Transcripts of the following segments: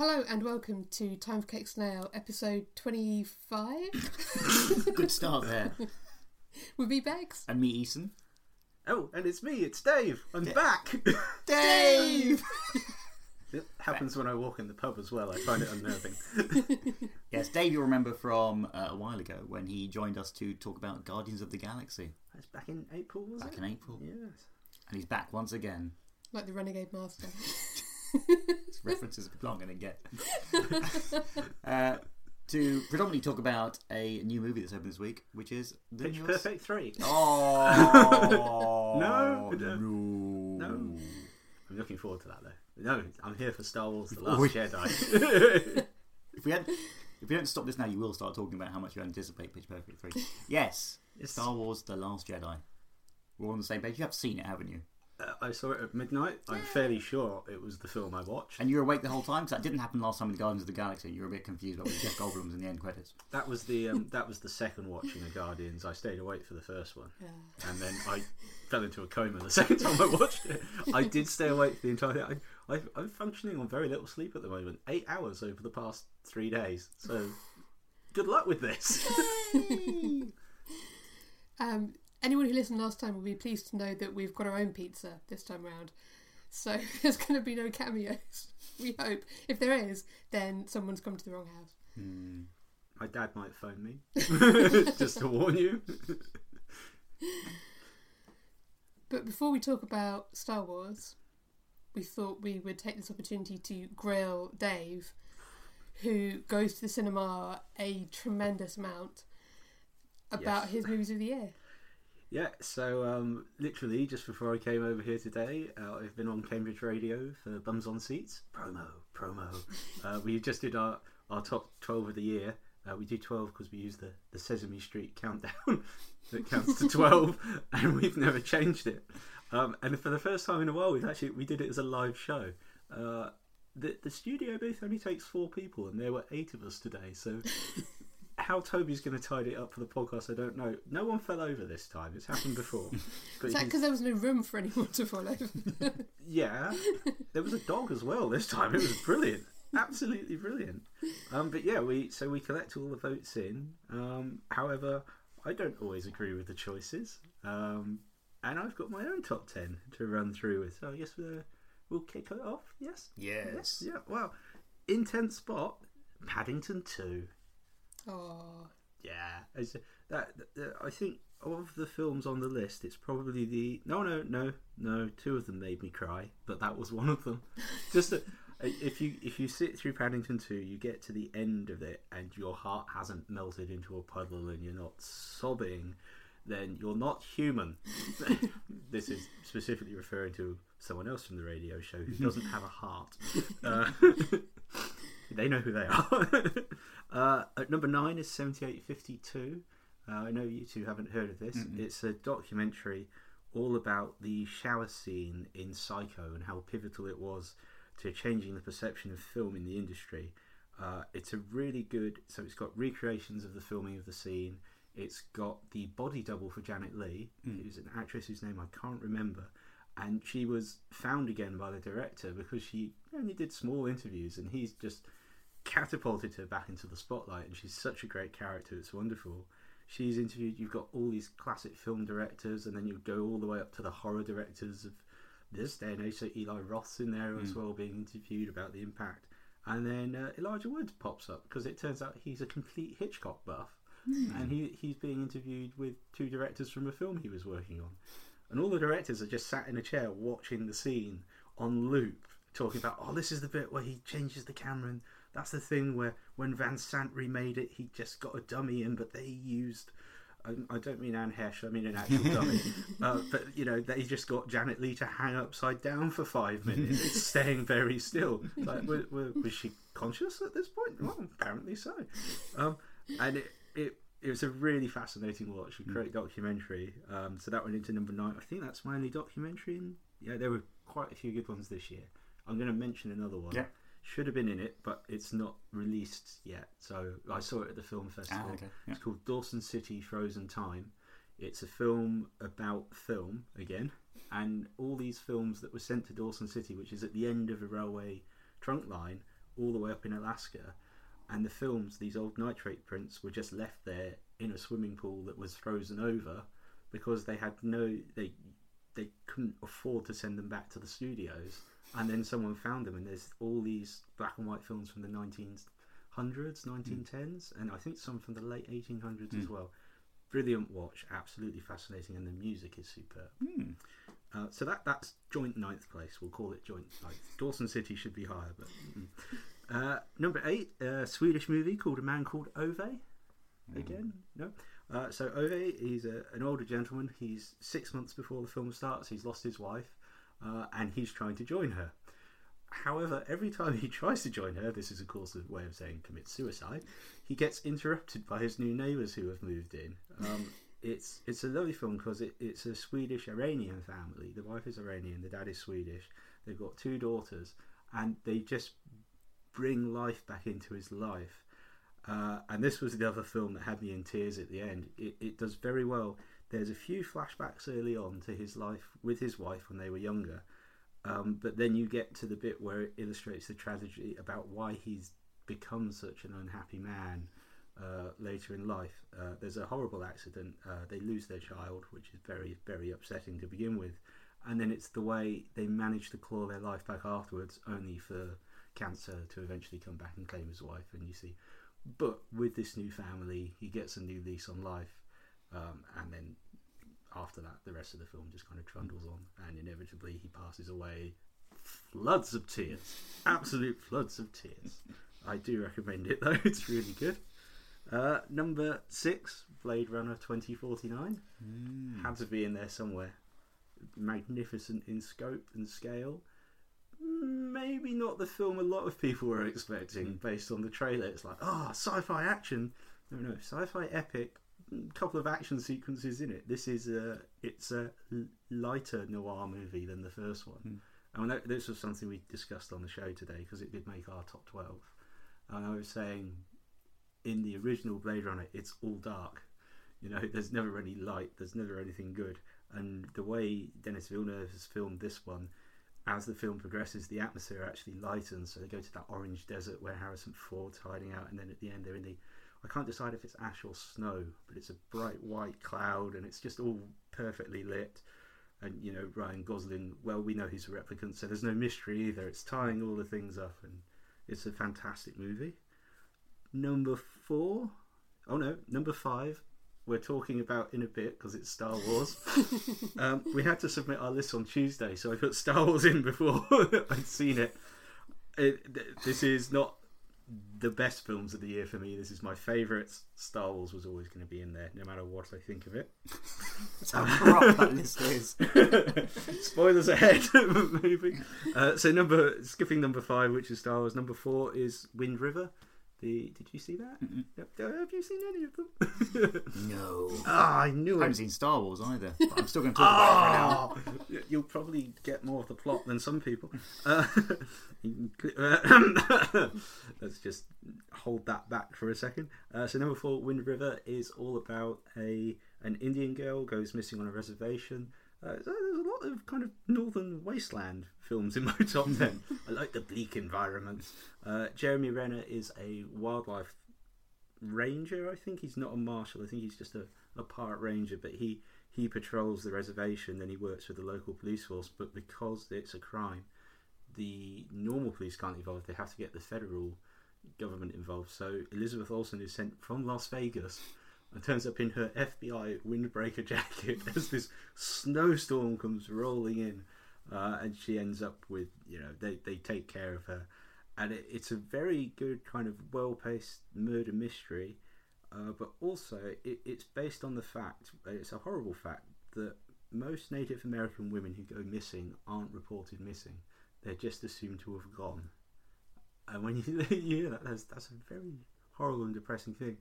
Hello and welcome to Time for Cake Snail, episode 25 Good start there. with me, Bex. And me, Eason. Oh, and it's me, it's Dave. I'm back. Dave! it happens when I walk in the pub as well. I find it unnerving. yes, Dave, you'll remember from uh, a while ago when he joined us to talk about Guardians of the Galaxy It's back in April, was back it? in April. Yes. And he's back once again. Like the Renegade Master. It's references I'm going to get. uh, to predominantly talk about a new movie that's opened this week, which is The Pitch Newest- Perfect 3. Oh! No, no. no. I'm looking forward to that though. No, I'm here for Star Wars The Last We- Jedi. If we had, if we don't stop this now, you will start talking about how much you anticipate Pitch Perfect 3. Yes, Yes. Star Wars The Last Jedi. We're all on the same page. You have seen it, haven't you? I saw it at midnight. I'm fairly sure it was the film I watched. And you were awake the whole time? Because that didn't happen last time in the Guardians of the Galaxy. You were a bit confused about what Jeff Goldblum's in the end credits. That was the um, that was the second watching of Guardians. I stayed awake for the first one, Yeah. and then I fell into a coma the second time I watched it. I did stay awake for the entire. thing. I, I, I'm functioning on very little sleep at the moment. Eight hours over the past three days. So, good luck with this. Um, anyone who listened last time will be pleased to know that we've got our own pizza this time round. So there's going to be no cameos. We hope. If there is, then someone's come to the wrong house. Hmm. My dad might phone me just to warn you. But before we talk about Star Wars, we thought we would take this opportunity to grill Dave, who goes to the cinema a tremendous amount, about Yes. his movies of the year. Yeah, so um, literally just before I came over here today, uh, I've been on Cambridge Radio for Bums on Seats promo, promo. Uh, we just did our, our top twelve of the year. Uh, we do twelve because we use the, the Sesame Street countdown that counts to twelve, and we've never changed it. Um, and for the first time in a while, we've actually we did it as a live show. Uh, the the studio booth only takes four people, and there were eight of us today. So how Toby's going to tidy it up for the podcast, I don't know. No one fell over this time. It's happened before. Is that because there was no room for anyone to follow? yeah, there was a dog as well this time. It was brilliant, absolutely brilliant. Um, but yeah, we so we collect all the votes in. Um, however, I don't always agree with the choices, um, and I've got my own top ten to run through with. So I guess we'll, we'll kick it off. Yes. Yes. Yeah. Well, intense spot. Paddington Two. Oh, Yeah, it's, that, that I think of the films on the list, it's probably the no, no, no, no. Two of them made me cry, but that was one of them. Just that, if you if you sit through Paddington Two, you get to the end of it, and your heart hasn't melted into a puddle, and you're not sobbing, then you're not human. this is specifically referring to someone else from the radio show who doesn't have a heart. Uh, they know who they are. uh, at number nine is 78/52. Uh, I know you two haven't heard of this. It's a documentary all about the shower scene in Psycho and how pivotal it was to changing the perception of film in the industry. Uh, it's a really good. So it's got recreations of the filming of the scene. It's got the body double for Janet Leigh, who's an actress whose name I can't remember, and she was found again by the director because she only did small interviews, and he's just catapulted her back into the spotlight. And she's such a great character; it's wonderful. She's interviewed. You've got all these classic film directors, and then you go all the way up to the horror directors of this day and age. So Eli Roth's in there as well, being interviewed about the impact. And then uh, Elijah Wood pops up because it turns out he's a complete Hitchcock buff, and he he's being interviewed with two directors from a film he was working on, and all the directors are just sat in a chair watching the scene on loop, talking about oh this is the bit where he changes the camera, and that's the thing where when Van Sant remade it he just got a dummy in, but they used. I I don't mean Anne Heche, I mean an actual dummy. Uh, but, you know, they just got Janet Leigh to hang upside down for five minutes, staying very still. Like, wa- wa- was she conscious at this point? Well, apparently so. Um, and it, it, it was a really fascinating watch, a great documentary. Um, so that went into number nine. I think that's my only documentary. And, yeah, there were quite a few good ones this year. I'm going to mention another one. Yeah. Should have been in it, but it's not released yet. So I saw it at the film festival. Ah, okay. Yeah. It's called Dawson City Frozen Time. It's a film about film again, and all these films that were sent to Dawson City, which is at the end of a railway trunk line, all the way up in Alaska, and the films, these old nitrate prints, were just left there in a swimming pool that was frozen over because they had no they they couldn't afford to send them back to the studios. And then someone found them, and there's all these black and white films from the 1900s, 1910s, and I think some from the late 1800s as Mm. well. Brilliant watch, absolutely fascinating, and the music is superb. Hmm. Uh, so that that's joint ninth place. We'll call it joint ninth. Dawson City should be higher, but mm. uh, number eight, a Swedish movie called A Man Called Ove. Again, no. Uh, so Ove, he's a, an older gentleman. He's six months before the film starts. He's lost his wife, uh, and he's trying to join her. However, every time he tries to join her, this is of course a way of saying commit suicide. He gets interrupted by his new neighbours who have moved in. Um, it's it's a lovely film because it, it's a Swedish Iranian family. The wife is Iranian, the dad is Swedish. They've got two daughters, and they just bring life back into his life. Uh, and this was the other film that had me in tears at the end. It, it does very well. There's a few flashbacks early on to his life with his wife when they were younger, um, but then you get to the bit where it illustrates the tragedy about why he's become such an unhappy man uh, later in life. Uh, there's a horrible accident. Uh, they lose their child, which is very, very upsetting to begin with. And then it's the way they manage to claw their life back afterwards, only for cancer to eventually come back and claim his wife. And you see, but with this new family, he gets a new lease on life. Um, and then after that, the rest of the film just kind of trundles on, and inevitably he passes away. Floods of tears, absolute floods of tears. I do recommend it though; it's really good. Uh, number six, Blade Runner twenty forty nine, Hmm. had to be in there somewhere. Magnificent in scope and scale. Maybe not the film a lot of people were expecting based on the trailer. It's like, ah, sci-fi action. No, no, sci-fi epic. Couple of action sequences in it. This is a it's a lighter noir movie than the first one. Hmm. And that, this was something we discussed on the show today because it did make our top twelve. And I was saying, in the original Blade Runner, it's all dark. You know, there's never any light. There's never anything good. And the way Denis Villeneuve has filmed this one, as the film progresses, the atmosphere actually lightens. So they go to that orange desert where Harrison Ford's hiding out, and then at the end they're in the. I can't decide if it's ash or snow, but it's a bright white cloud, and it's just all perfectly lit. And you know, Ryan Gosling. Well, we know he's a replicant, so there's no mystery either. It's tying all the things up, and it's a fantastic movie. Number four, oh no, number five. We're talking about in a bit because it's Star Wars. um, we had to submit our list on Tuesday, so I put Star Wars in before I'd seen it. it. This is not the best films of the year for me. This is my favourite. Star Wars was always going to be in there, no matter what I think of it. That's how corrupt that list is. Spoilers ahead, maybe. Uh, so number skipping number five, which is Star Wars. Number four is Wind River. The did you see that? Mm-mm. Uh, Have you seen any of them? No. Ah, I knew I haven't it. seen Star Wars either. But I'm still going to talk about it now. Ah, you'll probably get more of the plot than some people. Uh, you can cl- uh, let's just hold that back for a second. Uh, so number four, Wind River, is all about a an Indian girl goes missing on a reservation. Uh, so there's a lot of kind of northern wasteland films in my top ten. I like the bleak environments. Uh, Jeremy Renner is a wildlife ranger. I think he's not a marshal. I think he's just a, a park ranger. But he he patrols the reservation then he works with the local police force. But because it's a crime, the normal police can't involve. They have to get the federal government involved. So Elizabeth Olsen is sent from Las Vegas and turns up in her FBI windbreaker jacket as this snowstorm comes rolling in, uh, and she ends up with you know they they take care of her, and it, it's a very good kind of well paced murder mystery, uh, but also it, it's based on the fact it's a horrible fact that most Native American women who go missing aren't reported missing; they're just assumed to have gone. And when you, you hear that, that's that's a very horrible and depressing thing.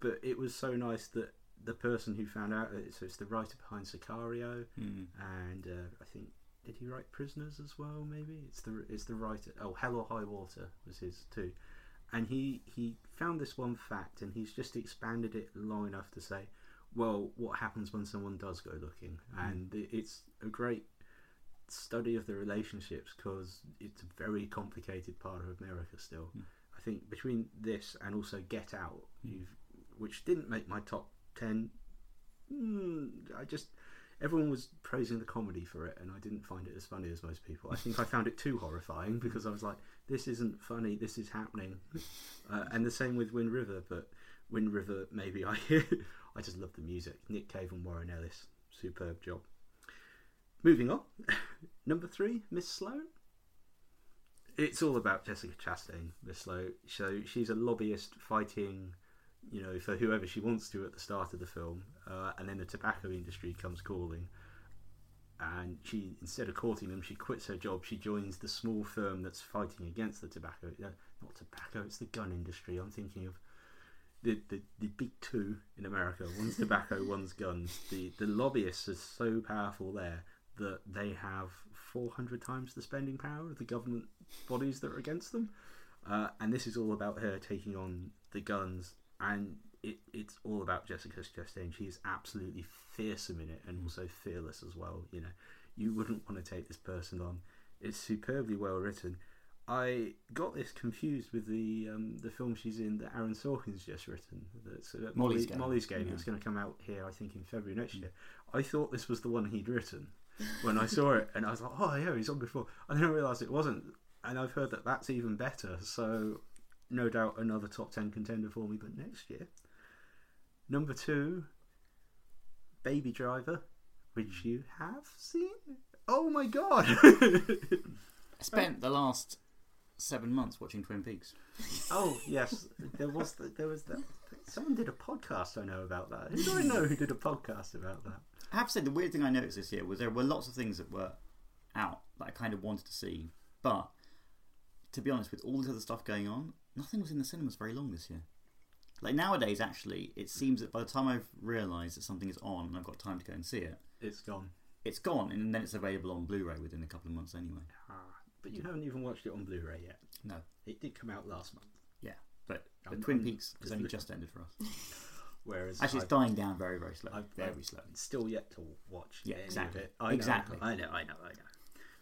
But it was so nice that the person who found out that so it's the writer behind Sicario, Hmm. and uh, I think did he write Prisoners as well? Maybe it's the it's the writer. Oh, Hell or High Water was his too, and he he found this one fact, and he's just expanded it long enough to say, well, what happens when someone does go looking, and it, it's a great study of the relationships because it's a very complicated part of America still. Mm. I think between this and also Get Out, Mm. you've, which didn't make my top ten. Mm, I just everyone was praising the comedy for it, and I didn't find it as funny as most people. I think I found it too horrifying because I was like, "This isn't funny. This is happening." Uh, and the same with Wind River, but Wind River, maybe I I just love the music. Nick Cave and Warren Ellis, superb job. Moving on, number three, Miss Sloane. It's all about Jessica Chastain, Miss Sloane. So she's a lobbyist fighting, you know, for whoever she wants to at the start of the film, uh, and then the tobacco industry comes calling, and she instead of courting them, she quits her job. She joins the small firm that's fighting against the tobacco, uh, not tobacco, it's the gun industry. I'm thinking of the, the, the big two in America. One's tobacco, one's guns. The the lobbyists are so powerful there that they have 400 times the spending power of the government bodies that are against them. Uh, and this is all about her taking on the guns, and it, it's all about Jessica Chastain. She's absolutely fearsome in it, and also fearless as well. You know, you wouldn't want to take this person on. It's superbly well written. I got this confused with the um, the film she's in that Aaron Sorkin's just written. That's uh, Molly's Game. Molly's Game. Yeah. It's going to come out here, I think, in February next year. I thought this was the one he'd written when I saw it, and I was like, "Oh yeah, he's on before." And then I realised it wasn't, and I've heard that that's even better. So, no doubt another top ten contender for me. But next year, number two, Baby Driver, which hmm. you have seen. Oh my god! I spent the last seven months watching Twin Peaks. oh yes, there was the, there was that. Someone did a podcast. I know about that. Who do I know who did a podcast about that? I have to say, the weird thing I noticed this year was there were lots of things that were out that I kind of wanted to see, but to be honest, with all this other stuff going on, nothing was in the cinemas very long this year. Like nowadays, actually, it seems that by the time I've realised that something is on and I've got time to go and see it, It's gone. it's gone, and then it's available on Blu-ray within a couple of months anyway. Ah, but you haven't even watched it on Blu-ray yet. No, It did come out last month. yeah, but, but I'm- Twin I'm Peaks has just only looking- just ended for us. Whereas Actually, it's I've- dying down very, very slowly. I've- very I've- slowly. still yet to watch. Yeah, any of exactly. it. I know, Exactly. I know. I know. I know.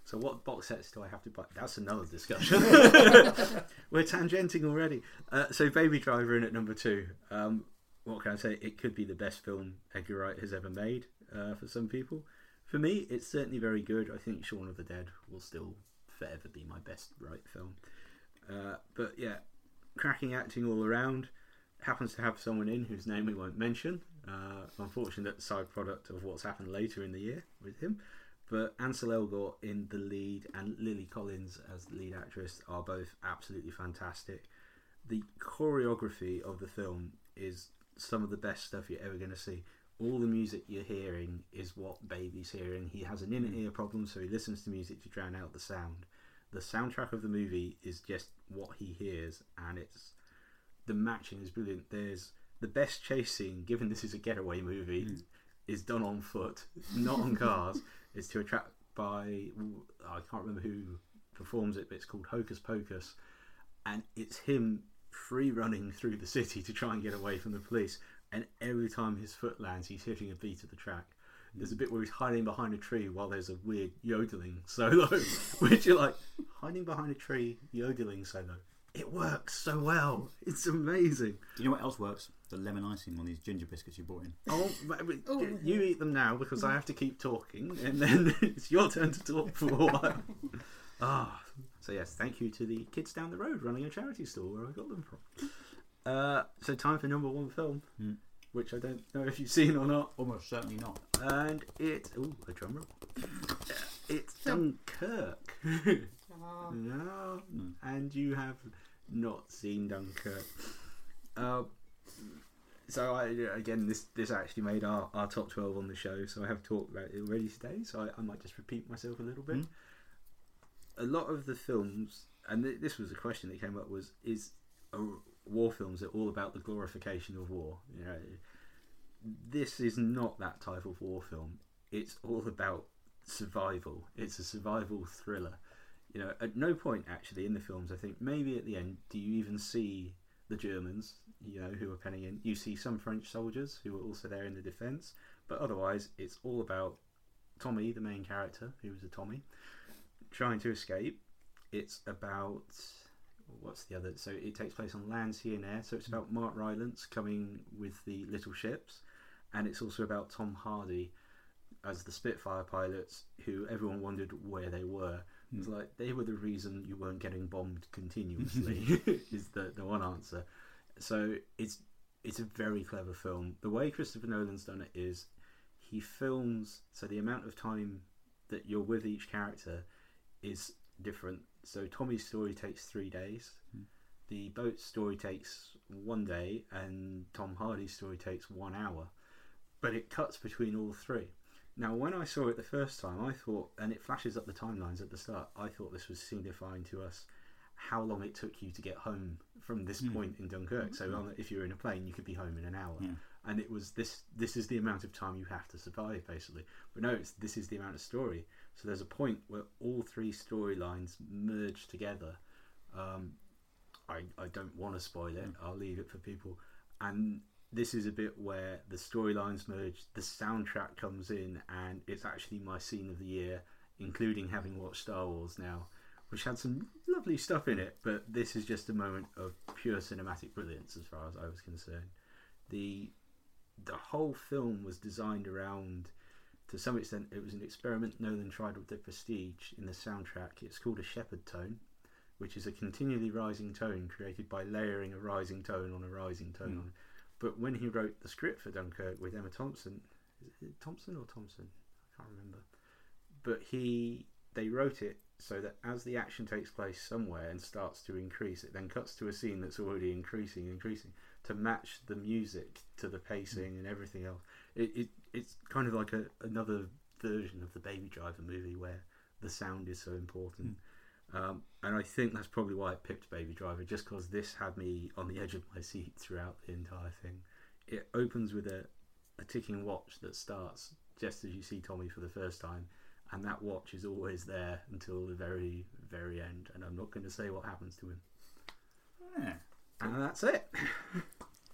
So what box sets do I have to buy? That's another discussion. We're tangenting already. Uh, so Baby Driver in at number two. Um, what can I say? It could be the best film Edgar Wright has ever made. Uh, for some people, for me, it's certainly very good. I think Shaun of the Dead will still forever be my best Wright film. Uh, but yeah, cracking acting all around. Happens to have someone in whose name we won't mention. Uh, unfortunate side product of what's happened later in the year with him. But Ansel Elgort in the lead and Lily Collins as the lead actress are both absolutely fantastic. The choreography of the film is some of the best stuff you're ever going to see. All the music you're hearing is what Baby's hearing. He has an inner hmm. ear problem, so he listens to music to drown out the sound. The soundtrack of the movie is just what he hears, and it's the matching is brilliant. There's the best chase scene, given this is a getaway movie, hmm. is done on foot, not on cars. It's to attract by I can't remember who performs it, but it's called Hocus Pocus, and it's him free running through the city to try and get away from the police. And every time his foot lands, he's hitting a beat of the track. There's a bit where he's hiding behind a tree while there's a weird yodeling solo, which you're like hiding behind a tree, yodeling solo. It works so well. It's amazing. Do you know what else works? The lemon icing on these ginger biscuits you brought in. Oh, but- but Oh. you eat them now because I have to keep talking, and then it's your turn to talk for a while. Ah, so yes, thank you to the kids down the road running a charity store where I got them from. Uh, so time for number one film, Hmm. which I don't know if you've seen or not, Almost certainly not. and it. Oh, a drum roll. It's Dunkirk. Ah, no, and you have not seen Dunkirk. Uh, so I, again, this this actually made our, our top twelve on the show. So I have talked about it already today. So I, I might just repeat myself a little bit. Mm. A lot of the films, and th- this was a question that came up, was is uh, war films are all about the glorification of war? You know, this is not that type of war film. It's all about survival. It's a survival thriller. You know, at no point actually in the films, I think maybe at the end, do you even see the Germans, you know, who are penning in. You see some French soldiers who are also there in the defence, but otherwise, it's all about Tommy, the main character, who was a Tommy, trying to escape. It's about what's the other? So it takes place on land, sea, and air. So it's hmm. about Mark Rylance coming with the little ships, and it's also about Tom Hardy as the Spitfire pilots, who everyone wondered where they were. It's hmm. like they were the reason you weren't getting bombed continuously. is the the one answer. So it's it's a very clever film. The way Christopher Nolan's done it is he films so the amount of time that you're with each character is different. So Tommy's story takes three days. Hmm. The boat story takes one day, and Tom Hardy's story takes one hour. But it cuts between all three. Now, when I saw it the first time, I thought, and it flashes up the timelines at the start, I thought this was signifying to us how long it took you to get home from this Hmm. point in Dunkirk. So, on, if you're in a plane, you could be home in an hour. Yeah. And it was this. This is the amount of time you have to survive, basically. But no, it's this is the amount of story. So there's a point where all three storylines merge together. Um, I I don't want to spoil it. I'll leave it for people. And this is a bit where the storylines merge, the soundtrack comes in, and it's actually my scene of the year, including having watched Star Wars now, which had some lovely stuff in it. But this is just a moment of pure cinematic brilliance, as far as I was concerned. The the whole film was designed around, to some extent, it was an experiment Nolan tried with the Prestige in the soundtrack. It's called a Shepard tone, which is a continually rising tone created by layering a rising tone on a rising tone. Mm. But when he wrote the script for Dunkirk with Emma Thompson, is it Thompson or Thompson? I can't remember. But he, they wrote it so that as the action takes place somewhere and starts to increase, it then cuts to a scene that's already increasing, increasing to match the music to the pacing and everything else. It, it it's kind of like a, another version of the Baby Driver movie where the sound is so important. Um, and I think that's probably why I picked Baby Driver, just because this had me on the edge of my seat throughout the entire thing. It opens with a, a ticking watch that starts just as you see Tommy for the first time, and that watch is always there until the very, very end. And I'm not going to say what happens to him. Yeah. And that's it.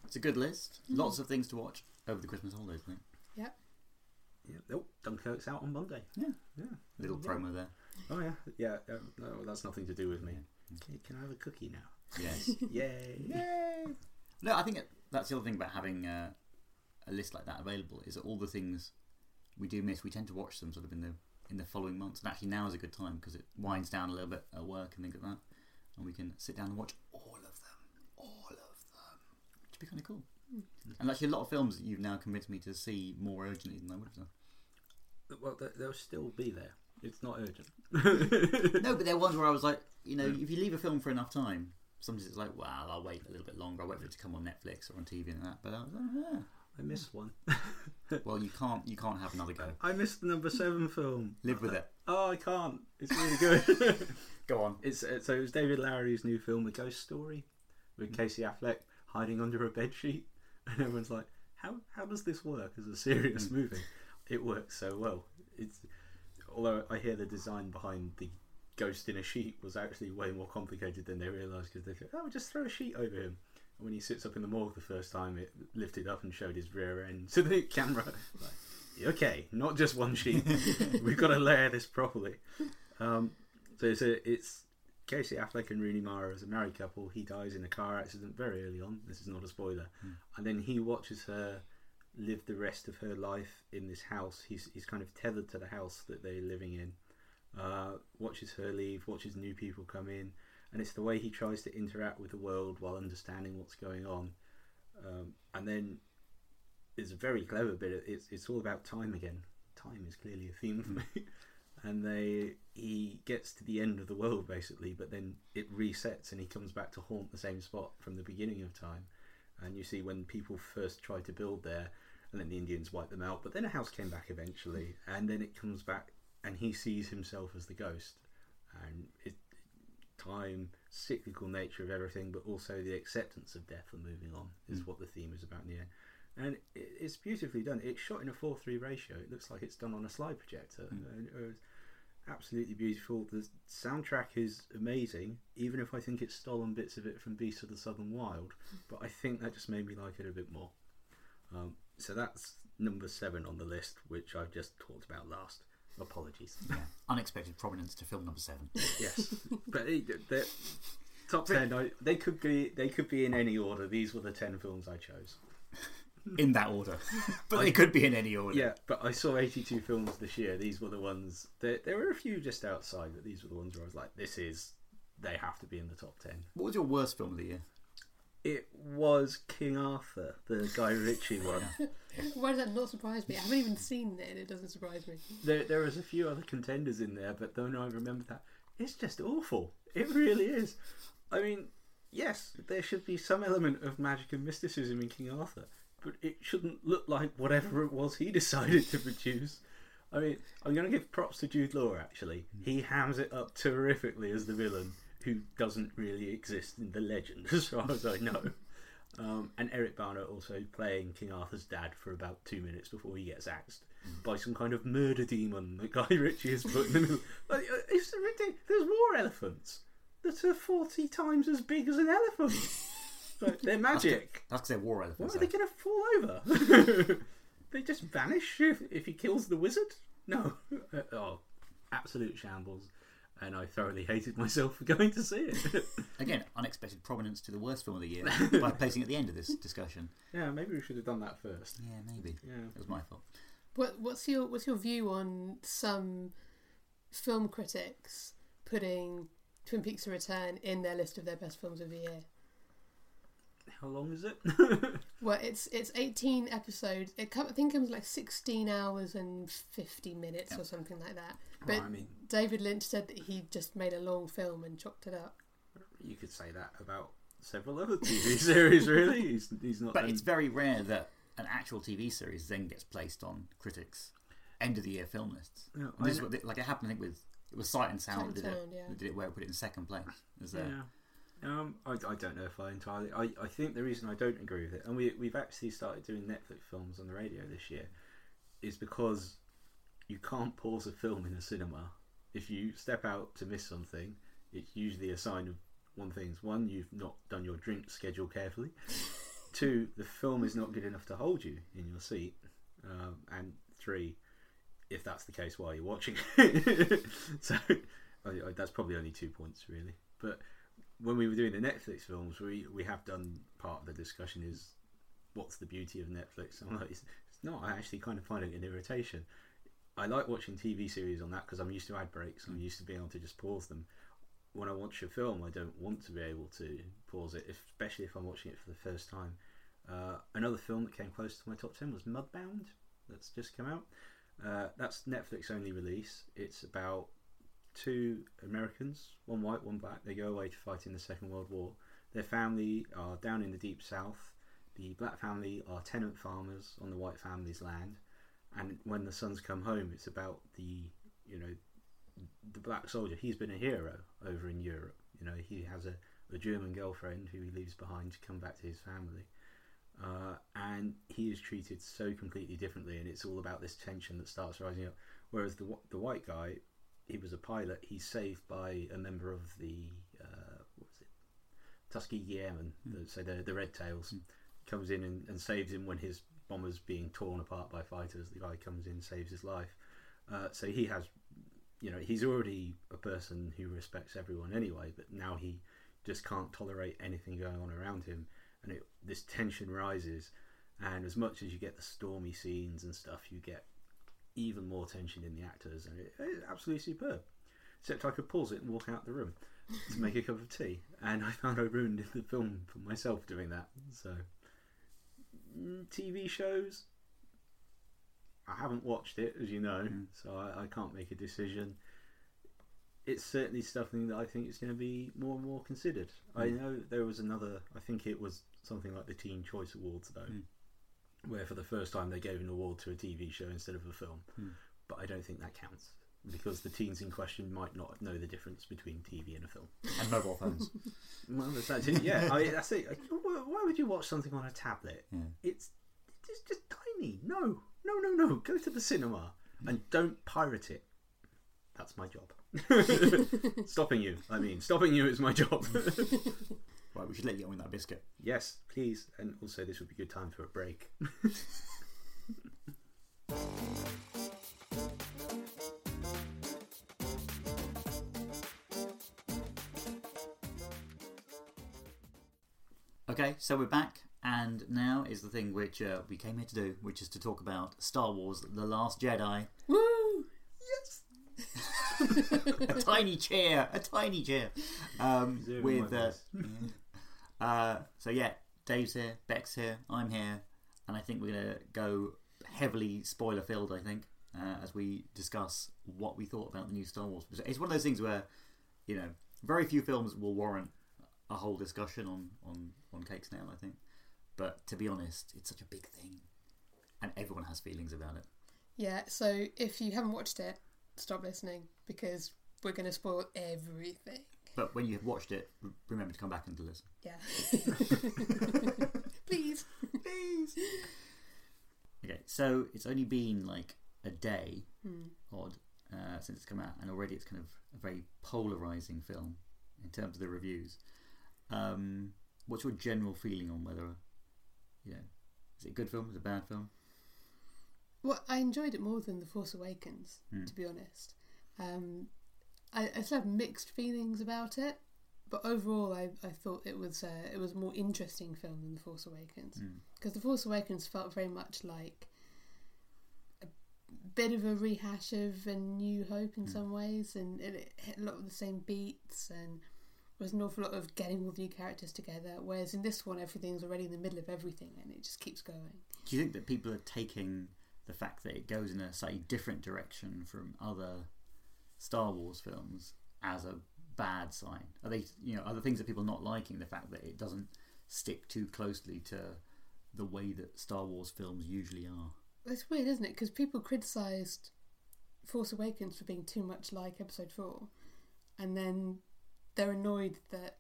It's a good list. Lots of things to watch over the Christmas holidays, I think. Yeah. Oh, Dunkirk's out on Monday. Yeah. Yeah. Little Yeah. promo there. Oh yeah. Yeah. Um, no, that's nothing to do with me. Yeah. Can, can I have a cookie now? Yes. Yay! Yay! No, I think it, that's the other thing about having uh, a list like that available is that all the things we do miss, we tend to watch them sort of in the in the following months. And actually, now is a good time because it winds down a little bit at work and things like that, and we can sit down and watch all of them, all of them, which would be kind of cool. Hmm. And actually, a lot of films that you've now convinced me to see more urgently than I would have done. Well, they- they'll still be there. It's not urgent. No, but there are ones where I was like, you know, if you leave a film for enough time, sometimes it's like, well, I'll wait a little bit longer. I'll wait for it to come on Netflix or on TV and that. But I was like, yeah. I missed one. Well, you can't you can't have another go. I missed the number seven film. Live with it. Oh, I can't. It's really good. Go on. it's uh, so it was David Lowery's new film, A Ghost Story, with Casey Affleck hiding under a bed sheet, and everyone's like, "How how does this work as a serious movie?" It works so well. It's although I hear the design behind the ghost in a sheet was actually way more complicated than they realised because they go, "Oh, just throw a sheet over him." When he sits up in the morgue the first time, it lifted up and showed his rear end to the camera. Like, okay, not just one sheet. We've got to layer this properly. Um, so it's, a, it's Casey Affleck and Rooney Mara as a married couple. He dies in a car accident very early on. This is not a spoiler. And then he watches her live the rest of her life in this house. He's, he's kind of tethered to the house that they're living in. Uh, watches her leave, watches new people come in. And it's the way he tries to interact with the world while understanding what's going on. Um, and then it's a very clever bit. It's, it's all about time again. Time is clearly a theme for me and they he gets to the end of the world basically but then it resets and he comes back to haunt the same spot from the beginning of time and you see when people first tried to build there and then the indians wiped them out but then a house came back eventually and then it comes back and he sees himself as the ghost and it time cyclical nature of everything but also the acceptance of death and moving on is what the theme is about in the end and it- it's beautifully done. It's shot in a four-three ratio. It looks like it's done on a slide projector. And it absolutely beautiful. The soundtrack is amazing, even if I think it's stolen bits of it from Beast of the Southern Wild. But I think that just made me like it a bit more. Um, so that's number seven on the list, which I've just talked about last. Apologies. Yeah. Unexpected prominence to film number seven. yes, but it- the top ten. I, they could be. They could be in any order. These were the ten films I chose. In that order. but they could be in any order. Yeah, but I saw eighty-two films this year. These were the ones. There, there were a few just outside, but these were the ones where I was like, "This is." They have to be in the top ten. What was your worst film of the year? It was King Arthur, the Guy Ritchie one. Why does that not surprise me? I haven't even seen it, and it doesn't surprise me. There, there was a few other contenders in there, but then I remember that it's just awful. It really is. I mean, yes, there should be some element of magic and mysticism in King Arthur, but it shouldn't look like whatever it was he decided to produce. I mean, I'm going to give props to Jude Law. Actually, he hams it up terrifically as the villain, who doesn't really exist in the legend, as far as I know. Um, and Eric Bana also playing King Arthur's dad for about two minutes before he gets axed by some kind of murder demon that Guy Ritchie has put in the middle. Like, uh, it's ridiculous. There's war elephants that are 40 times as big as an elephant. Like, they're magic. That's because they're war elephants. Why elephants. are they though. going to fall over? they just vanish if, if he kills the wizard? No. Uh, oh, absolute shambles. And I thoroughly hated myself for going to see it. Again, unexpected prominence to the worst film of the year by placing at the end of this discussion. yeah, maybe we should have done that first. Yeah, maybe. Yeah. It was my fault. What, what's your What's your view on some film critics putting Twin Peaks: The Return in their list of their best films of the year? How long is it? Well, it's it's eighteen episodes. It come, I think it comes like sixteen hours and fifty minutes or something like that. But Well, I mean, David Lynch said that he just made a long film and chopped it up. you could say that about several other TV series, really. He's, he's not. But done- it's very rare that an actual TV series then gets placed on critics' end of the year film lists. Yeah, And this is what they- like it happened, I think, with it was Sight and Sound Sight that and did Sound, it. yeah. Did it where it put it in second place. Is there? Yeah. Um, I, I don't know if I entirely. I, I think the reason I don't agree with it, and we we've actually started doing Netflix films on the radio this year, is because you can't pause a film in a cinema. If you step out to miss something, it's usually a sign of one thing: one, you've not done your drink schedule carefully. Two, the film is not good enough to hold you in your seat, um, and three, if that's the case, why are you watching? so I, I, that's probably only two points really, but when we were doing the Netflix films, we we have done part of the discussion is what's the beauty of Netflix. I'm like, it's, it's not. I actually kind of find it an irritation. I like watching TV series on that because I'm used to ad breaks. I'm used to being able to just pause them. When I watch a film, I don't want to be able to pause it, especially if I'm watching it for the first time. Uh, another film that came close to my top ten was Mudbound. That's just come out. Uh, that's Netflix only release. It's about two Americans, one white, one black. They go away to fight in the Second World War. Their family are down in the deep south. The black family are tenant farmers on the white family's land. And when the sons come home, it's about the you know the black soldier. He's been a hero over in Europe. You know he has a, a German girlfriend who he leaves behind to come back to his family. Uh, and he is treated so completely differently, and it's all about this tension that starts rising up. Whereas the the white guy, he was a pilot. He's saved by a member of the uh, what was it, Tuskegee Airmen, the, so the the Red Tails, comes in and, and saves him when his bomber's being torn apart by fighters. The guy comes in, saves his life. Uh, so he has, you know, he's already a person who respects everyone anyway, but now he just can't tolerate anything going on around him, and it, this tension rises. And as much as you get the stormy scenes and stuff, you get even more tension in the actors, and it, it's absolutely superb. Except I could pause it and walk out the room to make a cup of tea, and I found I ruined the film for myself doing that. So, Mm, TV shows, I haven't watched it, as you know, Mm. so I, I can't make a decision. It's certainly something that I think is going to be more and more considered. I Mm. know there was another, I think it was something like the Teen Choice Awards, though, Mm. Where for the first time they gave an award to a TV show instead of a film. Mm. But I don't think that counts because the teens in question might not know the difference between TV and a film. And mobile phones. Well, that's actually, yeah, I that's it. Why why would you watch something on a tablet? Yeah. It's it's just tiny. No, no, no, no. Go to the cinema and don't pirate it. That's my job. stopping you. I mean, stopping you is my job. Right, we should let you get on that biscuit. Yes, please. And also, this would be a good time for a break. okay, so we're back, and now is the thing which uh, we came here to do, which is to talk about Star Wars The Last Jedi. Woo! Yes! a tiny chair, a tiny chair. Um, with. Uh uh, so yeah, Dave's here, Beck's here, I'm here, and I think we're gonna go heavily spoiler filled. I think uh, as we discuss what we thought about the new Star Wars. It's one of those things where you know very few films will warrant a whole discussion on on on Cakes now. I think, but to be honest, it's such a big thing, and everyone has feelings about it. Yeah, so if you haven't watched it, stop listening because we're going to spoil everything. But when you have watched it, remember to come back and to listen. Yeah. Please. Please. Okay, so it's only been like a day, Hmm. odd, uh, since it's come out, and already it's kind of a very polarizing film in terms of the reviews. Um, what's your general feeling on whether, you know, is it a good film? Is it a bad film? Well, I enjoyed it more than The Force Awakens, Hmm. to be honest. Um, I, I still have mixed feelings about it, but overall, I, I thought it was uh, it was a more interesting film than The Force Awakens Mm. because The Force Awakens felt very much like a bit of a rehash of A New Hope in Mm. some ways, and it, it hit a lot of the same beats and. was an awful lot of getting all the new characters together, whereas in this one everything's already in the middle of everything and it just keeps going. Do you think that people are taking the fact that it goes in a slightly different direction from other Star Wars films as a bad sign? Are they, you know, are the things that people not liking the fact that it doesn't stick too closely to the way that Star Wars films usually are? It's weird, isn't it? Because people criticised Force Awakens for being too much like Episode 4, and then they're annoyed that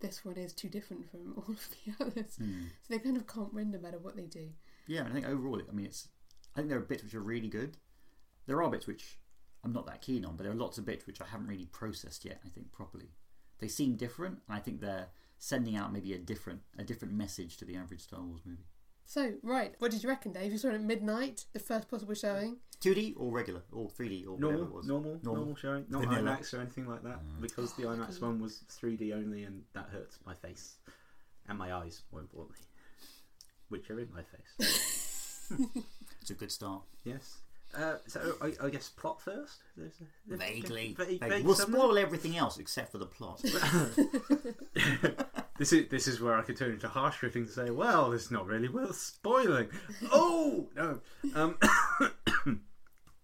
this one is too different from all of the others. Hmm. So they kind of can't win no matter what they do. Yeah, and I think overall, I mean, it's. I think there are bits which are really good. There are bits which I'm not that keen on, but there are lots of bits which I haven't really processed yet. I think properly. They seem different, and I think they're sending out maybe a different a different message to the average Star Wars movie. So, right, what did you reckon, Dave? You saw it at midnight, the first possible showing. 2D or regular or 3D or whatever Normal, it was. normal, normal, Normal. showing, not Vanilla. IMAX or anything like that, Mm. because the IMAX one was 3D only, and that hurts my face and my eyes, more importantly, which are in my face. It's a good start. yes. Uh, so I, I guess plot first. There's there's Vaguely. vague- Vague- vague We'll summary. spoil everything else except for the plot. this is this is where I could turn into harsh riffing and say, "Well, it's not really worth spoiling." oh no, um,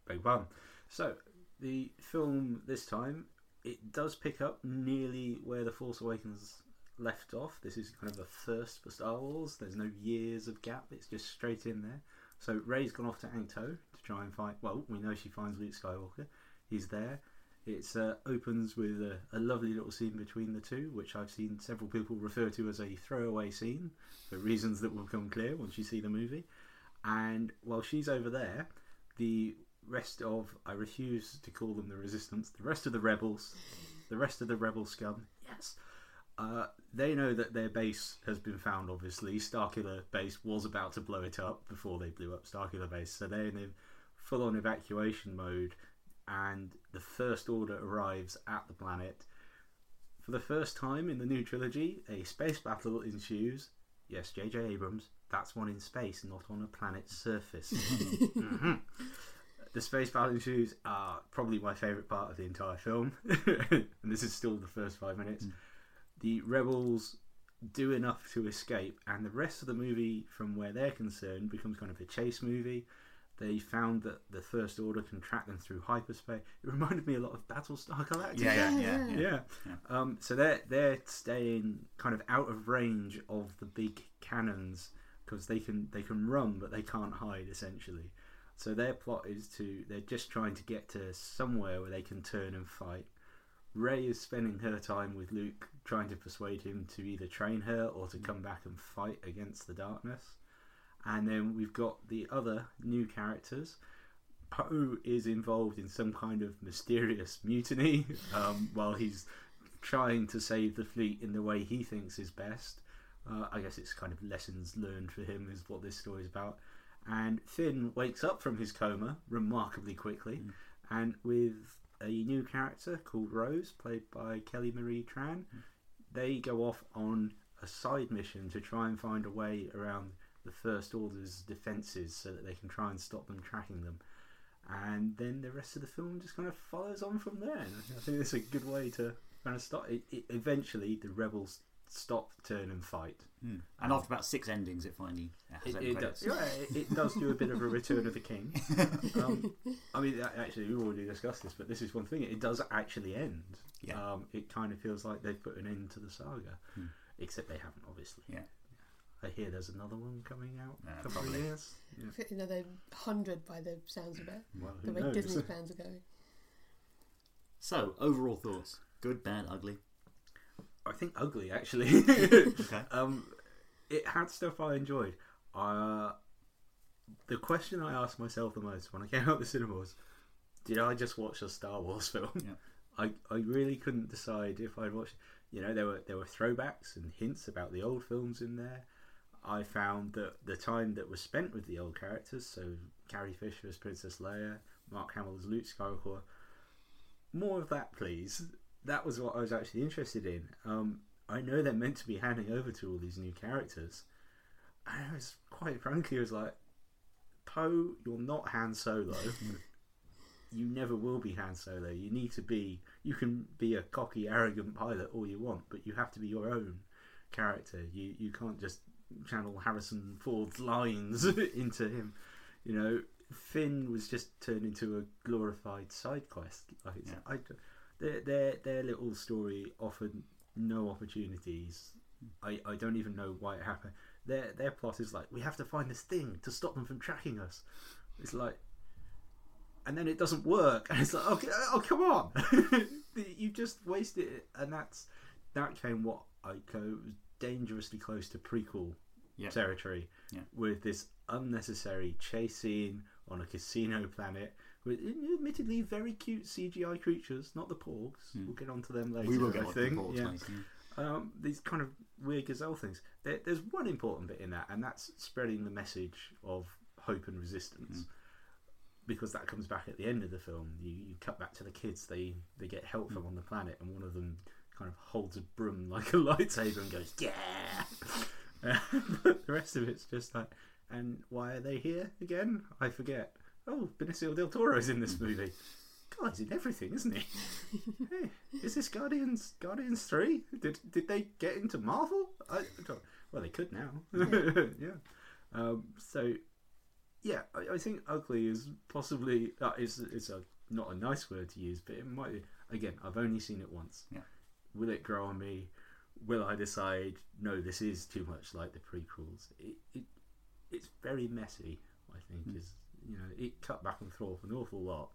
beg pardon. So the film this time it does pick up nearly where the Force Awakens left off. This is kind of a first for Star Wars. There's no years of gap. It's just straight in there. So Rey's gone off to Ahch-To to try and find. Well, we know she finds Luke Skywalker. He's there. It uh, opens with a, a lovely little scene between the two, which I've seen several people refer to as a throwaway scene for reasons that will become clear once you see the movie. And while she's over there, the rest of I refuse to call them the resistance. The rest of the rebels, the rest of the rebel scum, yes, uh, they know that their base has been found. Obviously, Starkiller base was about to blow it up before they blew up Starkiller base, so they're in full-on evacuation mode. And the First Order arrives at the planet. For the first time in the new trilogy, a space battle ensues. Yes, J.J. Abrams, that's one in space, not on a planet's surface. Mhm. The space battle ensues are probably my favourite part of the entire film, and this is still the first five minutes. The rebels do enough to escape, and the rest of the movie, from where they're concerned, becomes kind of a chase movie. They found that the First Order can track them through hyperspace. It reminded me a lot of Battlestar Galactica. Yeah, yeah, Yeah, yeah. yeah. yeah. Yeah. Um, so they're they're staying kind of out of range of the big cannons because they can they can run but they can't hide essentially. So their plot is to they're just trying to get to somewhere where they can turn and fight. Rey is spending her time with Luke trying to persuade him to either train her or to come back and fight against the darkness. And then we've got the other new characters. Poe is involved in some kind of mysterious mutiny um, while he's trying to save the fleet in the way he thinks is best. Uh, I guess it's kind of lessons learned for him, is what this story is about. And Finn wakes up from his coma remarkably quickly, and with a new character called Rose, played by Kelly Marie Tran, they go off on a side mission to try and find a way around the First Order's defences so that they can try and stop them tracking them. And then the rest of the film just kind of follows on from there. And I think it's a good way to kind of start. It, it, eventually, the rebels stop, turn, and fight. Hmm. And after about six endings, it finally has It, it does. Yeah, it, does do a bit of a Return of the King. Um, I mean, actually, we've already discussed this, but this is one thing. It does actually end. Yeah. Um, it kind of feels like they've put an end to the saga, Hmm. except they haven't, obviously. Yeah. I hear there's another one coming out in a couple probably. of years. Yeah. I another hundred by the sounds of it. Well, The way knows? Disney's plans are going. So, overall thoughts: good, bad, ugly. I think ugly, actually. Okay. um, it had stuff I enjoyed. Uh, the question I asked myself the most when I came out of the cinema was, did I just watch a Star Wars film? Yeah. I, I really couldn't decide if I'd watched. You know, there were there were throwbacks and hints about the old films in there. I found that the time that was spent with the old characters, so Carrie Fisher as Princess Leia, Mark Hamill as Luke Skywalker, more of that, please. That was what I was actually interested in. Um, I know they're meant to be handing over to all these new characters. And I was quite frankly, I was like, Poe, you're not Han Solo. you never will be Han Solo. You need to be. You can be a cocky, arrogant pilot all you want, but you have to be your own character. You you can't just channel Harrison Ford's lines into him. You know, Finn was just turned into a glorified side quest. Like Yeah. I, their their their little story offered no opportunities. Hmm. I, I don't even know why it happened. Their their plot is like we have to find this thing to stop them from tracking us. It's like, and then it doesn't work, and it's like, okay, oh come on, you just wasted it, and that's that came what I go was dangerously close to prequel Yeah. territory Yeah. with this unnecessary chase scene on a casino planet with admittedly very cute CGI creatures, not the porgs. Hmm. We'll get onto them later. we will get think. the board Yeah. later. Um, these kind of weird gazelle things. There, there's one important bit in that, and that's spreading the message of hope and resistance. Because that comes back at the end of the film. You, you cut back to the kids. They they get help from on the planet, and one of them kind of holds a broom like a lightsaber and goes, "Yeah." But the rest of it's just like, and why are they here again? I forget. Oh, Benicio del Toro's in this movie. God, he's in everything, isn't he? hey, is this Guardians Guardians three? Did did they get into Marvel? I, well, they could now. yeah. Um, so, yeah, I, I think ugly is possibly uh, is it's a not a nice word to use, but it might. Be, again, I've only seen it once. Yeah. Will it grow on me? Will I decide no, this is too much like the prequels? It, it it's very messy. I think is you know it cut back and forth an awful lot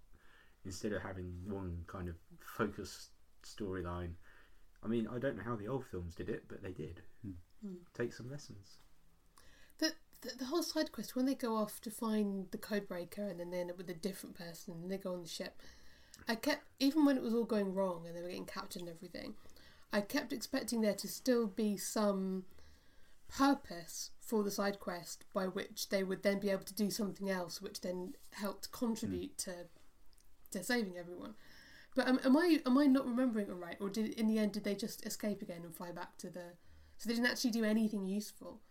instead of having one kind of focused storyline. I mean, I don't know how the old films did it, but they did. Hmm. Take some lessons. The, the the whole side quest when they go off to find the code breaker and then they end up with a different person and they go on the ship. I kept even when it was all going wrong and they were getting captured and everything, I kept expecting there to still be some purpose for the side quest by which they would then be able to do something else, which then helped contribute to to saving everyone. But um, am I am I not remembering it right, or did in the end did they just escape again and fly back to the? So they didn't actually do anything useful.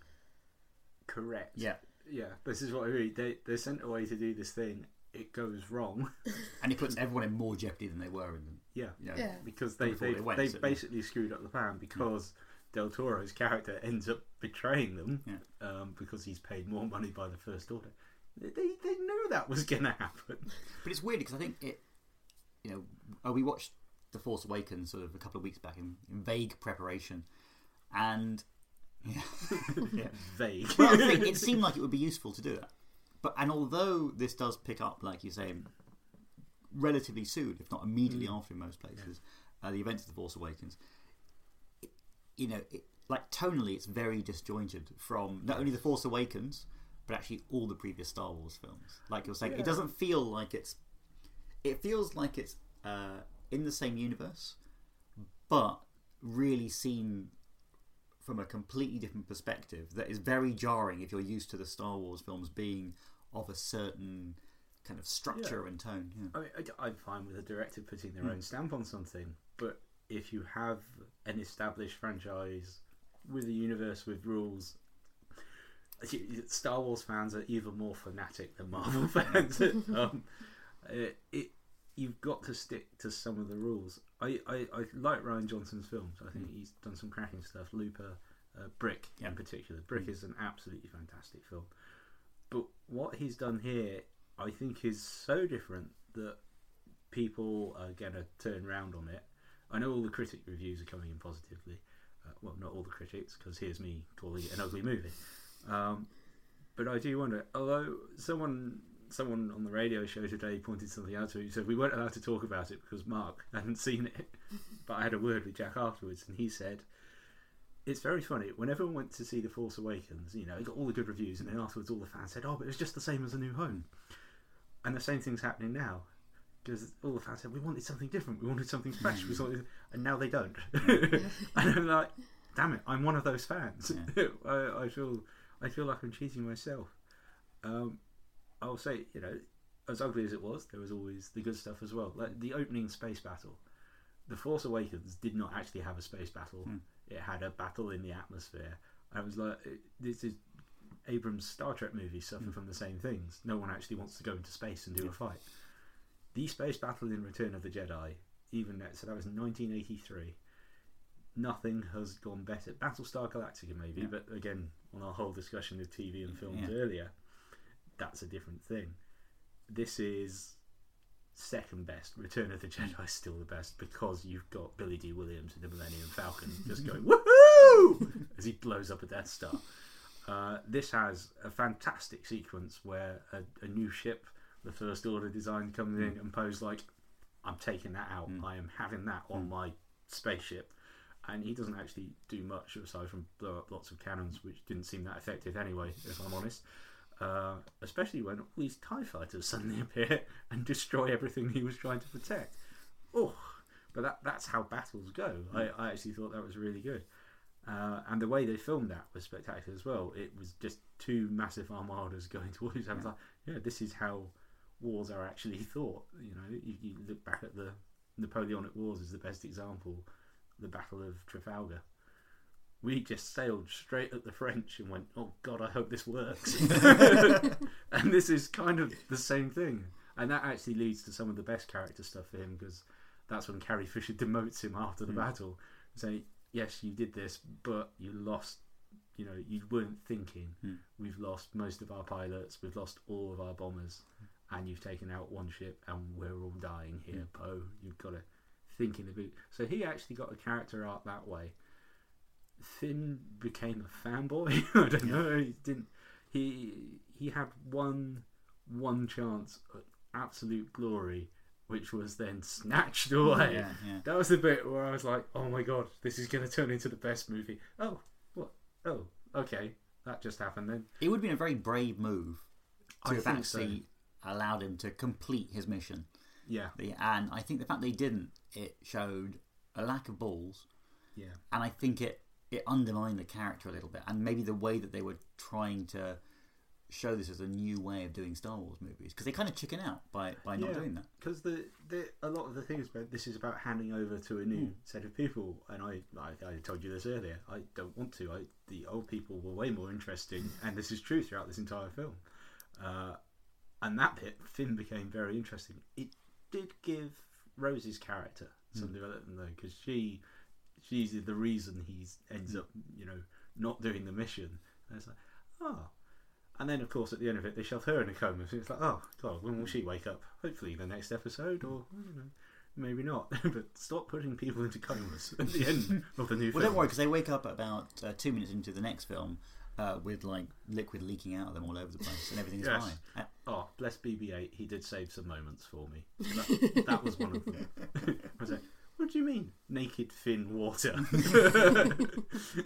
Correct. Yeah, Yeah. This is what I read. They they're sent away to do this thing. It goes wrong. and it puts everyone in more jeopardy than they were in them. Yeah. You know, Yeah. Because they Before they, they went, they certainly. basically screwed up the plan because Del Toro's character ends up betraying them Yeah. um, because he's paid more money by the First Order. They they, they knew that was going to happen. But it's weird because I think it, you know, uh, we watched The Force Awakens sort of a couple of weeks back in, in vague preparation, and yeah, yeah. Vague. Well, I think it seemed like it would be useful to do that. But and although this does pick up, like you say, relatively soon, if not immediately after in most places, uh, the events of the Force Awakens, it, you know, it, like tonally, it's very disjointed from not only the Force Awakens, but actually all the previous Star Wars films. Like you're saying, Yeah. it doesn't feel like it's. It feels like it's uh, in the same universe, but really seen from a completely different perspective that is very jarring if you're used to the Star Wars films being of a certain kind of structure and tone. Yeah. I mean, I, I'm fine with a director putting their Hmm. own stamp on something, but if you have an established franchise with a universe with rules, Star Wars fans are even more fanatic than Marvel fans. um, it, it you've got to stick to some of the rules. I, I, I like Rian Johnson's films. I think he's done some cracking stuff. Looper, uh, Brick Yeah. in particular. Brick is an absolutely fantastic film. But what he's done here, I think, is so different that people are going to turn round on it. I know all the critic reviews are coming in positively. Uh, well, not all the critics, because here's me calling it an ugly movie. Um, but I do wonder. Although someone someone on the radio show today pointed something out to me, said we weren't allowed to talk about it because Mark hadn't seen it. But I had a word with Jack afterwards, and he said it's very funny. When everyone went to see The Force Awakens, you know, it got all the good reviews, and then afterwards, all the fans said, "Oh, but it's just the same as A New Hope." And the same thing's happening now because all the fans said we wanted something different, we wanted something fresh, we wanted, and now they don't. and I'm like, damn it, I'm one of those fans. I, I feel, I feel like I'm cheating myself. Um, I'll say, you know, as ugly as it was, there was always the good stuff as well. Like the opening space battle. The Force Awakens did not actually have a space battle. Hmm. It had a battle in the atmosphere. I was like, this is Abrams' Star Trek movies suffer hmm. from the same things. No one actually wants to go into space and do a fight. The space battle in Return of the Jedi, even that, so that was 1983. Nothing has gone better. Battlestar Galactica, maybe, Yeah. but again, on our whole discussion of TV and films Yeah. earlier, that's a different thing. This is second best. Return of the Jedi is still the best because you've got Billy Dee Williams in the Millennium Falcon just going woohoo as he blows up a Death Star. Uh, this has a fantastic sequence where a, a new ship, the First Order design, comes in and Poe's like, "I'm taking that out. I am having that on my spaceship." And he doesn't actually do much aside from blow up lots of cannons, which didn't seem that effective anyway, if I'm honest. Uh, especially when all these TIE fighters suddenly appear and destroy everything he was trying to protect. Oh, but that, that's how battles go. I, I actually thought that was really good. Uh, and the way they filmed that was spectacular as well. It was just two massive armadas going towards each other. Like, yeah, this is how wars are actually thought. You know, you, you look back at the Napoleonic Wars as the best example, the Battle of Trafalgar. We just sailed straight at the French and went, oh God, I hope this works. and this is kind of the same thing. And that actually leads to some of the best character stuff for him because that's when Carrie Fisher demotes him after the battle, saying, "Yes, you did this, but you lost. You know, you weren't thinking. Hmm. We've lost most of our pilots. We've lost all of our bombers, and you've taken out one ship, and we're all dying here, hmm. Poe. You've got to think in the boot." So he actually got a character arc that way. Finn became a fanboy. I don't know. He didn't. He he had one one chance at absolute glory, which was then snatched away. Yeah, yeah. That was the bit where I was like, "Oh my god, this is going to turn into the best movie." Oh, what? Oh, okay, that just happened then. It would have been a very brave move to I have think so. actually allowed him to complete his mission. Yeah, The- And I think the fact they didn't, it showed a lack of balls, yeah, and I think it it undermined the character a little bit, and maybe the way that they were trying to show this as a new way of doing Star Wars movies because they kind of chicken out by by not Yeah. doing that. Because the, the a lot of the things about this is about handing over to a new hmm. set of people, and I, I I told you this earlier. I don't want to. I the old people were way more interesting, and this is true throughout this entire film. Uh, and that bit, Finn became very interesting. It did give Rose's character hmm. some development though, because she she's the reason he ends hmm. up you know not doing the mission. And it's like oh. And then, of course, at the end of it, they shove her in a coma. So it's like, oh god, when will she wake up? Hopefully, the next episode, or you know, maybe not. but stop putting people into comas at the end of the new Well, film. don't worry because they wake up about uh, two minutes into the next film uh, with like liquid leaking out of them all over the place, and everything's Yes. fine. Oh, bless BB-8. He did save some moments for me. That, that was one of them. I was like, what do you mean, naked Finn water?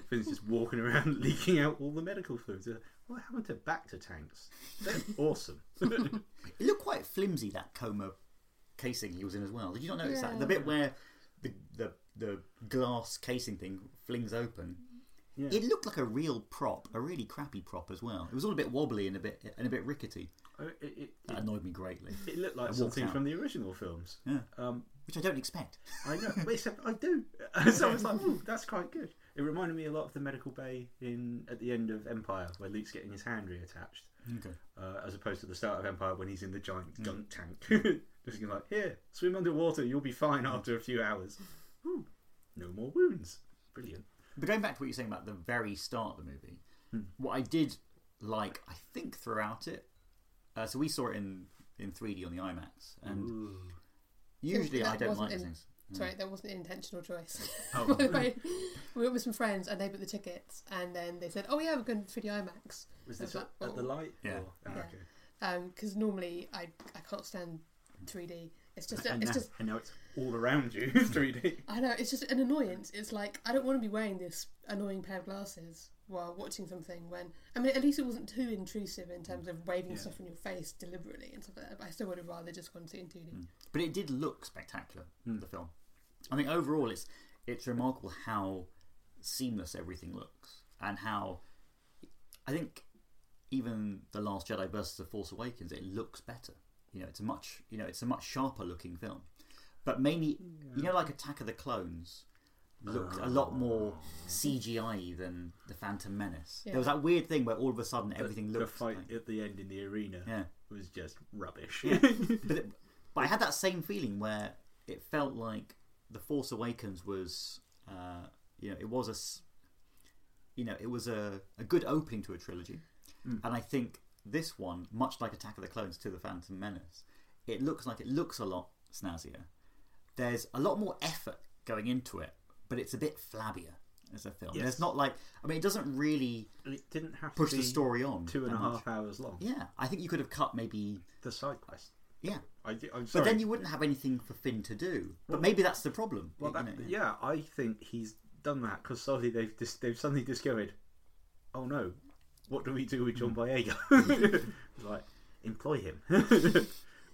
Finn's just walking around leaking out all the medical fluids. What happened to Bacta tanks? They're awesome. It looked quite flimsy that coma casing he was in as well. Did you not notice that? The bit where the the the glass casing thing flings open. Yeah. It looked like a real prop, a really crappy prop as well. It was all a bit wobbly and a bit and a bit rickety. Oh, it, it, That annoyed me greatly, it looked like I something out. from the original films. Yeah. Um, which I don't expect. I know, but except I do. so I was like, "Ooh, that's quite good. It reminded me a lot of the medical bay in at the end of Empire, where Luke's getting his hand reattached, Okay. uh, as opposed to the start of Empire when he's in the giant Mm. gunk tank. Just going like, here, swim underwater, you'll be fine after a few hours. Whew, no more wounds. Brilliant. But going back to what you're saying about the very start of the movie, Hmm. what I did like, I think throughout it, uh, so we saw it in in 3D on the IMAX, and Ooh. usually that I don't wasn't like those in- things. Sorry, that wasn't an intentional choice. Oh. By the way, we went with some friends and they bought the tickets, and then they said, "Oh yeah, we're going to 3D IMAX." Was I was this like, at, at the oh. light? Yeah. Or- ah, Yeah. okay. Because normally I I can't stand 3D. It's just And, it's now, just and now it's all around you, 3D. I know it's just an annoyance. It's like I don't want to be wearing this annoying pair of glasses while watching something. When I mean, at least it wasn't too intrusive in terms of waving Yeah. stuff in your face deliberately and stuff like that. But I still would have rather just gone to it in 2D. Mm. But it did look spectacular. Mm. The film. I think overall, it's it's remarkable how seamless everything looks, and how I think even the Last Jedi versus the Force Awakens, it looks better. You know, it's a much you know it's a much sharper looking film, but mainly you know like Attack of the Clones looked a lot more CGI than the Phantom Menace. Yeah. There was that weird thing where all of a sudden everything the, looked the fight like, at the end in the arena yeah. was just rubbish. but, it, but I had that same feeling where it felt like the Force Awakens was, uh, you know, it was a, you know, it was a, a good opening to a trilogy, Mm. and I think this one, much like Attack of the Clones to the Phantom Menace, it looks like it looks a lot snazzier. There's a lot more effort going into it, but it's a bit flabbier as a film. Yes. There's not like, I mean, it doesn't really And it didn't have push the story on two and a much. hours long. Yeah, I think you could have cut maybe The side quest. Yeah I, am But then you wouldn't have anything for Finn to do. But Well- maybe that's the problem. well, that, know, yeah, I think he's done that because suddenly they've dis- they've suddenly discovered. Oh no, what do we do with Hmm. John Boyega? like employ him.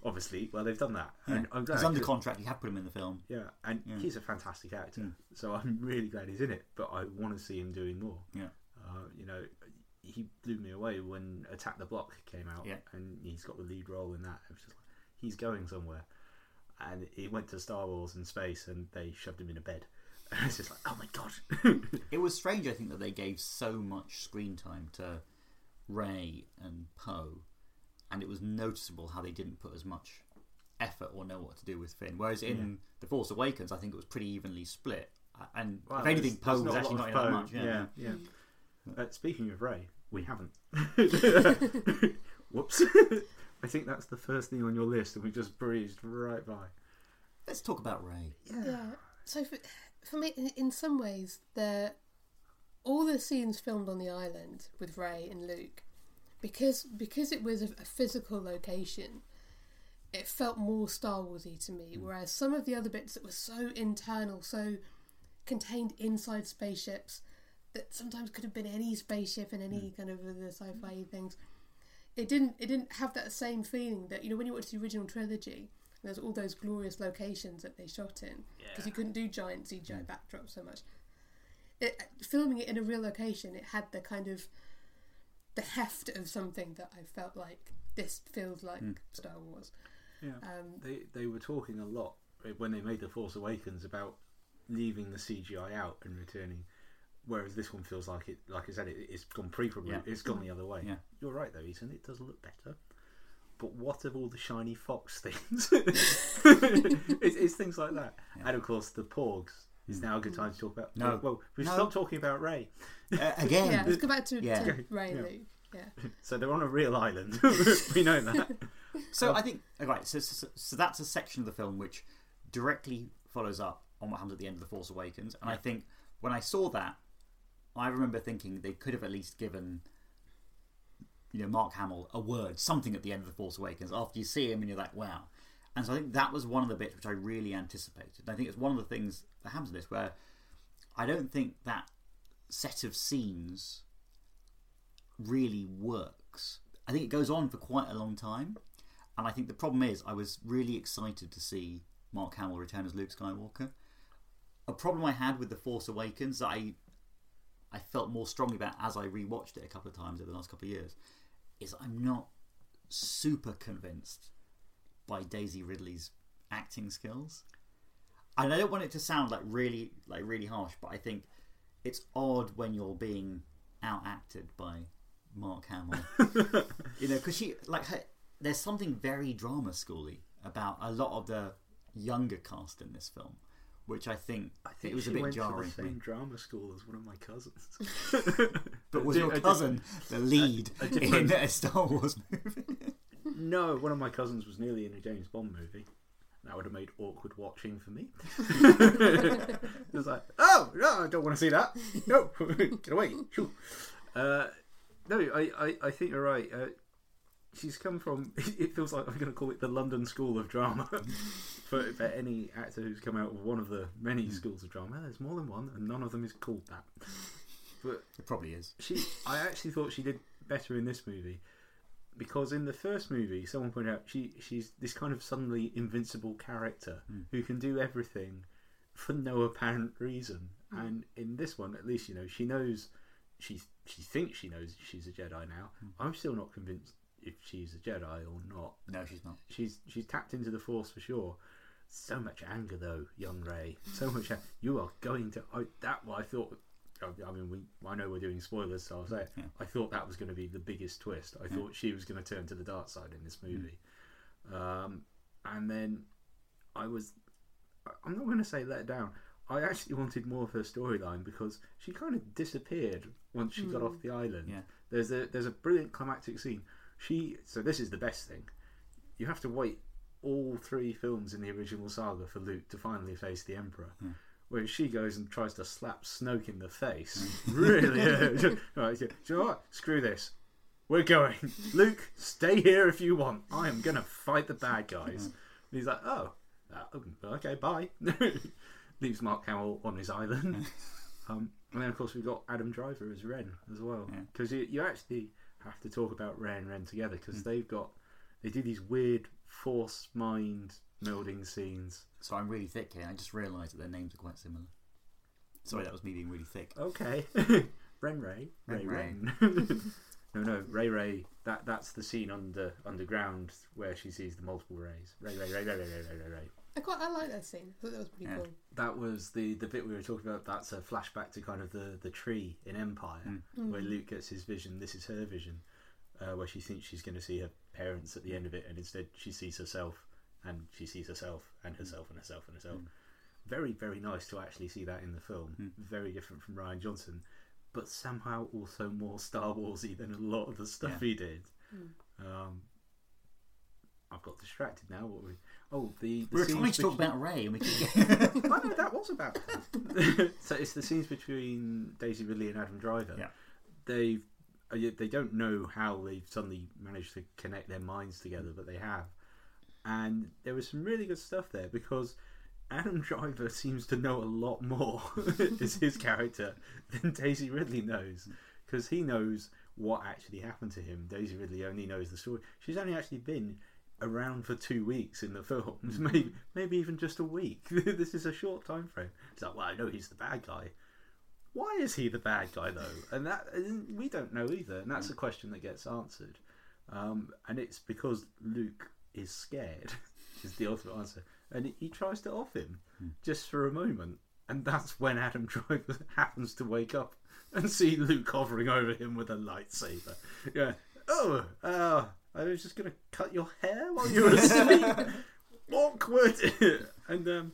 Obviously, well they've done that, and I'm glad. He's under contract. You have put him in the film. Yeah, and Yeah. he's a fantastic actor. Mm. So I'm really glad he's in it. But I want to see him doing more. Yeah. Uh, you know, he blew me away when Attack the Block came out, Yeah. and he's got the lead role in that. It was just like he's going somewhere, and he went to Star Wars in space, and they shoved him in a bed. And it's just like, oh my god. It was strange, I think, that they gave so much screen time to Rey and Poe, and it was noticeable how they didn't put as much effort or know what to do with Finn. Whereas in The Force Awakens, I think it was pretty evenly split. Uh, And Well, if anything, Poe was actually not of in that Poe. much. Yeah. yeah. yeah. Uh, speaking of Rey, we haven't. Whoops. I think that's the first thing on your list, and we just breezed right by. Let's talk about Rey. Yeah. So for, for me, in, in some ways, the all the scenes filmed on the island with Rey and Luke, because because it was a, a physical location, it felt more Star Warsy to me. Mm. Whereas some of the other bits that were so internal, so contained inside spaceships, that sometimes could have been any spaceship in any mm. kind of other sci-fi things. It didn't. It didn't have that same feeling that you know when you watch the original trilogy. There's all those glorious locations that they shot in because you couldn't do giant CGI backdrops so much. It, filming it in a real location, it had the kind of the heft of something that I felt like this feels like Star Wars. Yeah. Um, They they were talking a lot when they made the Force Awakens about leaving the CGI out and returning, whereas this one feels like it. Like I said, it, it's gone prequel. Yeah. It's gone the other way. Yeah. You're right though, Ethan. It does look better. But what of all the shiny fox things? it's, it's things like that, and of course the Porgs. Is now a good time to talk about? No. Well, we've No. stopped talking about Rey. Uh, again, yeah, let's go back to, Yeah. to Rey Yeah. Luke. Yeah, So they're on a real island. we know that. So I think right. So, so so that's a section of the film which directly follows up on what happens at the end of the Force Awakens, and I think when I saw that, I remember thinking they could have at least given, you know, Mark Hamill a word, something at the end of the Force Awakens after you see him and you're like, wow. And so I think that was one of the bits which I really anticipated. And I think it's one of the things that happens in this where I don't think that set of scenes really works. I think it goes on for quite a long time. And I think the problem is, I was really excited to see Mark Hamill return as Luke Skywalker. A problem I had with The Force Awakens that I I felt more strongly about as I rewatched it a couple of times over the last couple of years is I'm not super convinced by Daisy Ridley's acting skills. And I don't want it to sound like really like really harsh, but I think it's odd when you're being out acted by Mark Hamill. you know, because she like her, there's something very drama schooly about a lot of the younger cast in this film, which I think, I think it was a bit went jarring to the me. same drama school as one of my cousins. But was your cousin the lead a in a Star Wars movie? No, one of my cousins was nearly in a James Bond movie. That would have made awkward watching for me. it was like, oh no, I don't want to see that. No, get away. Uh, no, I, I, I think you're right. Uh, she's come from. It feels like I'm going to call it the London School of Drama. for, for any actor who's come out of one of the many hmm. schools of drama, there's more than one, and none of them is called that. But It probably is. she I actually thought she did better in this movie because in the first movie someone pointed out she she's this kind of suddenly invincible character hmm. who can do everything for no apparent reason hmm. and in this one at least you know she knows she she thinks she knows she's a Jedi now I'm still not convinced if she's a Jedi or not No, she's not. she's she's tapped into the force for sure. So much anger though, young Rey. So much. a- You are going to. I, that what I thought. I mean, we. I know we're doing spoilers, so I'll say it. Yeah. I thought that was going to be the biggest twist. I thought she was going to turn to the dark side in this movie, um, and then I was. I'm not going to say let down. I actually wanted more of her storyline because she kind of disappeared once she got off the island. Yeah. There's a there's a brilliant climactic scene. She so this is the best thing. You have to wait all three films in the original saga for Luke to finally face the Emperor. Hmm. Where she goes and tries to slap Snoke in the face. Hmm. really? yeah. right, yeah. Do you know what? Screw this. We're going. Luke, stay here if you want. I am going to fight the bad hmm. guys. And he's like, oh, okay, bye. Leaves Mark Hamill on his island. Um, and then, of course, we've got Adam Driver as Ren as well. Yeah. Because you, you actually have to talk about Rey and Ren together because hmm. they've got, they do these weird force mind melding scenes. So I'm really thick here. I just realised that their names are quite similar. Sorry, that was me being really thick. Okay. Ren Rey. Rey Ren Ren. no, no, Rey Rey. That that's the scene under underground where she sees the multiple rays. Rey Rey Rey Rey Rey Rey Rey Rey Rey. I quite I like that scene. I thought that was pretty Yeah. cool. That was the the bit we were talking about. That's a flashback to kind of the the tree in Empire mm. where mm-hmm. Luke gets his vision. This is her vision, uh, where she thinks she's going to see her parents at the end of it, and instead she sees herself, and she sees herself and mm. herself and herself and herself. Mm. Very very nice to actually see that in the film. Very different from Rian Johnson, but somehow also more Star Warsy than a lot of the stuff Yeah. he did. Um, I've got distracted now. What we? Oh, the, the We were trying to talk about Rey, and we keep I know that was about. so it's the scenes between Daisy Ridley and Adam Driver. Yeah. They've uh, they don't know how they've suddenly managed to connect their minds together, but they have. And there was some really good stuff there because Adam Driver seems to know a lot more as his character than Daisy Ridley knows because he knows what actually happened to him. Daisy Ridley only knows the story. She's only actually been around for two weeks in the films, maybe maybe even just a week. this is a short time frame. It's like, well, I know he's the bad guy. Why is he the bad guy though? And that and we don't know either. And that's a question that gets answered. Um, and it's because Luke is scared. is the ultimate answer. And he- he tries to off him just for a moment. And that's when Adam Driver happens to wake up and see Luke hovering over him with a lightsaber. Yeah. Oh, uh, I was just going to cut your hair while you were asleep. Awkward. and um,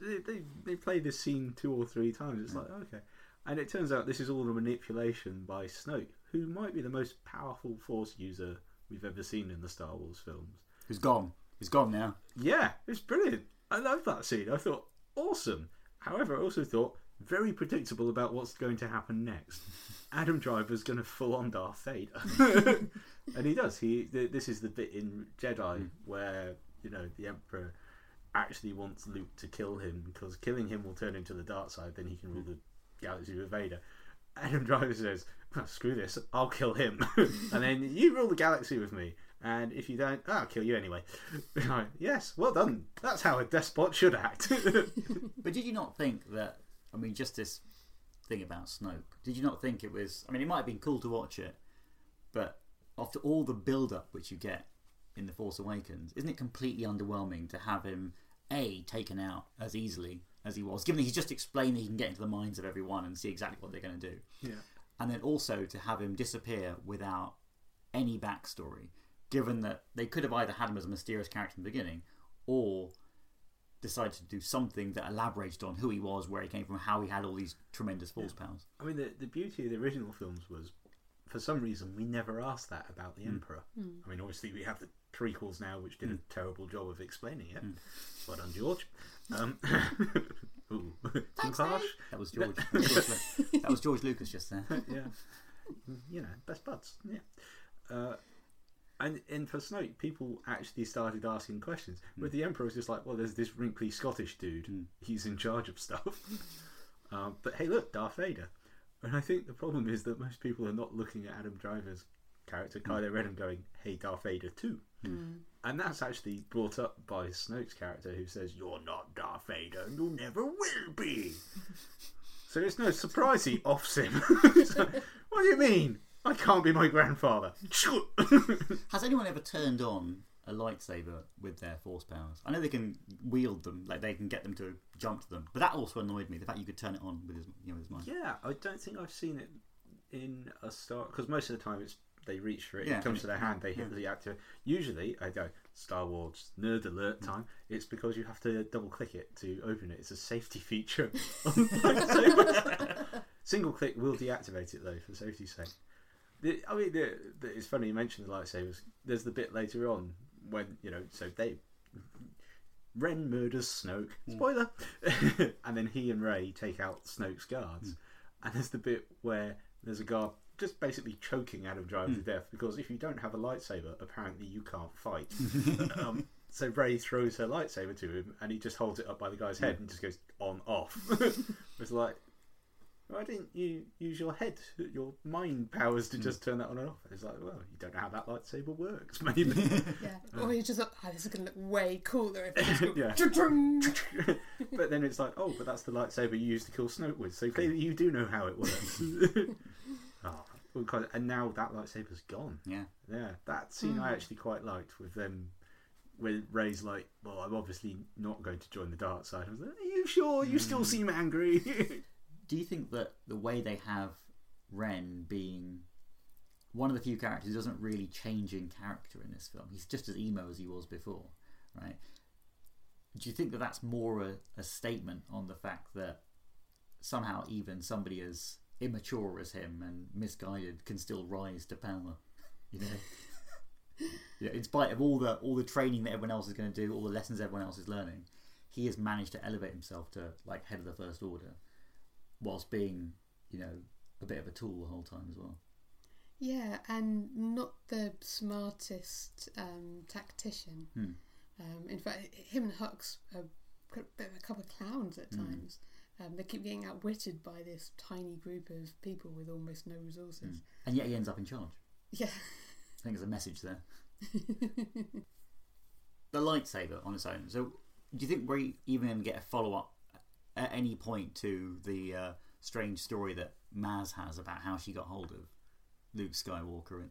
they, they, they play this scene two or three times. It's like, okay. And it turns out this is all a manipulation by Snoke, who might be the most powerful Force user we've ever seen in the Star Wars films. He's gone. He's gone now. Yeah, it's brilliant. I love that scene. I thought awesome. However, I also thought very predictable about what's going to happen next. Adam Driver's going to full on Darth Vader, and he does. He th- this is the bit in Jedi hmm. where you know the Emperor actually wants Luke to kill him because killing him will turn him to the dark side. Then he can rule hmm. the galaxy with Vader. Adam Driver says, "Oh, "Screw this, I'll kill him, and then you rule the galaxy with me." And if you don't, I'll kill you anyway. Yes, well done. That's how a despot should act. But did you not think that? I mean, just this thing about Snoke. Did you not think it was? I mean, it might have been cool to watch it, but after all the build-up which you get in the Force Awakens, isn't it completely underwhelming to have him a taken out as easily as he was, given that he's just explained that he can get into the minds of everyone and see exactly what they're going to do. Yeah. And then also to have him disappear without any backstory, given that they could have either had him as a mysterious character in the beginning or decided to do something that elaborated on who he was, where he came from, how he had all these tremendous force powers. I mean, the, the beauty of the original films was, for some reason, we never asked that about the Emperor. I mean, obviously, we have the prequels now, which did a terrible job of explaining it. Well done, George. Um, ooh, too harsh. That was George. that, was George that was George Lucas just there. yeah, you know, best buds. Yeah. Uh, and and for Snoke, people actually started asking questions. With the Emperor, it's just like, well, there's this wrinkly Scottish dude. He's in charge of stuff. um, but hey, look, Darth Vader. And I think the problem is that most people are not looking at Adam Driver's character Kylo Ren and going, "Hey, Darth Vader too." Hmm. And that's actually brought up by Snoke's character, who says, "You're not Darth Vader, and you never will be." so it's no surprise he offs him. Like, what do you mean? I can't be my grandfather. Has anyone ever turned on a lightsaber with their force powers? I know they can wield them, like they can get them to jump to them, but that also annoyed me. The fact you could turn it on with his, you know, with his mind. yeah, I don't think I've seen it in a Star because most of the time it's they reach for it, Yeah, it comes to their hand, they hit the activate. Usually, I go Star Wars nerd alert mm. time. It's because you have to double click it to open it. It's a safety feature. Single click will deactivate it though for safety's sake. The, I mean, the, the, it's funny you mentioned the lightsabers. There's the bit later on when you know, so they Ren murders Snoke. Hmm. Spoiler. and then he and Rey take out Snoke's guards. Hmm. And there's the bit where there's a guard just basically choking Adam Driver to hmm. death because if you don't have a lightsaber, apparently you can't fight. um, so Rey throws her lightsaber to him, and he just holds it up by the guy's head and just goes on off. it's like, why didn't you use your head, your mind powers to hmm. just turn that on and off? It's like, well, you don't know how that lightsaber works, maybe. Yeah. Or you just thought, oh, this is going to look way cooler if I just go, Yeah. "Chum-chum." but then it's like, oh, but that's the lightsaber you used to kill Snoke with. So clearly you do know how it works. oh, all kinds- and now that lightsaber's gone. Yeah. Yeah, that scene I hmm. actually quite liked with them. When Rey's like, "Well, I'm obviously not going to join the dark side." I was like, "Are you sure? You still hmm. seem angry." Do you think that the way they have Ren being one of the few characters who doesn't really change in character in this film, he's just as emo as he was before, right? Do you think that that's more a, a statement on the fact that somehow even somebody as immature as him and misguided can still rise to power? You know, yeah, in spite of all the all the training that everyone else is going to do, all the lessons everyone else is learning, he has managed to elevate himself to like head of the first order whilst being, you know, a bit of a tool the whole time as well. Yeah, and not the smartest um, tactician. Hmm. Um, in fact, him and Hux are a bit of a couple of clowns at times. Um, they keep getting outwitted by this tiny group of people with almost no resources. And yet he ends up in charge. Yeah. I think there's a message there. the lightsaber on its own. So, do you think we're even get a follow up at any point to the uh, strange story that Maz has about how she got hold of Luke Skywalker and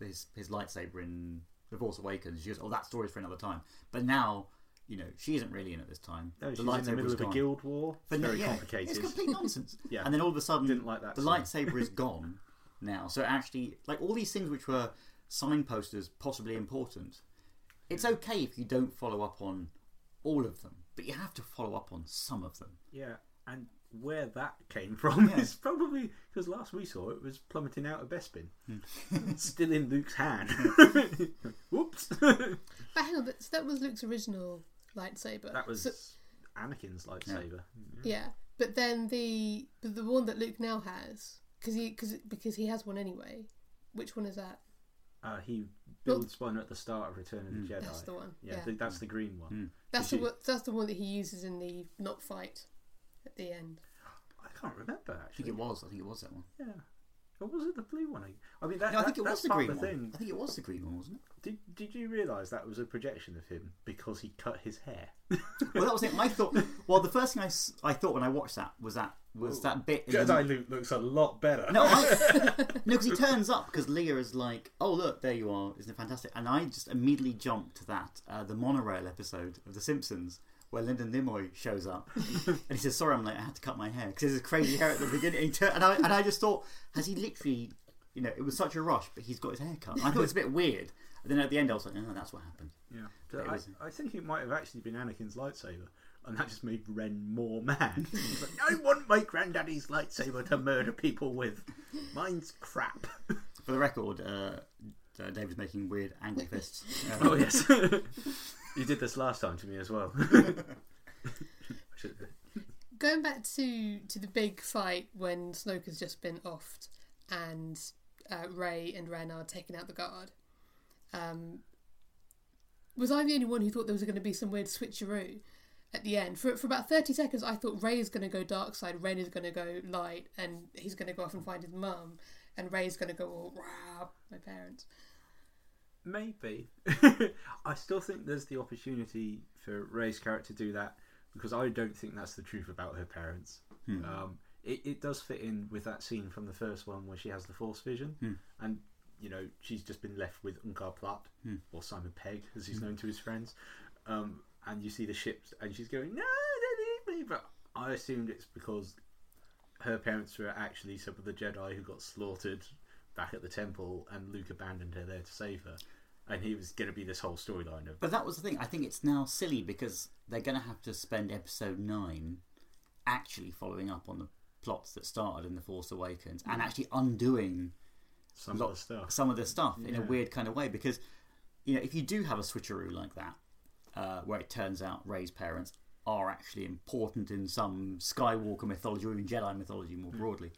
his his lightsaber in The Force Awakens? She goes, "Oh, that story's for another time." But now, you know, she isn't really in at this time. No, she's the in the middle of a guild war. But very yeah, complicated. It's complete nonsense. Yeah. And then all of a sudden, Didn't like that the lightsaber is gone now. So actually, like all these things which were signposters, possibly important, it's okay if you don't follow up on all of them, but you have to follow up on some of them. Yeah, and where that came from Yeah. is probably because last we saw it was plummeting out of Bespin, Hmm. still in Luke's hand. Whoops, But hang on, but that was Luke's original lightsaber. that was So- Anakin's lightsaber. yeah, but then the but the one that Luke now has because he cause, because he has one anyway. Which one is that? Uh, he builds one at the start of Return of the Jedi. That's the one. Yeah, Yeah, the- that's the green one. that's Did the you- one, that's the one that he uses in the not fight at the end. I can't remember I think it was. I think it was that one. Yeah. Or was it the blue one? I mean, that, No, I that- think it was the green the one. thing. I think it was the green one, wasn't it? Did Did you realise that was a projection of him because he cut his hair? Well, that was it. I thought. Well, the first thing I, I thought when I watched that was that was that bit. the- Jedi Luke looks a lot better. No, I, no, because he turns up because Leia is like, "Oh look, there you are! Isn't it fantastic?" And I just immediately jumped to that uh, the monorail episode of The Simpsons where Leonard Nimoy shows up and he says, "Sorry, I'm late. I had to cut my hair because there's a crazy hair at the beginning." And, I and I just thought, has he literally? You know, it was such a rush, but he's got his hair cut. And I thought it's a bit weird. And then at the end, I was like, "Oh, that's what happened." Yeah, so I, was- I think it might have actually been Anakin's lightsaber, and that just made Ren more mad. Like, I want my granddaddy's lightsaber to murder people with. Mine's crap. For the record, uh, uh, David's making weird angry fists. Oh yes, you did this last time to me as well. Going back to to the big fight when Snoke has just been offed and uh, Rey and Ren are taking out the guard. Um, was I the only one who thought there was going to be some weird switcheroo at the end? For for about thirty seconds, I thought Rey is going to go dark side, Ren is going to go light, and he's going to go off and find his mum, and Rey's going to go all rah, my parents. Maybe. I still think there's the opportunity for Rey's character to do that because I don't think that's the truth about her parents. Hmm. Um, it, it does fit in with that scene from the first one where she has the Force vision, Hmm. and you know she's just been left with Unkar Plutt Hmm. or Simon Pegg, as he's known to his friends. Um, and you see the ships, and she's going, "No, don't leave me." But I assumed it's because her parents were actually some of the Jedi who got slaughtered back at the temple, and Luke abandoned her there to save her. And he was going to be this whole storyline of But that was the thing. I think it's now silly because they're going to have to spend episode nine actually following up on the plots that started in The Force Awakens and actually undoing some lot- of the stuff. some of the stuff in a weird kind of way. Because, you know, if you do have a switcheroo like that, uh, where it turns out Rey's parents are actually important in some Skywalker mythology or even Jedi mythology more broadly,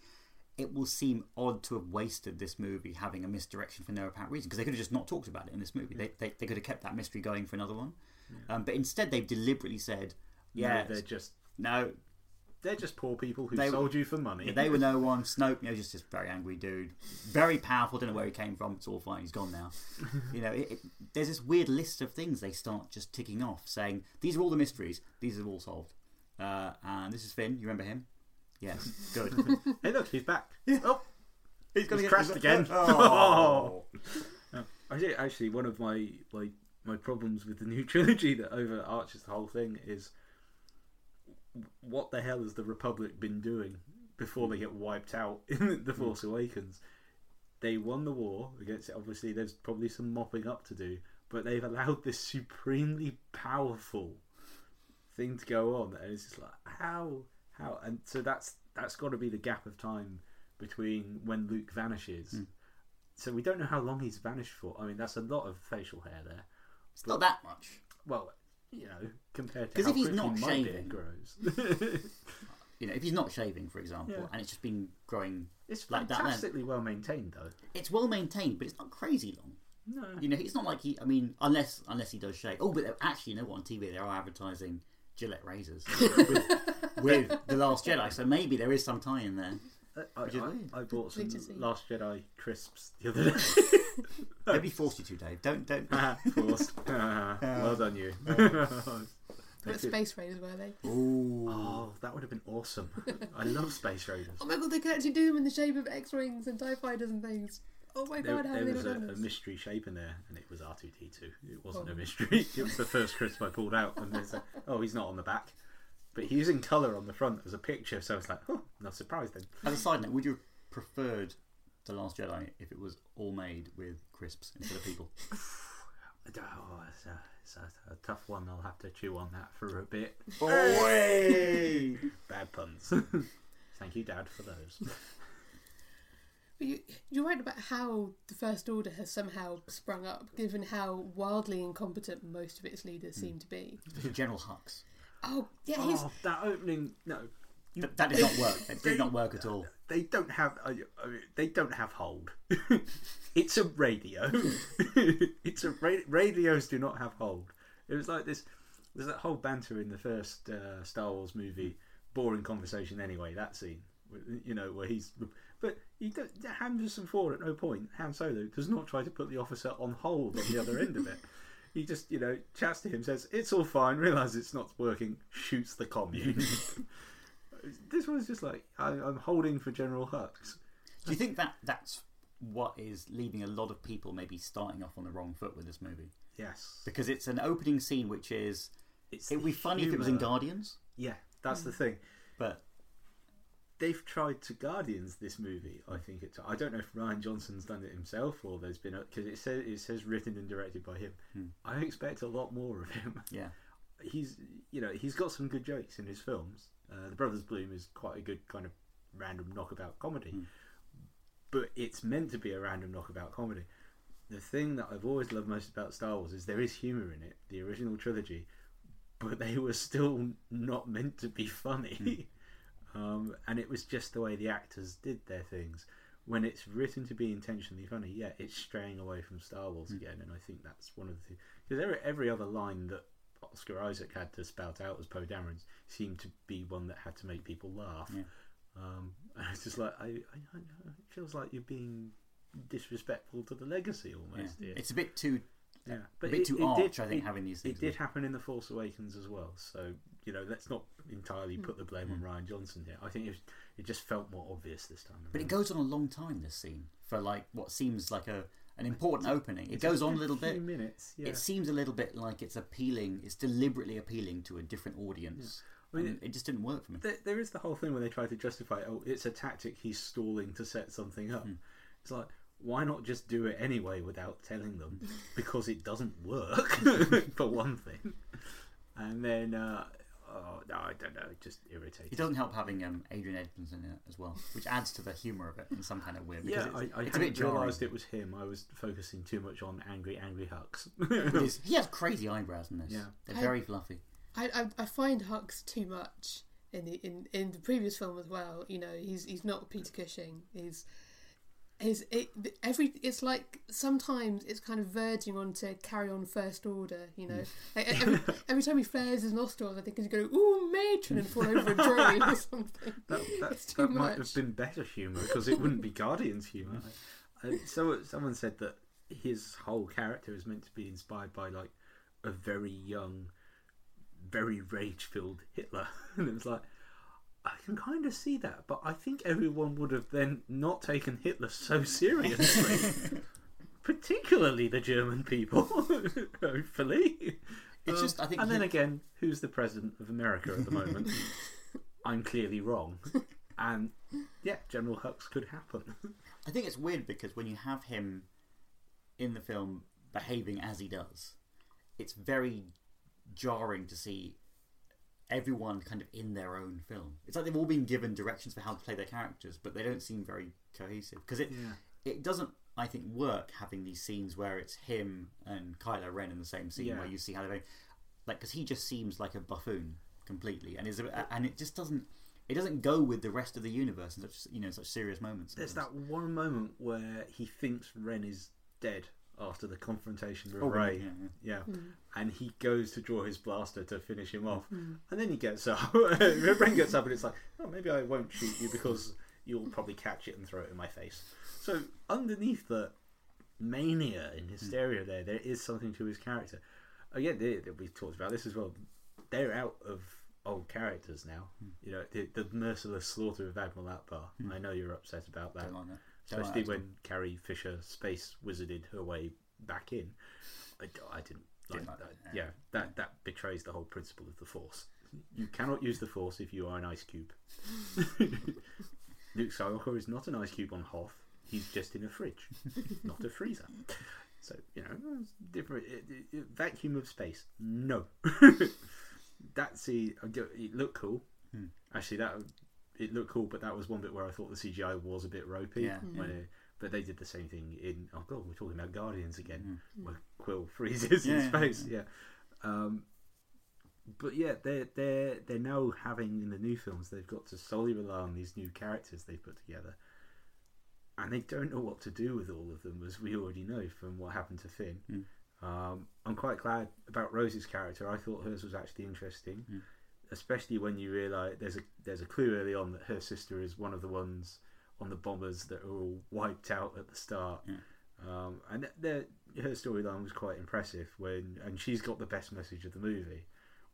it will seem odd to have wasted this movie having a misdirection for no apparent reason because they could have just not talked about it in this movie. They, they, they could have kept that mystery going for another one. Um, but instead, they've deliberately said, yeah, No, they're just no, they're just poor people who They- sold you for money. yeah, they were no one. Snoke, you know, just this very angry dude, very powerful. Don't know where he came from. It's all fine. He's gone now. you know, it, it, there's this weird list of things they start just ticking off, saying these are all the mysteries. These are all solved. Uh, and this is Finn. You remember him? Yes, good. hey, look, he's back. Oh, he's He's crashed again. Oh. oh. actually, actually, one of my my my problems with the new trilogy that overarches the whole thing is what the hell has the Republic been doing before they get wiped out in the Force mm. Awakens? They won the war against it. Obviously, there's probably some mopping up to do, but they've allowed this supremely powerful thing to go on, and it's just like how how, and so that's that's got to be the gap of time between when Luke vanishes. Hmm. So we don't know how long he's vanished for. I mean, that's a lot of facial hair there. It's not that much. Well, you know, compared to how if he's not shaving- grows, You know, if he's not shaving, for example, Yeah. and it's just been growing, it's Like that fantastically well maintained, though. it's well maintained, but it's not crazy long. No, You know, it's not like he. I mean, unless unless he does shave. Oh, but actually, you know what? On TV, they are advertising Gillette razors with, with the Last Jedi, so maybe there is some tie in there. I, I. I bought some Need to see. Last Jedi crisps the other day. Nobody forced you to, Dave. Don't don't. Ah, Forced. Ah, well done, you. What space raiders were they? Ooh. oh, that would have been awesome. I love Space Raiders. Oh my god, they could actually do them in the shape of X-wings and Tie fighters and things. Oh my There, god, how there was a, a mystery shape in there, and it was R two D two. It wasn't Oh. a mystery. It was the first crisp I pulled out, and they said, "Oh, he's not on the back," but he's in colour on the front as a picture. So it's like, "Oh, not surprised then." As a side note, would you have preferred the Last Jedi if it was all made with crisps instead of people? Oh, it's, a, it's a, a tough one. I'll have to chew on that for a bit. Away! Bad puns. Thank you, Dad, for those. But you, you're right about how the First Order has somehow sprung up, given how wildly incompetent most of its leaders hmm. seem to be. General Hux. Oh, yeah, his, Oh, that opening. No, Th- that did not work. That did not work at all. they don't have. I I mean, they don't have hold. it's a radio. it's a ra- radios do not have hold. It was like this. There's that whole banter in the first uh, Star Wars movie. Boring conversation anyway. That scene, you know, where he's. But he don't, Henderson Ford at no point. Han Solo does not try to put the officer on hold on the other end of it. He just, you know, chats to him, says it's all fine, realizes it's not working, shoots the commune. this was just like I, I'm holding for General Hux. Do you think that that's what is leaving a lot of people maybe starting off on the wrong foot with this movie? Yes. Because it's an opening scene which is it's It would be funny if it was in. Guardians, Yeah, that's the hmm. thing. but They've tried to Guardians this movie. I think it's. I don't know if Rian Johnson's done it himself or there's been because it says it says written and directed by him. Hmm. I expect a lot more of him. yeah, He's you know he's got some good jokes in his films. Uh, the Brothers Bloom is quite a good kind of random knockabout comedy, Hmm. but it's meant to be a random knockabout comedy. The thing that I've always loved most about Star Wars is there is humor in it. The original trilogy, but they were still not meant to be funny. um, and it was just the way the actors did their things. When it's written to be intentionally funny, yeah, it's straying away from Star Wars again, and I think that's one of the things. Because every, every other line that Oscar Isaac had to spout out as Poe Dameron's seemed to be one that had to make people laugh. Yeah. Um, and it's just like I, I, I, it feels like you're being disrespectful to the legacy almost. here. it's a bit too Yeah, a bit too arch. I think having these things. it did happen in the Force Awakens as well. So you know, let's not entirely hmm. put the blame on hmm. Rian Johnson here. I think it, was, it just felt more obvious this time. But it goes on a long time. This scene for like what seems like a an important opening. It goes on a a little few bit. minutes. Yeah. It seems a little bit like it's appealing. It's deliberately appealing to a different audience. I mean, and it just didn't work for me. there, there is the whole thing where they try to justify, oh, it's a tactic he's stalling to set something up. Hmm. It's like, why not just do it anyway without telling them? Because it doesn't work, for one thing. And then, uh, oh, no, I don't know, it just irritates. It doesn't help having um, Adrian Edmondson in it as well, which adds to the humour of it in some kind of weird. Yeah, because it's, I, I it's a bit hadn't jarring. realised it was him. I was focusing too much on angry, angry Hux. It is- he has crazy eyebrows in this. Yeah. They're I- very fluffy. I, I I find Hux too much in the in, in the previous film as well. You know, he's he's not Peter Cushing. He's his it every it's like sometimes it's kind of verging on to carry on first order. You know, like every, every time he flares his nostrils, I think he's going ooh matron and fall over a drone or something. That, that, that might have been better humour because it wouldn't be Guardian's humour. Uh, so someone said that his whole character is meant to be inspired by like a very young, very rage-filled Hitler, and it was like. I can kind of see that, but I think everyone would have then not taken Hitler so seriously, particularly the German people. Hopefully, It's Um, just- I think and then he- again, who's the president of America at the moment? I'm clearly wrong. And yeah, General Hux could happen. I think it's weird because when you have him in the film behaving as he does, it's very jarring to see everyone kind of in their own film. It's like they've all been given directions for how to play their characters, but they don't seem very cohesive because it Yeah. it doesn't. I think work having these scenes where it's him and Kylo Ren in the same scene Yeah. where you see how they like because he just seems like a buffoon completely and is a, and it just doesn't it doesn't go with the rest of the universe in such you know such serious moments. There's that one moment where he thinks Ren is dead after the confrontation with Oh, Rey. yeah, yeah. Yeah. Hmm. And he goes to draw his blaster to finish him off. Hmm. And then he gets up. Ren gets up and it's like, oh, maybe I won't shoot you because you'll probably catch it and throw it in my face. So underneath the mania and hysteria there, there is something to his character. Oh, Again, they, they- we've talked about this as well. They're out of old characters now. You know, the, the merciless slaughter of Admiral Ackbar. I know you're upset about that Don't like that. Don't like especially when Carrie Fisher space wizarded her way back in. I, I didn't like Didn't like that. that, Yeah, yeah. that that betrays the whole principle of the Force. You cannot use the Force if you are an ice cube. Luke Skywalker is not an ice cube on Hoth. He's just in a fridge, not a freezer. So you know, it's different it, it- it- vacuum of space. No, that's scene it looked cool. Hmm. Actually, that it looked cool, but that was one bit where I thought the CGI was a bit ropey. Yeah, when it- but they did the same thing in oh god, we're talking about Guardians again, Mm. where Quill freezes in Yeah, yeah, space. Yeah. Um, but yeah, they're they're they're now having in the new films they've got to solely rely on these new characters they've put together, and they don't know what to do with all of them, as we already know from what happened to Finn. Mm. Um, I'm quite glad about Rose's character. I thought hers was actually interesting, Mm. Especially when you realise there's a there's a clue early on that her sister is one of the ones on the bombers that are all wiped out at the start. Yeah. Um, and her storyline was quite impressive when, and she's got the best message of the movie,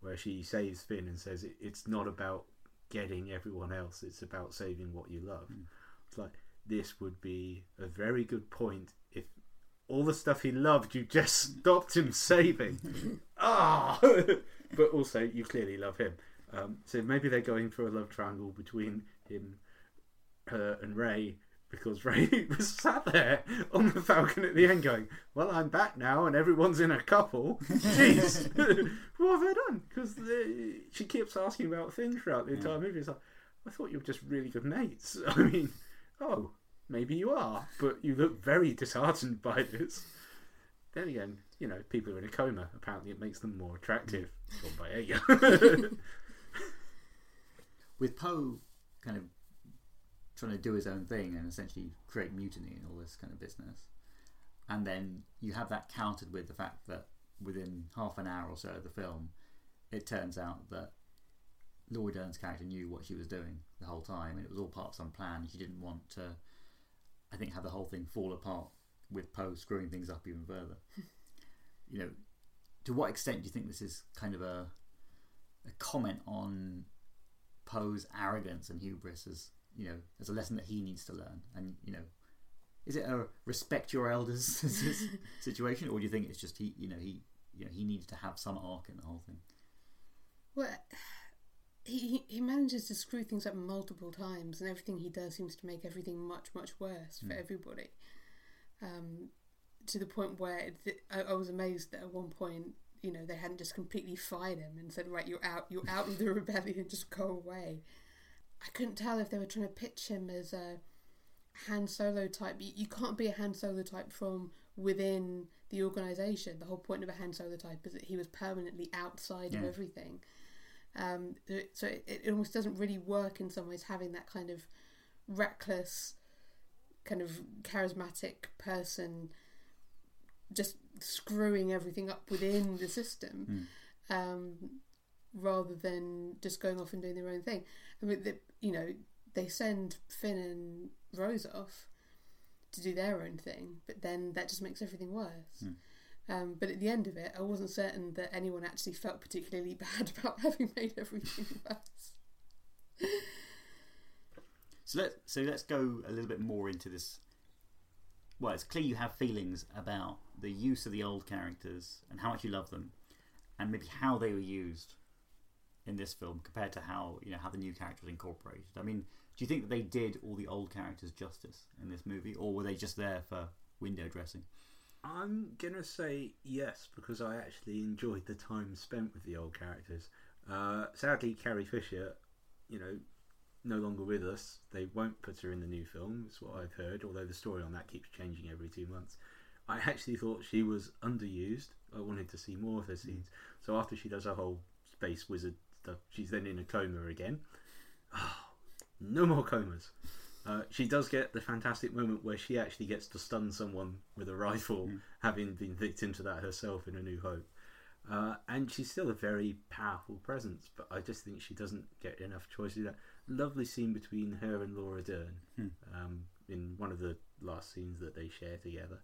where she saves Finn and says it, it's not about getting everyone else; it's about saving what you love. Mm. It's like this would be a very good point if all the stuff he loved you just stopped him saving. Ah, but also you clearly love him. Um, so maybe they're going for a love triangle between him, her, and Rey because Rey was sat there on the Falcon at the end going, "Well, I'm back now, and everyone's in a couple." Jeez, what have I done? Because she keeps asking about Finn throughout the entire movie. It's like, I thought you were just really good mates. I mean, oh, maybe you are, but you look very disheartened by this. Then again, you know, people are in a coma. Apparently, it makes them more attractive. Mm. Ager. With Poe kind of trying to do his own thing and essentially create mutiny and all this kind of business, and then you have that countered with the fact that within half an hour or so of the film, it turns out that Laura Dern's character knew what she was doing the whole time, and it was all part of some plan. She didn't want to, I think, have the whole thing fall apart with Poe screwing things up even further. you know, to what extent do you think this is kind of a a comment on Poe's arrogance and hubris as you know as a lesson that he needs to learn? And you know, is it a respect your elders situation, or do you think it's just he, you know, he, you know, he needs to have some arc in the whole thing? Well, he he manages to screw things up multiple times, and everything he does seems to make everything much much worse for Mm. everybody. Um, to the point where th- I, I was amazed that at one point, you know, they hadn't just completely fired him and said, "Right, you're out, you're out of the rebellion, just go away." I couldn't tell if they were trying to pitch him as a Han Solo type. You, you can't be a Han Solo type from within the organization. The whole point of a Han Solo type is that he was permanently outside of everything. Um, so it, it almost doesn't really work in some ways having that kind of reckless, kind of charismatic person just screwing everything up within the system, um, rather than just going off and doing their own thing. I mean, the, you know, they send Finn and Rose off to do their own thing, but then that just makes everything worse. Um, but at the end of it, I wasn't certain that anyone actually felt particularly bad about having made everything worse. So let's, so let's go a little bit more into this. Well, it's clear you have feelings about the use of the old characters and how much you love them, and maybe how they were used in this film compared to how you know how the new characters incorporated. I mean, do you think that they did all the old characters justice in this movie, or were they just there for window dressing? I'm gonna say yes because I actually enjoyed the time spent with the old characters. Uh, sadly, Carrie Fisher, you know, no longer with us. They won't put her in the new film. Is what I've heard. Although the story on that keeps changing every two months. I actually thought she was underused. I wanted to see more of her scenes. So after she does her whole space wizard stuff, she's then in a coma again. Oh, no more comas. Uh, she does get the fantastic moment where she actually gets to stun someone with a rifle, having been victim to that herself in A New Hope. Uh, and she's still a very powerful presence, but I just think she doesn't get enough choice to do that. Lovely scene between her and Laura Dern um, in one of the last scenes that they share together.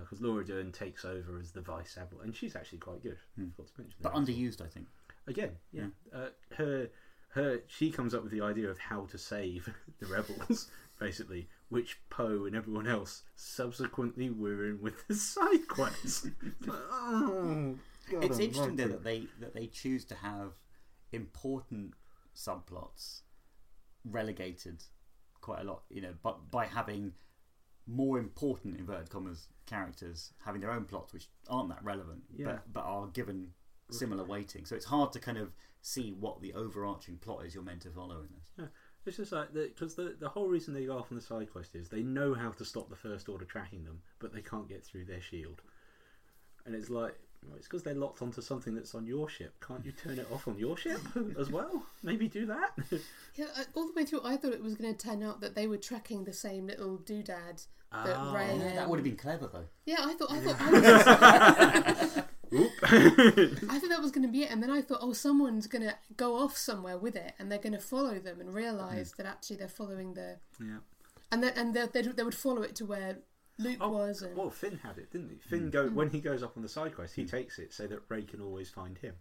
Because Laura Dern takes over as the vice admiral, and she's actually quite good. Forgot to mention But as well. underused, I think. Again, yeah. Uh, her, her, she comes up with the idea of how to save the rebels, basically, which Poe and everyone else subsequently were in with the side quests. It's oh, God it's interesting though that they that they choose to have important subplots relegated quite a lot. You know, but by having more important inverted commas characters having their own plots which aren't that relevant, Yeah. but but are given similar weighting. So it's hard to kind of see what the overarching plot is you're meant to follow in this. Yeah. It's just like because the the whole reason they go off on the side quest is they know how to stop the First Order tracking them, but they can't get through their shield. And it's like well, it's because they're locked onto something that's on your ship. Can't you turn it off on your ship as well? Maybe do that. Yeah, I, all the way through, I thought it was going to turn out that they were tracking the same little doodad that Ah. Rey. Yeah, that would have been clever though. Yeah, I thought I thought I, was, I thought that was going to be it, and then I thought, oh, someone's going to go off somewhere with it, and they're going to follow them and realise that actually they're following the, yeah. and then and they they would follow it to where Luke Oh, was, and Well, Finn had it, didn't he? Finn go when he goes up on the side quest, he takes it so that Rey can always find him.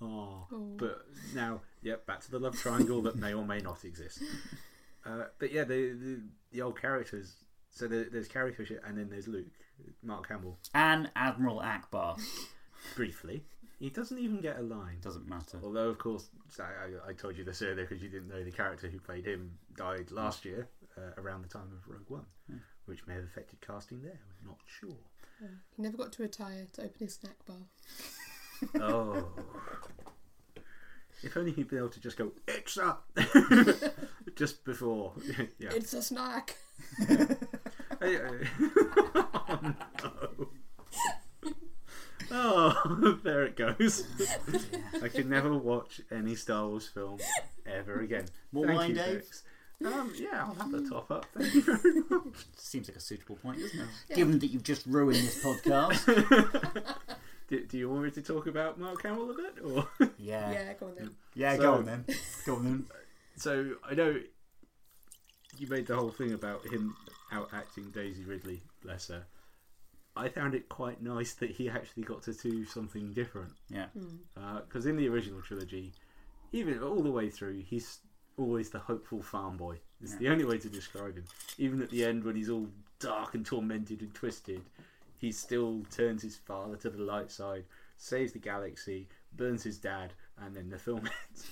Oh, Oh. but now, yep, back to the love triangle that may or may not exist. Uh, but yeah, the, the the old characters. So there, there's Carrie Fisher, and then there's Luke, Mark Hamill, And Admiral Ackbar. briefly. He doesn't even get a line. Doesn't matter. Although, of course, I, I, I told you this earlier because you didn't know the character who played him died last year uh, around the time of Rogue One, Yeah. Which may have affected casting there. We're not sure. He never got to retire to open his snack bar. Oh. If only he'd been able to just go, it's a... just before. yeah. It's a snack. Hey, hey. oh, no. Oh, there it goes. I can never watch any Star Wars film ever again. More Thank wine, you, Dave? Dex. Um, yeah, I'll have a top up. Thank you very much. Seems like a suitable point, doesn't it? Yeah. Given that you've just ruined this podcast. do, do you want me to talk about Mark Hamill a bit? Or yeah. Yeah, go on then. Yeah, So- go on then. Go on then. so I know you made the whole thing about him out acting Daisy Ridley, bless her. I found it quite nice that he actually got to do something different. Yeah. Because in the original trilogy, even all the way through, he's always the hopeful farm boy. It's the only way to describe him. Even at the end, when he's all dark and tormented and twisted, he still turns his father to the light side, saves the galaxy, burns his dad, and then the film ends.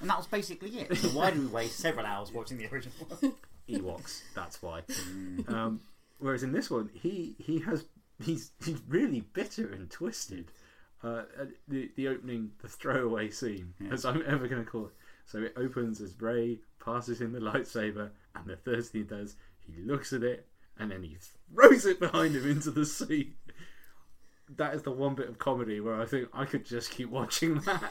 And that was basically it. So why did we waste several hours watching the original one? Ewoks. That's why. Um, whereas in this one, he he has he's he's really bitter and twisted. Uh, uh, the the opening, the throwaway scene, Yeah. as I'm ever going to call it. So it opens as Rey passes him the lightsaber, and the first thing he does, he looks at it, and then he throws it behind him into the sea. That is the one bit of comedy where I think I could just keep watching that.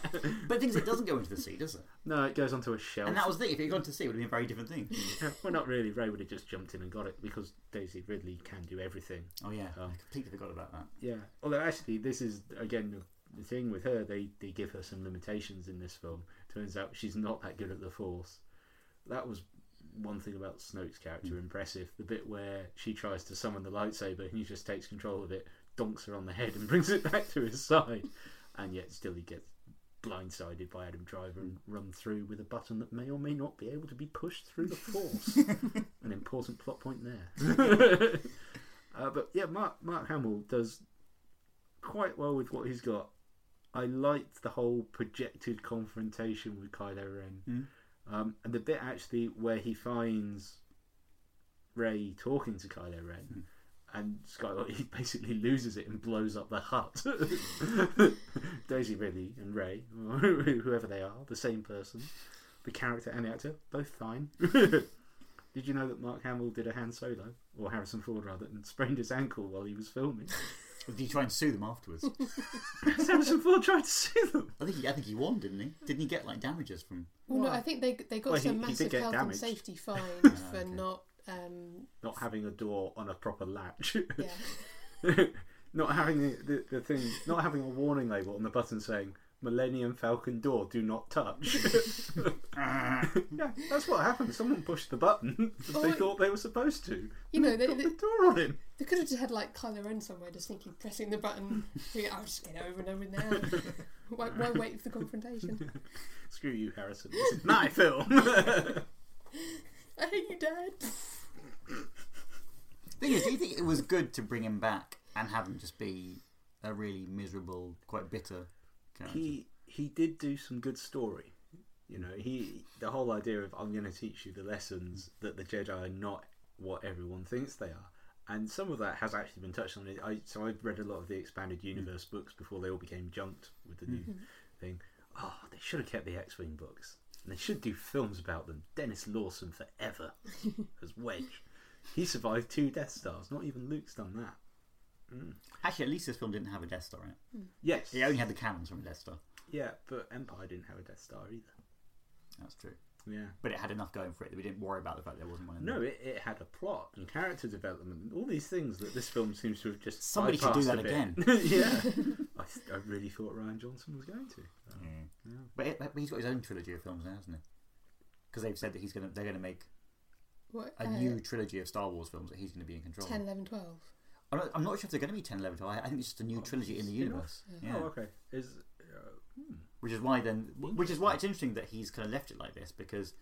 But things thing it doesn't go into the sea, does it? no, it goes onto a shelf. And that was the If it had gone to sea, it would have been a very different thing. Yeah, well, not really. Rey would have just jumped in and got it because Daisy Ridley can do everything. Oh, yeah. Oh. I completely forgot about that. Yeah. Although actually, this is again the, the thing with her. They they give her some limitations in this film. Turns out she's not that good at the Force. That was one thing about Snoke's character impressive. The bit where she tries to summon the lightsaber and he just takes control of it, donks her on the head, and brings it back to his side, and yet still he gets blindsided by Adam Driver and run through with a button that may or may not be able to be pushed through the Force. An important plot point there. uh, but yeah, Mark Mark Hamill does quite well with what he's got. I liked the whole projected confrontation with Kylo Ren, Mm. um, and the bit actually where he finds Rey talking to Kylo Ren, and Skywalker he basically loses it and blows up the hut. Daisy Ridley and Rey, whoever they are, the same person, the character and the actor, both fine. Did you know that Mark Hamill did a Han Solo, or Harrison Ford rather, and sprained his ankle while he was filming? Did you try and sue them afterwards? Harrison Ford tried to sue them. I think he, I think he won, didn't he? Didn't he get like damages from? Well, no, I think they they got Well, he- some he did massive get health damaged. and safety fines Ah, for okay. not. Um, Not having a door on a proper latch. yeah, not having the, the, the thing, not having a warning label on the button saying Millennium Falcon door, do not touch. yeah, that's what happened. Someone pushed the button because they Oh, thought they were supposed to. You know, And they- they- the door on him. they could have just had like Kylo Ren somewhere, just thinking pressing the button. I'll oh, just get over and over now. why, why wait for the confrontation? Screw you, Harrison. This is my film. I hate you, Dad. Thing is, do you think it was good to bring him back and have him just be a really miserable, quite bitter character? he he did do some good story. You know, he the whole idea of I'm going to teach you the lessons that the Jedi are not what everyone thinks they are, and some of that has actually been touched on. I so I've read a lot of the expanded mm. universe books before they all became junked with the new mm-hmm. thing. Oh, they should have kept the X-wing books, and they should do films about them. Denis Lawson forever as Wedge. He survived two Death Stars. Not even Luke's done that. Actually, at least this film didn't have a Death Star in it. Yes. It only had the cannons from a Death Star. Yeah, but Empire didn't have a Death Star either. That's true. Yeah. But it had enough going for it that we didn't worry about the fact there wasn't one in No, there. it, it had a plot and character development, and all these things that this film seems to have just Somebody should do that again. yeah, I, I really thought Rian Johnson was going to. Um, Yeah. But, it, but he's got his own trilogy of films now, hasn't he? Because they've said that he's gonna they're gonna make What? a uh, new trilogy of Star Wars films that he's gonna be in control. 10, 11, 12. I'm not, I'm not sure if they're gonna be 10, 11, 12. I, I think it's just a new trilogy in the spin-off? universe. Yeah. Oh, okay. Is uh, hmm. Which is why then, which is why it's interesting that he's kind of left it like this because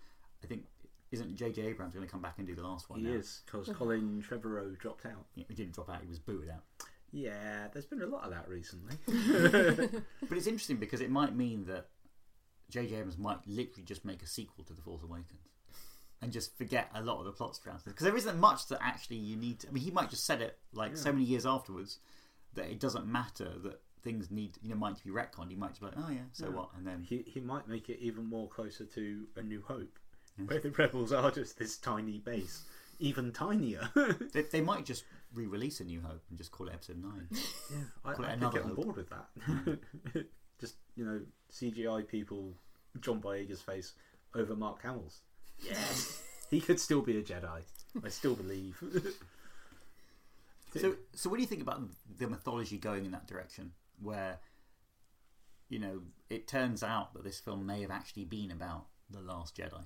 I think isn't J.J. Abrams going to come back and do the last one? he now? is because Colin Trevorrow dropped out. Yeah, He didn't drop out; he was booted out. Yeah, there's been a lot of that recently. But it's interesting because it might mean that J.J. Abrams might literally just make a sequel to The Force Awakens and just forget a lot of the plot strands because there isn't much that actually you need. To, I mean, he might just said it like so many years afterwards that it doesn't matter that things need you know might be retconned. He might just be like, oh yeah, so what? And then he he might make it even more closer to A New Hope, where the rebels are just this tiny base, even tinier. they, they might just re-release A New Hope and just call it Episode Nine. yeah, I, it I could get on board with that. just you know, CGI people, John Boyega's face over Mark Hamill's. Yes, he could still be a Jedi. I still believe. So, so what do you think about the mythology going in that direction, where you know it turns out that this film may have actually been about the Last Jedi,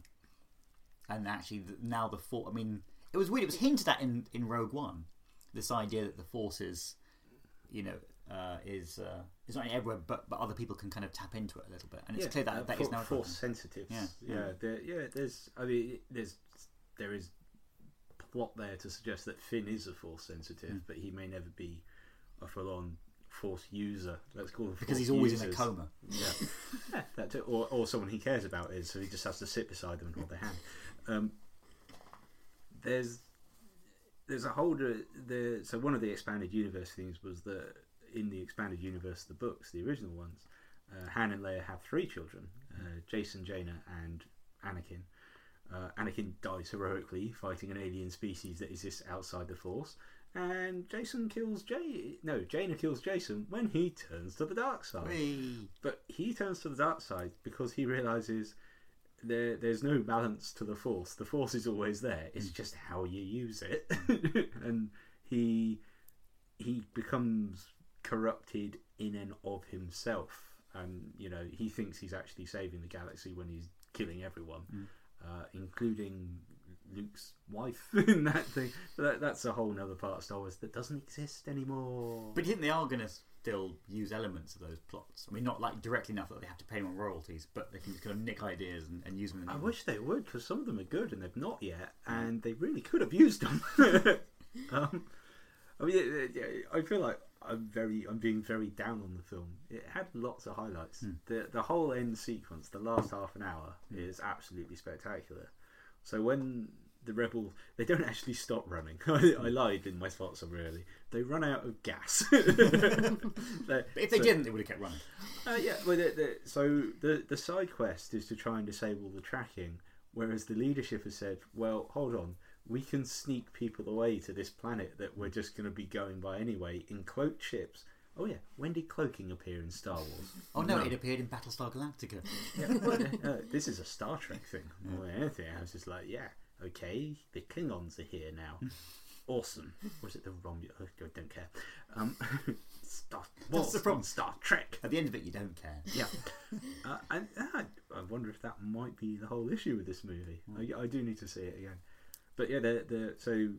and actually now the Force. I mean, it was weird. It was hinted at in in Rogue One, this idea that the Force is, you know, uh, is uh, is not only everywhere, but but other people can kind of tap into it a little bit, and it's clear that uh, that for- is now force sensitive. Yeah. yeah, there, yeah. There's, I mean, there's, there is plot there to suggest that Finn is a force sensitive, Hmm. but he may never be a full-on force user. Let's call him because he's always in a coma. Yeah, yeah that too. Or, or someone he cares about is, so he just has to sit beside them and hold their hand. Um, there's there's a whole the so one of the expanded universe things was that in the expanded universe, the books, the original ones, uh, Han and Leia have three children: uh, Jacen, Jaina, and Anakin. Uh, Anakin dies heroically fighting an alien species that exists outside the Force, and Jacen kills Jay. No, Jaina kills Jacen when he turns to the dark side. Whee! But he turns to the dark side because he realizes there there's no balance to the force. The force is always there. It's just how you use it. and he he becomes corrupted in and of himself. And you know, he thinks he's actually saving the galaxy when he's killing everyone, uh, including Luke's wife in that thing. That, that's a whole other part of Star Wars that doesn't exist anymore. But you think they are going to still use elements of those plots? I mean, not like directly enough that they have to pay them royalties, but they can just kind of nick ideas and, and use them. In I wish they would because some of them are good and they've not yet, and they really could have used them. um, I mean, I feel like I'm very, I'm being very down on the film. It had lots of highlights. Hmm. The the whole end sequence, the last half an hour, hmm. is absolutely spectacular. So when the rebel, they don't actually stop running. I, I hmm. lied in my thoughts of really. They run out of gas. They- But if they so- didn't, they would have kept running. uh, yeah, well, the, the, so the the side quest is to try and disable the tracking, whereas the leadership has said, "Well, hold on, we can sneak people away to this planet that we're just going to be going by anyway in cloaked ships." Oh yeah, when did cloaking appear in Star Wars? Oh no, it appeared in Battlestar Galactica. Yeah, uh, this is a Star Trek thing more than anything. I was just like, yeah, okay, the Klingons are here now. Awesome. Or is it the Romulans? I don't care. Um, Star Wars the problem. Star Trek. At the end of it, you don't care. Yeah, uh, and uh, I wonder if that might be the whole issue with this movie. I, I do need to see it again. But yeah, the the so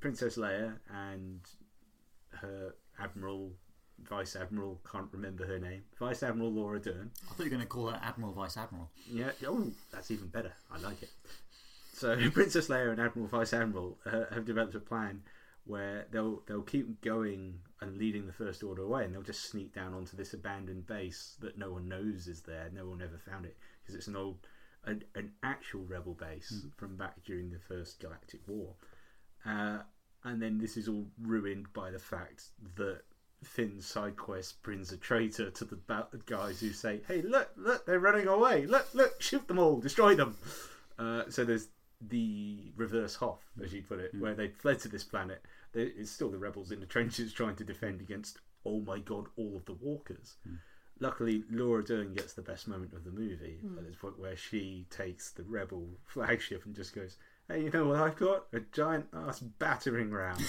Princess Leia and her admiral, vice admiral, can't remember her name, vice admiral Laura Dern. I thought you were going to call her Admiral Vice Admiral. Yeah, oh, that's even better. I like it. So Princess Leia and Admiral Vice Admiral uh, have developed a plan where they'll they'll keep going and leading the First Order away, and they'll just sneak down onto this abandoned base that no one knows is there. No one ever found it because it's an old, an, an actual rebel base from back during the First Galactic War. Uh, and then this is all ruined by the fact that Finn's side quest brings a traitor to the guys who say, "Hey, look, look, they're running away! Look, look, shoot them all, destroy them." Uh, so there's the reverse Hoth, as you put it, where they fled to this planet. It's still the rebels in the trenches trying to defend against, oh my god, all of the walkers. Luckily, Laura Dern gets the best moment of the movie at hmm. this point, where she takes the rebel flagship and just goes, "Hey, you know what I've got? A giant ass battering ram."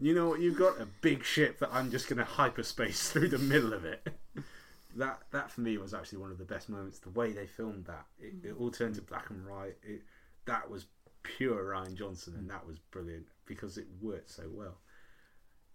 You know what you've got? A big ship that I'm just going to hyperspace through the middle of it. That that for me was actually one of the best moments. The way they filmed that, it, it hmm. all turned to black and white. It, that was pure Rian Johnson, and hmm. that was brilliant because it worked so well.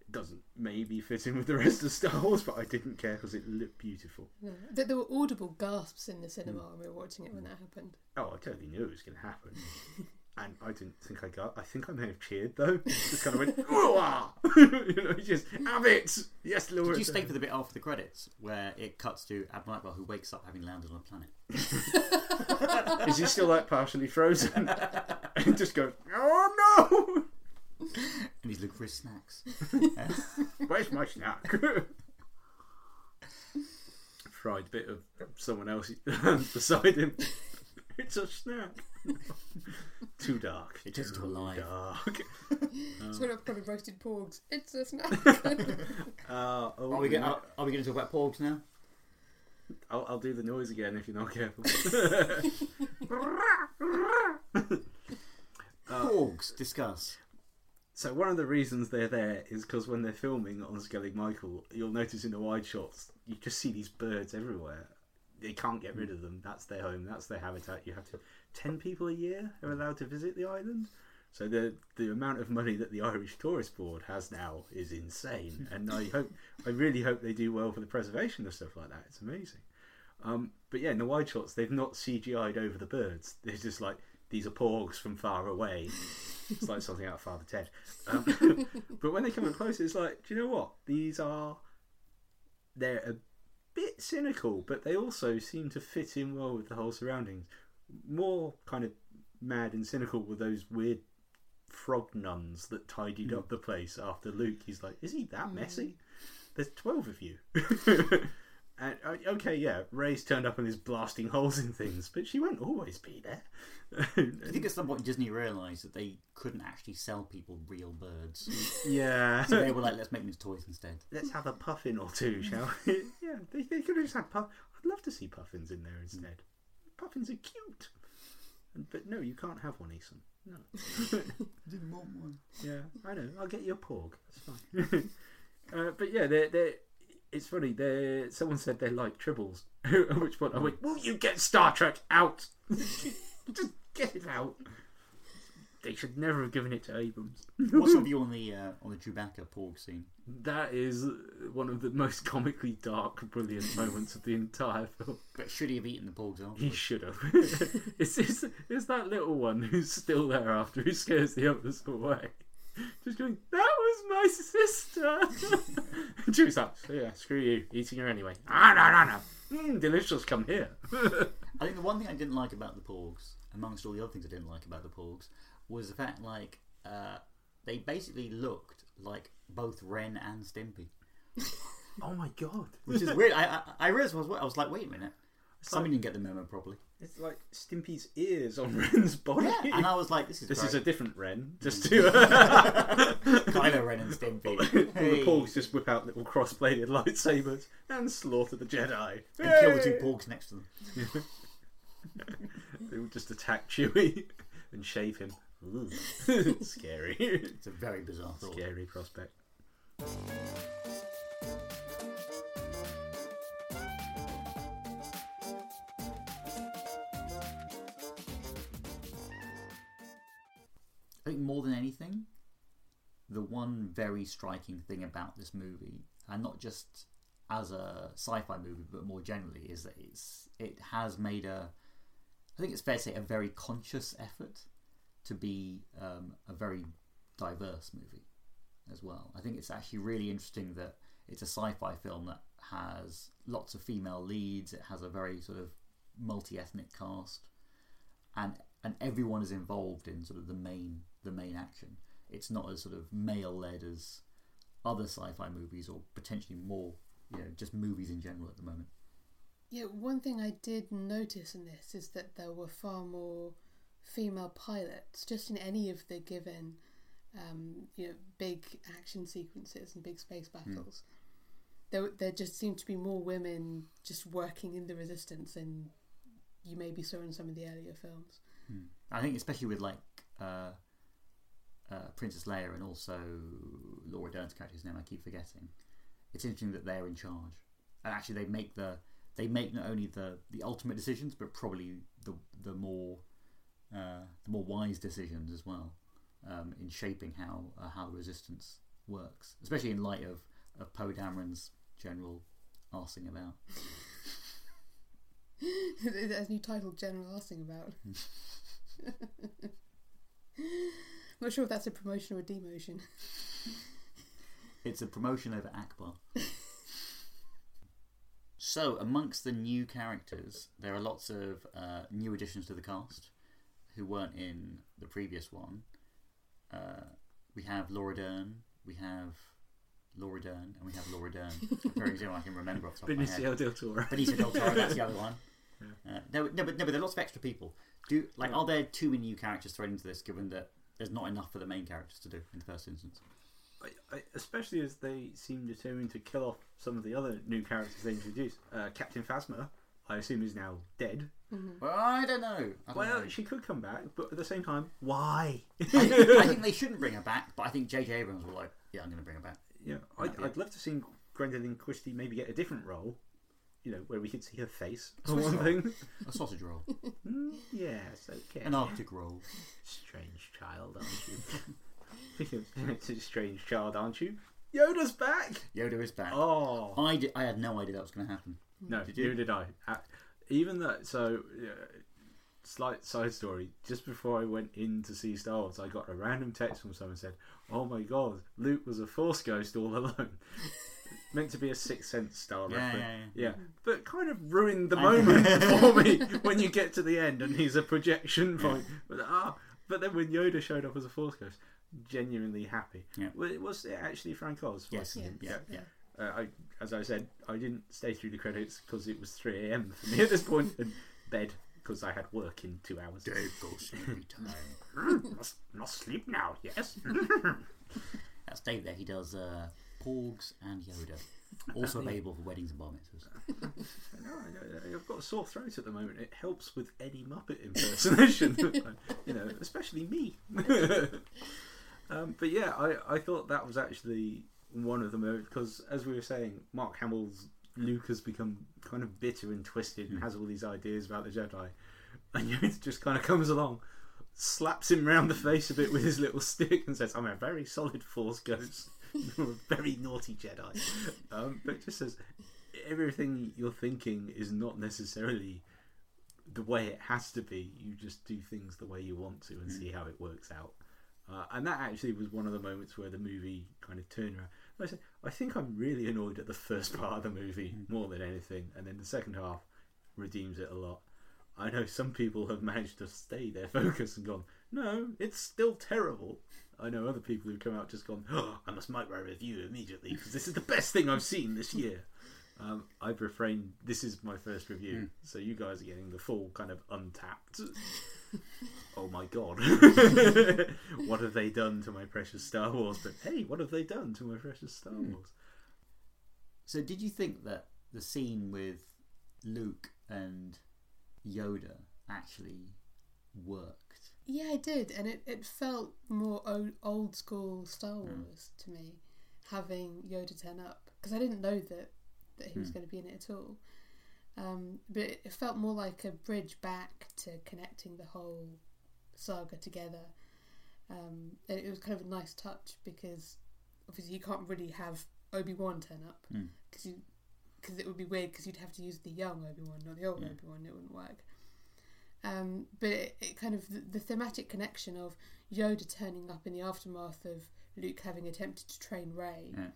It doesn't maybe fit in with the rest of Star Wars, but I didn't care because it looked beautiful. No. There, there were audible gasps in the cinema when we were watching it when hmm. that happened. Oh, I totally knew it was going to happen. and I didn't think I got. I think I may have cheered though. Just kind of went, "Ooh-ah!" you know, just have it. Yes, Lord. Did you stay for the bit after the credits where it cuts to Admiral Ackbar who wakes up having landed on a planet? Is he still like partially frozen? and just goes, "Oh no! And for his snacks. Where's my snack?" Fried bit of someone else beside him. It's a snack. Too dark. It's just Too too alive. Dark. It's when I've got roasted porgs. It's a snack. Uh, oh, Are we, going, are, are we going to talk about porgs now? I'll, I'll do the noise again if you're not careful. porgs, discuss. So one of the reasons they're there is because when they're filming on Skellig Michael, you'll notice in the wide shots you just see these birds everywhere. They can't get rid of them. That's their home. That's their habitat. You have to. Ten people a year are allowed to visit the island. So the the amount of money that the Irish Tourist Board has now is insane, and I hope I really hope they do well for the preservation of stuff like that. It's amazing. Um, but yeah, in the wide shots, they've not CGI'd over the birds. They're just like these are porgs from far away. It's like something out of Father Ted. Um, but when they come in close, it's like, do you know what? These are they're a bit cynical, but they also seem to fit in well with the whole surroundings. More kind of mad and cynical were those weird frog nuns that tidied up the place after Luke. He's like, is he that messy? There's twelve of you. and uh, okay, yeah, Rey's turned up and is blasting holes in things, but she won't always be there. I think at some point Disney realised that they couldn't actually sell people real birds. yeah. So they were like, let's make them into toys instead. Let's have a puffin or two, shall we? yeah, they, they could have just had puff. I'd love to see puffins in there instead. Puffins are cute. But no, you can't have one, Eason. No. Didn't want one. Yeah, I know. I'll get you a porg. That's fine. uh, but yeah, they're, they're, it's funny. They're, someone said they like tribbles. At which point I went, Will you get Star Trek out? Just get it out. They should never have given it to Abrams. What's your view on the uh, on the Chewbacca porg scene? That is one of the most comically dark, brilliant moments of the entire film. But should he have eaten the porgs He should have. it's, it's, it's that little one who's still there after he scares the others away. Just going, was my sister. and she was like, yeah, screw you, eating her anyway. Ah, no, no, no. Mm, delicious, come here. I think the one thing I didn't like about the porgs, amongst all the other things I didn't like about the porgs, was the fact like uh, they basically looked like both Ren and Stimpy, oh my god. which is weird. I I, I realized I was I was like, wait a minute, someone didn't get the memo properly. It's like Stimpy's ears on Ren's body. Yeah, and I was like, this is This great. is a different Ren, just mm. to. Kylo Ren and Stimpy. All Hey. the porgs just whip out little cross-bladed lightsabers and slaughter the Jedi. and kill the two porgs next to them. They would just attack Chewie and shave him. Ooh. Scary. It's a very bizarre thought. Scary prospect. Than anything, the one very striking thing about this movie, and not just as a sci-fi movie, but more generally, is that it's it has made a, I think it's fair to say, a very conscious effort to be um, a very diverse movie as well. I think it's actually really interesting that it's a sci-fi film that has lots of female leads. It has a very sort of multi-ethnic cast, and and everyone is involved in sort of the main the main action. It's not as sort of male led as other sci-fi movies, or potentially more, you know, just movies in general at the moment. Yeah, one thing I did notice in this is that there were far more female pilots, just in any of the given, um, you know, big action sequences and big space battles. There, there just seemed to be more women just working in the resistance than you maybe saw in some of the earlier films. I think especially with like uh, uh, Princess Leia and also Laura Dern's character, whose name I keep forgetting. It's interesting that they're in charge, and actually they make the they make not only the, the ultimate decisions, but probably the the more uh, the more wise decisions as well um, in shaping how uh, how resistance works, especially in light of of Poe Dameron's general arsing about. There's a new title General asking about. I'm not sure if that's a promotion or a demotion. It's a promotion over Ackbar. so, amongst the new characters, there are lots of uh, new additions to the cast who weren't in the previous one. Uh, we have Laura Dern, we have Laura Dern, and we have Laura Dern. Very soon I can remember off the top of my head. Benicio del Toro. Benicio del Toro, that's the other one. Uh, no, no, but no, but there are lots of extra people. Do like, are there too many new characters thrown into this? Given that there's not enough for the main characters to do in the first instance. I, I, especially as they seem determined to kill off some of the other new characters they introduced. Uh, Captain Phasma, I assume, is now dead. Well, I don't know. I don't Well, know. she could come back, but at the same time, why? I, think, I think they shouldn't bring her back, but I think J.J. Abrams will like, yeah, I'm going to bring her back. Yeah, I'd, Yeah. I'd love to see Gwendoline Christie maybe get a different role. You know, where we could see her face for Swiss one roll. thing. A sausage roll, Mm, yes, okay. an Arctic roll. Strange child, aren't you? Speaking of it's a strange child, aren't you? Yoda's back. Yoda is back. Oh I did. I had no idea that was going to happen. no, Did you? neither did I. Uh, even that. So, uh, slight side story. Just before I went in to see Star Wars, I got a random text from someone said, "Oh my god, Luke was a Force ghost all alone." Meant to be a Sixth Sense style Yeah, reference. yeah, Yeah, but kind of ruined the moment for me when you get to the end and he's a projection point. But ah, but then when Yoda showed up as a Force Ghost, genuinely happy. Yeah. Well, it was it actually Frank Oz. Yes. voicing him? Yeah. Yeah. Uh, I, as I said, I didn't stay through the credits because it was 3 a.m. for me at this point, and bed because I had work in two hours. Dave, go sleepy time. must, must sleep now, yes. That's Dave. There, he does uh, Porgs and Yoda. Also available for weddings and bar mitzvahs. I, I- I've got a sore throat at the moment. It helps with any Muppet impersonation, you know, especially me. um, but yeah, I, I thought that was actually one of the most because, as we were saying, Mark Hamill's Luke has become kind of bitter and twisted and has all these ideas about the Jedi, and Yoda just kind of comes along. Slaps him round the face a bit with his little stick and says, "I'm a very solid Force ghost. You're a very naughty Jedi." Um, but just says, everything you're thinking is not necessarily the way it has to be. You just do things the way you want to and see how it works out. Uh, and that actually was one of the moments where the movie kind of turned around. I said, I think I'm really annoyed at the first mm. part of the movie mm. more than anything, and then the second half redeems it a lot. I know some people have managed to stay their focus and gone, no, it's still terrible. I know other people who've come out just gone, oh, I must make my review immediately because this is the best thing I've seen this mm. year. Um, I've refrained. This is my first review, so you guys are getting the full kind of untapped. oh my god, what have they done to my precious Star Wars? But hey, what have they done to my precious Star hmm. Wars? So, did you think that the scene with Luke and Yoda actually worked? Yeah, I did, and it, it felt more old, old school Star hmm. Wars to me, having Yoda turn up because I didn't know that that he was hmm. going to be in it at all. Um, but it, felt more like a bridge back to connecting the whole saga together. Um, and it was kind of a nice touch because obviously you can't really have Obi Wan turn up Mm. because you because it would be weird because you'd have to use the young Obi Wan, not the old Yeah. Obi Wan. It wouldn't work. Um, but it, it kind of the, the thematic connection of Yoda turning up in the aftermath of Luke having attempted to train Rey. Yeah.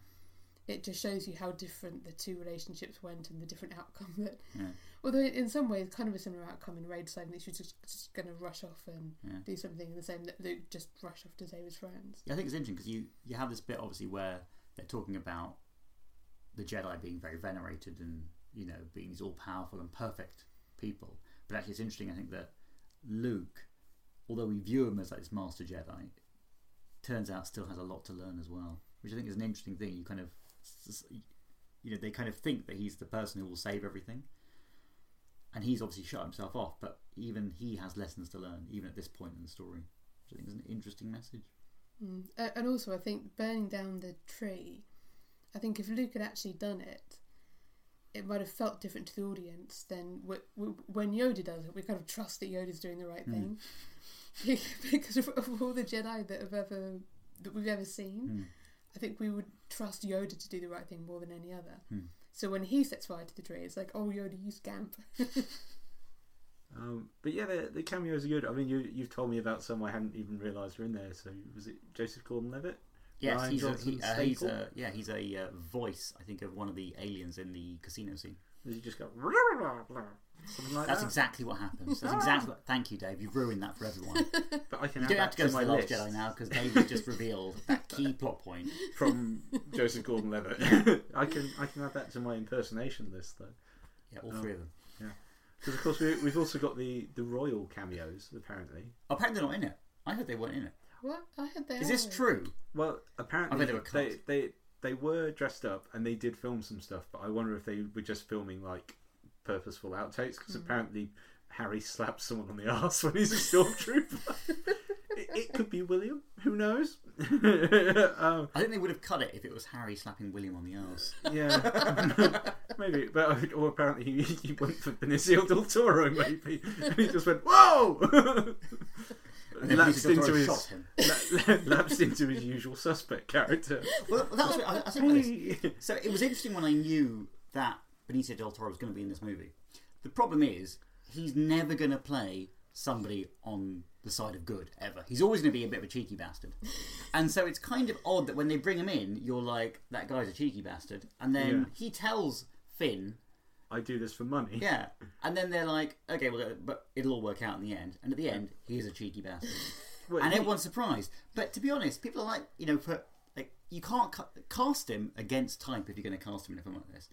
It just shows you how different the two relationships went and the different outcome that. Yeah. Although in some ways, kind of a similar outcome in Rey deciding that she was just, just going to rush off and Yeah. do something, the same that Luke just rushed off to save his friends. Yeah, I think it's interesting because you, you have this bit obviously where they're talking about the Jedi being very venerated and you know being these all powerful and perfect people. But actually, it's interesting. I think that Luke, although we view him as like this master Jedi, turns out still has a lot to learn as well, which I think is an interesting thing. You kind of you know they kind of think that he's the person who will save everything. And he's obviously shut himself off, but even he has lessons to learn, even at this point in the story, which I think is an interesting message. Mm. Uh, and also, I think burning down the tree, I think if Luke had actually done it, it might have felt different to the audience than w- w- when Yoda does it. We kind of trust that Yoda's doing the right thing because of, of all the Jedi that have ever that we've ever seen. Mm. I think we would trust Yoda to do the right thing more than any other. Hmm. So when he sets fire to the tree, it's like, oh Yoda, you scamp. Um, but yeah, the, the cameos are good. I mean, you you've told me about some I hadn't even realised were in there. So was it Joseph Gordon-Levitt? Yes, Ryan he's a, he, uh, he's a yeah he's a uh, voice I think of one of the aliens in the casino scene. Does he just go something like That's that? exactly what happens. That's exactly. What, thank you, Dave. You've ruined that for everyone. But I can You add don't have that to go to my the Last list Jedi now because Dave has just revealed that key plot point. from Joseph Gordon-Levitt. I can I can add that to my impersonation list though. Yeah, all Oh. three of them. Um, yeah. Because of course we, we've also got the the royal cameos apparently. Oh, apparently they're not in it. I heard they weren't in it. What? I heard they Is this are. true? Well, apparently I they were they, cut. they they were dressed up and they did film some stuff, but I wonder if they were just filming like purposeful outtakes because apparently Harry slaps someone on the arse when he's a stormtrooper. it, it could be William. Who knows? um, I think they would have cut it if it was Harry slapping William on the arse. yeah, maybe. But or apparently he, he went for Benicio del Toro. Maybe and he just went whoa. Lapsed into his shot him. la- lapsed into his usual suspect character. Well, that was. I, I. So it was interesting when I knew that Benicio del Toro is going to be in this movie. The problem is he's never going to play somebody on the side of good ever. He's always going to be a bit of a cheeky bastard, and so it's kind of odd that when they bring him in, you're like, that guy's a cheeky bastard, and then Yeah. he tells Finn, I do this for money. yeah, and then they're like, okay, well, uh, but it'll all work out in the end, and at the end, he is a cheeky bastard Well, and he- everyone's surprised. But to be honest, people are like, you know, for like, you can't ca- cast him against type if you're going to cast him in a film like this.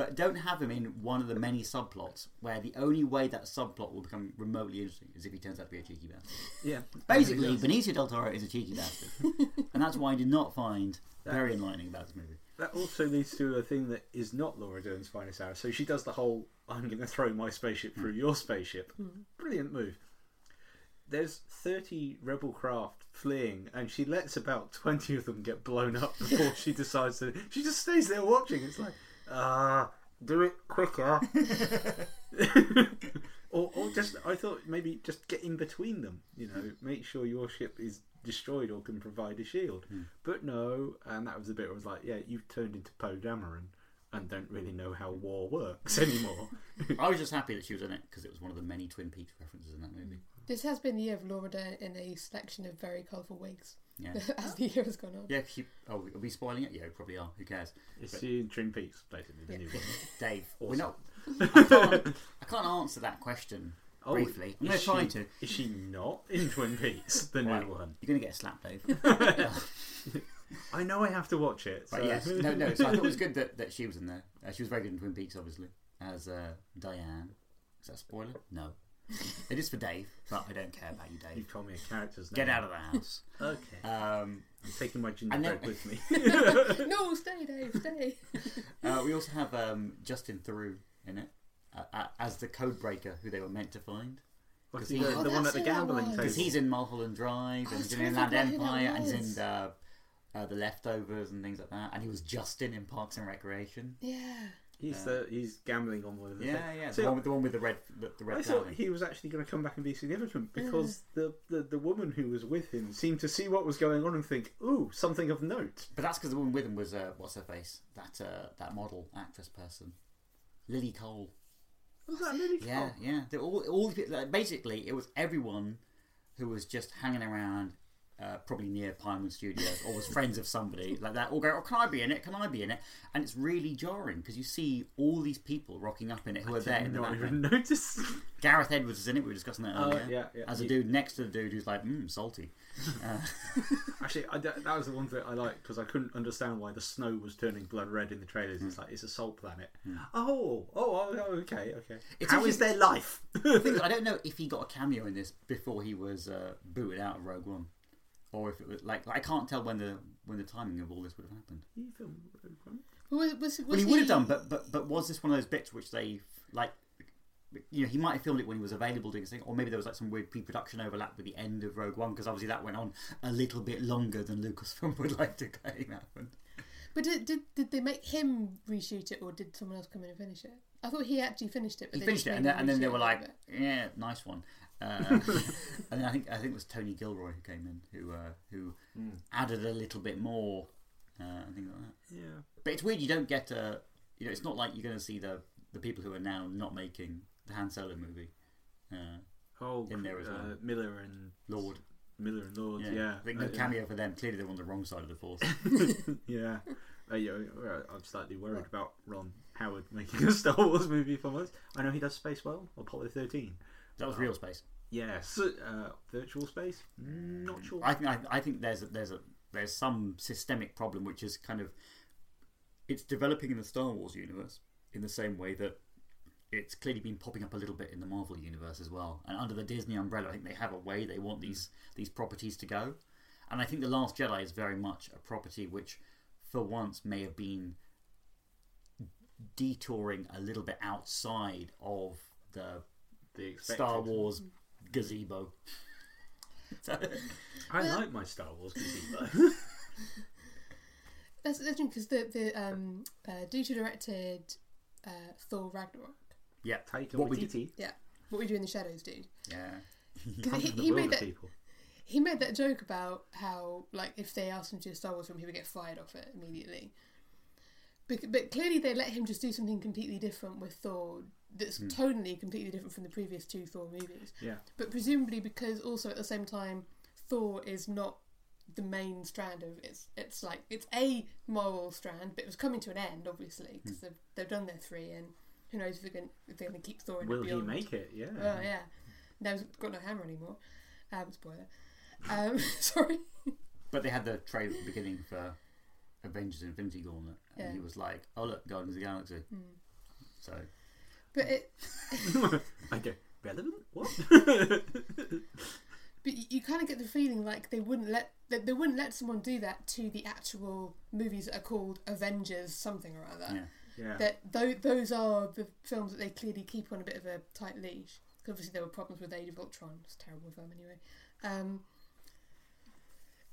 But don't have him in one of the many subplots where the only way that subplot will become remotely interesting is if he turns out to be a cheeky bastard. yeah. Basically, Benicio del Toro is a cheeky bastard, and that's why I did not find very enlightening about this movie. That also leads to a thing that is not Laura Dern's finest hour. So she does the whole "I'm going to throw my spaceship through your spaceship." Hmm. Brilliant move. There's 30 rebel craft fleeing, and she lets about 20 of them get blown up before she decides to. She just stays there watching. It's like, ah, do it quicker. or, or just, I thought maybe just get in between them. You know, make sure your ship is destroyed or can provide a shield. But no, and that was the bit where I was like, yeah, you've turned into Poe Dameron and don't really know how war works anymore. I was just happy that she was in it because it was one of the many Twin Peaks references in that movie. This has been the year of Laura Dern in a selection of very colourful wigs Yeah. as the year has gone on. Yeah, she, oh, are we spoiling it? Yeah, we probably are. Who cares? Is she in Twin Peaks, basically, the Yeah. new one? Dave, we're Awesome. not. I can't, I can't answer that question Oh, briefly. I'm is going to try she- to. Is she not in Twin Peaks, the Right. new one? You're going to get a slap, Dave. I know I have to watch it. So. But yes, no, no. So I thought it was good that, that she was in there. Uh, she was very good in Twin Peaks, obviously, as uh, Diane. Is that a spoiler? No. It is for Dave, but I don't care about you, Dave. You've told me a character's name. Get out of the house. Okay. Um, I'm taking my And then- gingerbread with me. no, stay, Dave, stay. uh, we also have um, Justin Theroux in it uh, uh, as the code breaker who they were meant to find. What's he- the, Oh, the one at the gambling was. table? Because he's in Mulholland Drive, I and he's in trying to Inland figure out who that Empire, and he's in uh, uh, The Leftovers and things like that. And he was Justin in Parks and Recreation. Yeah. He's the he's gambling on one of the Yeah, things. yeah. See, the, one with, the one with the red, the, the red I thought clothing. he was actually going to come back and be significant because the, the, the woman who was with him seemed to see what was going on and think, ooh, something of note. But that's because the woman with him was uh, what's her face? That uh, that model actress person, Lily Cole. Was that really Yeah, cool? yeah. They're all all the people- like, basically it was everyone who was just hanging around. Uh, probably near Pinewood Studios, or was friends of somebody like that, or go, "Oh, can I be in it? Can I be in it?" And it's really jarring because you see all these people rocking up in it who are there in the even notice. Gareth Edwards is in it. We were discussing that Oh, earlier. yeah, yeah. As a dude next to the dude who's like, "Mmm, salty." Uh, Actually, I, that was the one thing I liked because I couldn't understand why the snow was turning blood red in the trailers. It's like it's a salt planet. Oh, oh, oh, okay, okay. It's How is their life? The thing is, I don't know if he got a cameo in this before he was uh, booted out of Rogue One, or if it was like I can't tell when the when the timing of all this would have happened. You film Rogue One? Was, was, was Well, he, would have done, but but but was this one of those bits which they like? You know, he might have filmed it when he was available doing this thing, or maybe there was like some weird pre-production overlap with the end of Rogue One because obviously that went on a little bit longer than Lucasfilm would like to claim happened. But did, did did they make him reshoot it, or did someone else come in and finish it? I thought he actually finished it. But He finished it, and then, and then they were like, "Yeah, nice one." Uh, and I think I think it was Tony Gilroy who came in, who uh, who added a little bit more uh, and things like that. Yeah. But it's weird you don't get a, you know, it's not like you're going to see the the people who are now not making the Han Solo movie uh, Oh, In there as uh, well. Miller and Lord. Miller and Lord. Yeah, I think no cameo for them. Clearly, they're on the wrong side of the force. yeah. Uh, yeah, uh, I'm slightly worried about Ron Howard making a Star Wars movie from us. I know he does space well, Apollo 13. That was real space. Yes, uh, virtual space. Mm, Not sure. I think I, I think there's a, there's a there's some systemic problem which is kind of it's developing in the Star Wars universe in the same way that it's clearly been popping up a little bit in the Marvel universe as well. And under the Disney umbrella, I think they have a way they want these these properties to go. And I think the Last Jedi is very much a property which, for once, may have been detouring a little bit outside of the the expected. Star Wars gazebo. So- I like my Star Wars gazebo. That's interesting because the the um, uh, Dieter directed uh, Thor Ragnarok. yeah, Taika what we do, Waititi. Yeah, what we do in the shadows, dude. yeah. 'Cause Comes he, from the he world made of that people. he made that joke about how like if they asked him to do a Star Wars film, he would get fired off it immediately. But, but clearly they let him just do something completely different with Thor that's totally completely different from the previous two Thor movies. Yeah. But presumably because also at the same time Thor is not the main strand of it's it's like it's a moral strand, but it was coming to an end obviously because they've, they've done their three and who knows if they're going if they're going to keep Thor in Will he make it? Yeah. Oh yeah, now he's got no hammer anymore. Um, spoiler. Um, sorry. But they had the trailer at the beginning for Avengers Infinity Gauntlet, and Yeah. he was like, "Oh look, Guardians of the Galaxy." So But it, okay. Relevant? What? but you, you kind of get the feeling like they wouldn't let that they wouldn't let someone do that to the actual movies that are called Avengers something or other. yeah, yeah. That tho- those are the films that they clearly keep on a bit of a tight leash. 'Cause obviously there were problems with Age of Ultron. It's a terrible film anyway. Um,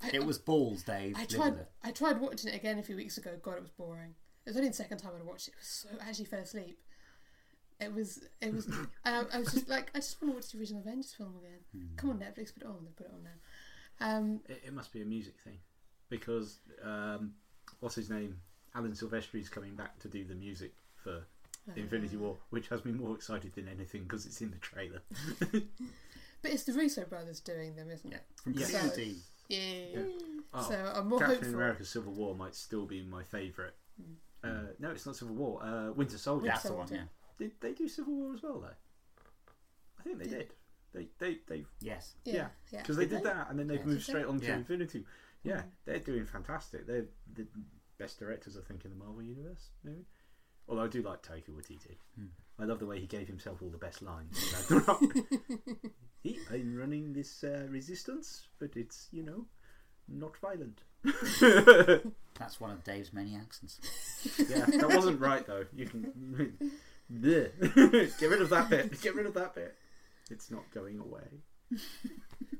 I, it was balls, Dave. I tried. I tried watching it again a few weeks ago. God, it was boring. It was only the second time I watched it. It was so I actually fell asleep. It was. It was. and I, I was just like, I just want to watch the original Avengers film again. Hmm. Come on, Netflix, put it on. They put it on now. Um, It, it must be a music thing because um, what's his name? Alan Silvestri is coming back to do the music for Infinity uh, War, which has me more excited than anything because it's in the trailer. But it's the Russo brothers doing them, isn't Yeah, it? from Yeah. Community. Yeah. Oh, So I'm more Captain hopeful. America: Civil War might still be my favourite. Mm. Uh, no, it's not Civil War. Uh, Winter Soldier. Winter That's the one. Soldier. Yeah. Did they do Civil War as well though? I think they Yeah. did. They they they Yes. Yeah. Yeah. Yeah. because they Did did they? that and then they've Yeah. moved straight on to Yeah. Infinity. Yeah, Mm. they're doing fantastic. They're the best directors I think in the Marvel universe. Maybe. Although I do like Taika Waititi. Hmm. I love the way he gave himself all the best lines. in Ragnarok. he, I'm running this uh, resistance, but it's you know not violent. That's one of Dave's many accents. Yeah, that wasn't right though. You can Bleh. get rid of that bit. Get rid of that bit. It's not going away.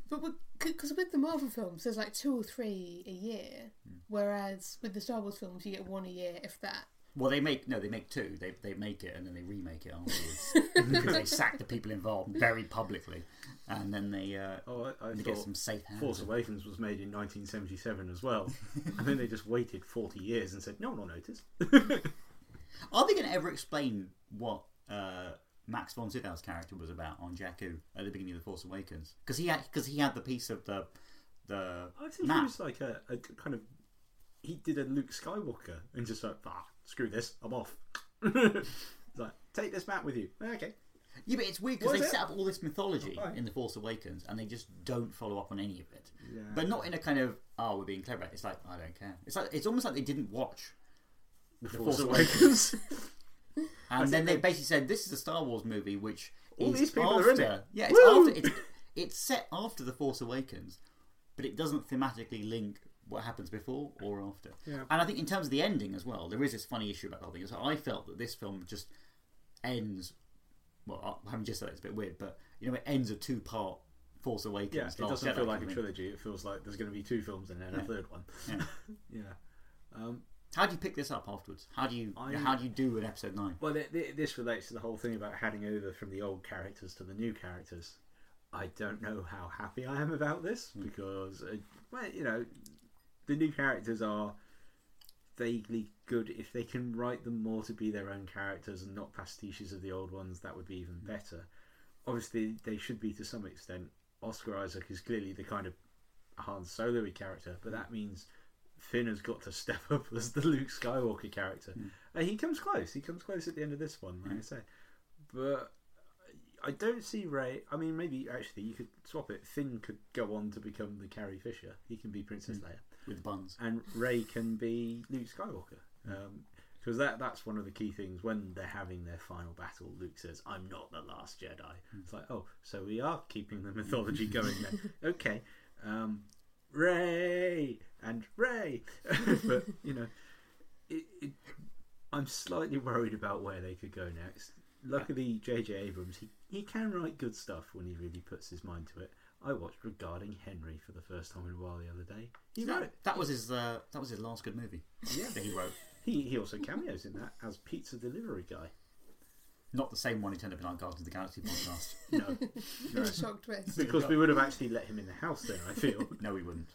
But because with the Marvel films, there's like two or three a year, Hmm. whereas with the Star Wars films, you get one a year, if that. Well, they make no, they make two. They they make it and then they remake it afterwards because they sack the people involved very publicly, and then they uh, Oh, I, I they get some safe hands. Force Awakens was made in 1977 as well, and then they just waited 40 years and said no one will notice. Are they going to ever explain what uh, Max von Sydow's character was about on Jakku at the beginning of the Force Awakens? Because he had because he had the piece of the the I think map. he was like a, a kind of he did a Luke Skywalker and just like ah screw this I'm off. Like take this map with you. Okay. Yeah, but it's weird because they it? set up all this mythology Right. in the Force Awakens and they just don't follow up on any of it. Yeah. But not in a kind of oh we're being clever. It's like I don't care. It's like it's almost like they didn't watch, the Force Force Awakens. and then they basically said this is a Star Wars movie which All is these people after. are in it. Yeah, it's Woo! after. It's, it's set after the Force Awakens, but it doesn't thematically link what happens before or after. Yeah. And I think in terms of the ending as well, there is this funny issue about the whole thing. So I felt that this film just ends. Well, I haven't just said it, it's a bit weird, but you know, it ends a two-part Force Awakens. yeah, it doesn't Jedi feel like a trilogy. It feels like there's going to be two films in there and then a third one. Yeah. Yeah. Um, How do you pick this up afterwards? How do you I- how do you do an episode nine? Well, th- th- this relates to the whole thing about handing over from the old characters to the new characters. I don't know how happy I am about this hmm. because, uh, well, you know, the new characters are vaguely good. If they can write them more to be their own characters and not pastiches of the old ones, that would be even hmm. better. obviously they should be to some extent. Oscar Isaac is clearly the kind of Han Solo character, but hmm. that means Finn has got to step up as the Luke Skywalker character. Hmm. Uh, he comes close. He comes close at the end of this one, like hmm. I say. But I don't see Rey. I mean, maybe actually you could swap it. Finn could go on to become the Carrie Fisher. He can be Princess hmm. Leia, with buns. and Rey can be Luke Skywalker. Um, because that that's one of the key things when they're having their final battle. Luke says, "I'm not the last Jedi." It's like, oh, so we are keeping the mythology going then. okay, um, Rey and Rey, but you know, it, it, I'm slightly worried about where they could go next. Luckily, J.J. Abrams he, he can write good stuff when he really puts his mind to it. I watched Regarding Henry for the first time in a while the other day. He wrote That, that was his. Uh, that was his last good movie. Yeah. that he wrote. he he also cameos in that as pizza delivery guy. Not the same one he turned up in our Guardians of the Galaxy podcast. No, no. Shock twist. because we would have actually let him in the house then. I feel. no, we wouldn't.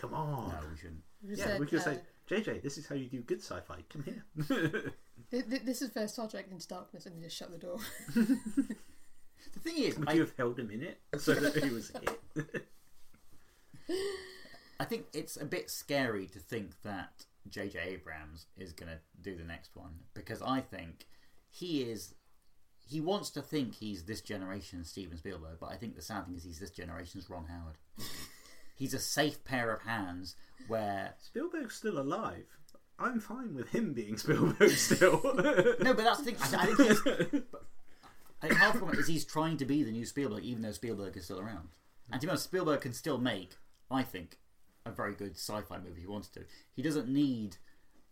Come on. No, we shouldn't. We Yeah, said, we could uh, say, JJ, this is how you do good sci-fi. Come here. th- th- this is first Star Trek Into Darkness, and then just shut the door. The thing is, Would I, you have held him in it so that he was hit? I think it's a bit scary to think that J.J. Abrams is going to do the next one because I think he is. He wants to think he's this generation's Steven Spielberg, but I think the sad thing is he's this generation's Ron Howard. He's a safe pair of hands where Spielberg's still alive. I'm fine with him being Spielberg still. no, but that's the thing. I, I think he's, but I think half the problem is he's trying to be the new Spielberg, even though Spielberg is still around. And to be honest, Spielberg can still make, I think, a very good sci-fi movie if he wants to. He doesn't need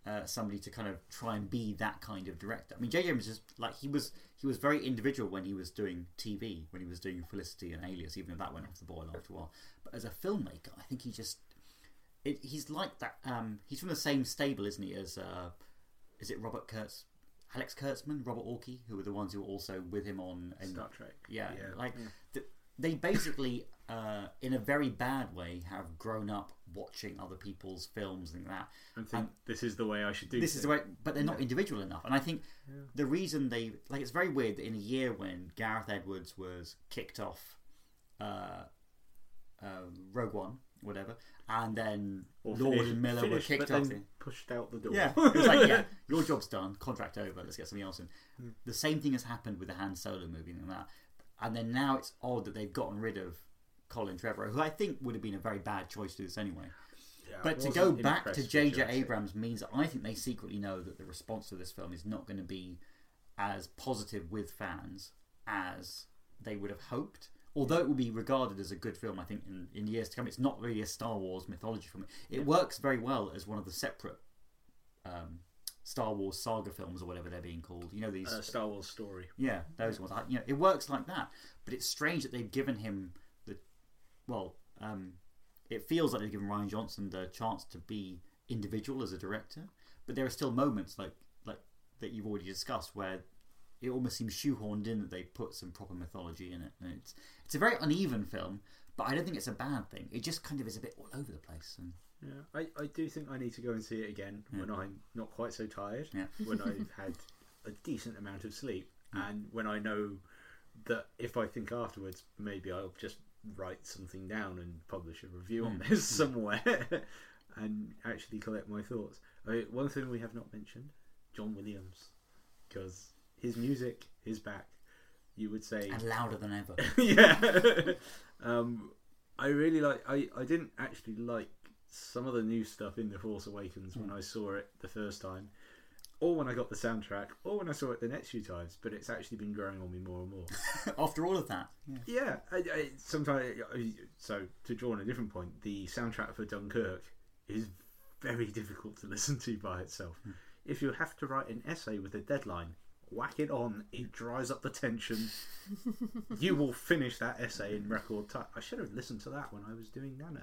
uh, somebody to kind of try and be that kind of director. I mean, J.J. was is like he was. He was very individual when he was doing TV, when he was doing Felicity and Alias, even if that went off the boil after a while. But as a filmmaker, I think he just. It, he's like that. Um, he's from the same stable, isn't he? As uh, is it Robert Kurtz, Alex Kurtzman, Robert Orci, who were the ones who were also with him on in- Star Trek. yeah, Yeah. like th- they basically, uh, in a very bad way, have grown up watching other people's films and that. And think this is the way I should do This is the way, but they're not individual enough. And I think the reason they like it's very weird that in a year when Gareth Edwards was kicked off, uh, uh, Rogue One, whatever, and then Or Lord finished- and Miller finished, were kicked off. pushed out the door. yeah, it was like, yeah, your job's done, contract over, let's get something else in. Hmm. The same thing has happened with the Han Solo movie and that. And then now it's odd that they've gotten rid of Colin Trevorrow, who I think would have been a very bad choice to do this anyway. Yeah, But to go back to J.J. Abrams means that I think they secretly know that the response to this film is not going to be as positive with fans as they would have hoped. Although it will be regarded as a good film, I think in, in years to come, it's not really a Star Wars mythology film. It works very well as one of the separate um, Star Wars saga films or whatever they're being called. You know these Uh, Star Wars story. yeah, those ones. I- You know, it works like that. But it's strange that they've given him well. Um, it feels like they've given Rian Johnson the chance to be individual as a director. But there are still moments like like that you've already discussed where it almost seems shoehorned in that they put some proper mythology in it. And it's it's a very uneven film, but I don't think it's a bad thing. It just kind of is a bit all over the place. And Yeah, I, I do think I need to go and see it again when I'm not quite so tired, Yeah. when I've had a decent amount of sleep, and when I know that if I think afterwards, maybe I'll just write something down and publish a review on hmm. this hmm. somewhere and actually collect my thoughts. I, one thing we have not mentioned John Williams, because his music is back. You would say and louder than ever. yeah. um, I really like. I, I didn't actually like some of the new stuff in The Force Awakens when hmm. I saw it the first time, or when I got the soundtrack, or when I saw it the next few times. But it's actually been growing on me more and more. After all of that, yeah. yeah. I, I, sometimes. So to draw on a different point, the soundtrack for Dunkirk is very difficult to listen to by itself. If you have to write an essay with a deadline, whack it on. It dries up the tension. you will finish that essay in record time. I should have listened to that when I was doing Nano.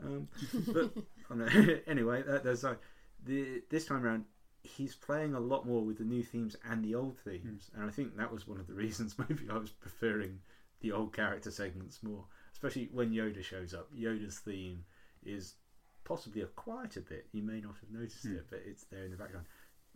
Um, but oh anyway, that, there's like the this time around. He's playing a lot more with the new themes and the old themes, hmm. and I think that was one of the reasons maybe I was preferring the old character segments more, especially when Yoda shows up. Yoda's theme is possibly a quieter bit. You may not have noticed hmm. it, but it's there in the background.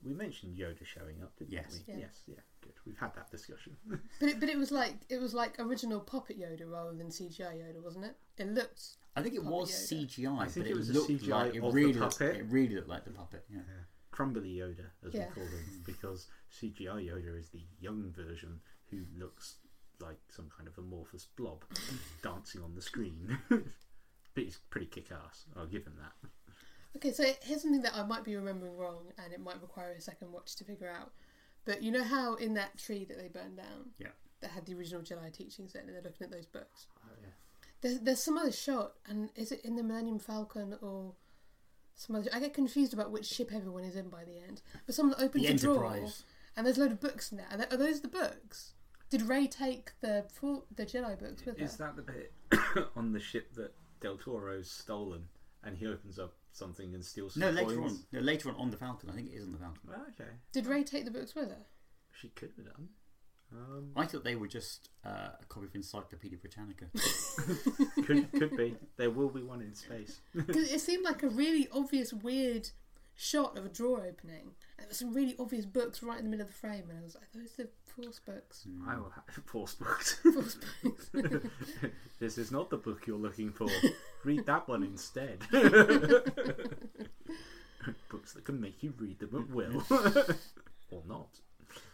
we mentioned Yoda showing up, didn't Yes. we? Yeah. Yes, yeah, good. We've had that discussion. But it, but it was like it was like original puppet Yoda rather than CGI Yoda, wasn't it? It looked I think it was Yoda. CGI, I think but it it, was a looked CGI like it of the really looked, it really looked like the puppet. Yeah. Yeah. Crumbly Yoda, as Yeah. we call him, because CGI Yoda is the young version who looks like some kind of amorphous blob dancing on the screen. but he's pretty kick-ass. I'll give him that. Okay, so here's something that I might be remembering wrong, and it might require a second watch to figure out. But you know how in that tree that they burned down, Yeah. that had the original Jedi teachings in, and they're looking at those books. Oh, yeah. There's there's some other shot, and is it in the Millennium Falcon or some other? I get confused about which ship everyone is in by the end. But someone opens The a drawer, and there's a load of books in there. Are, tho- are those the books? Did Rey take the full, the Jedi books with Is her? Is that the bit on the ship that Del Toro's stolen and he opens up something and steals some No, later coins? on. No, later on on the Falcon. I think it is on the Falcon. Oh, okay. Did Rey take the books with her? She could have done. Um, I thought they were just uh, a copy of Encyclopedia Britannica. could could be. There will be one in space. Because it seemed like a really obvious, weird shot of a drawer opening. And there were some really obvious books right in the middle of the frame, and I was like, "Those are Force books." I will have force books. Force books. this is not the book you're looking for. Read that one instead. Books that can make you read them at will. or not.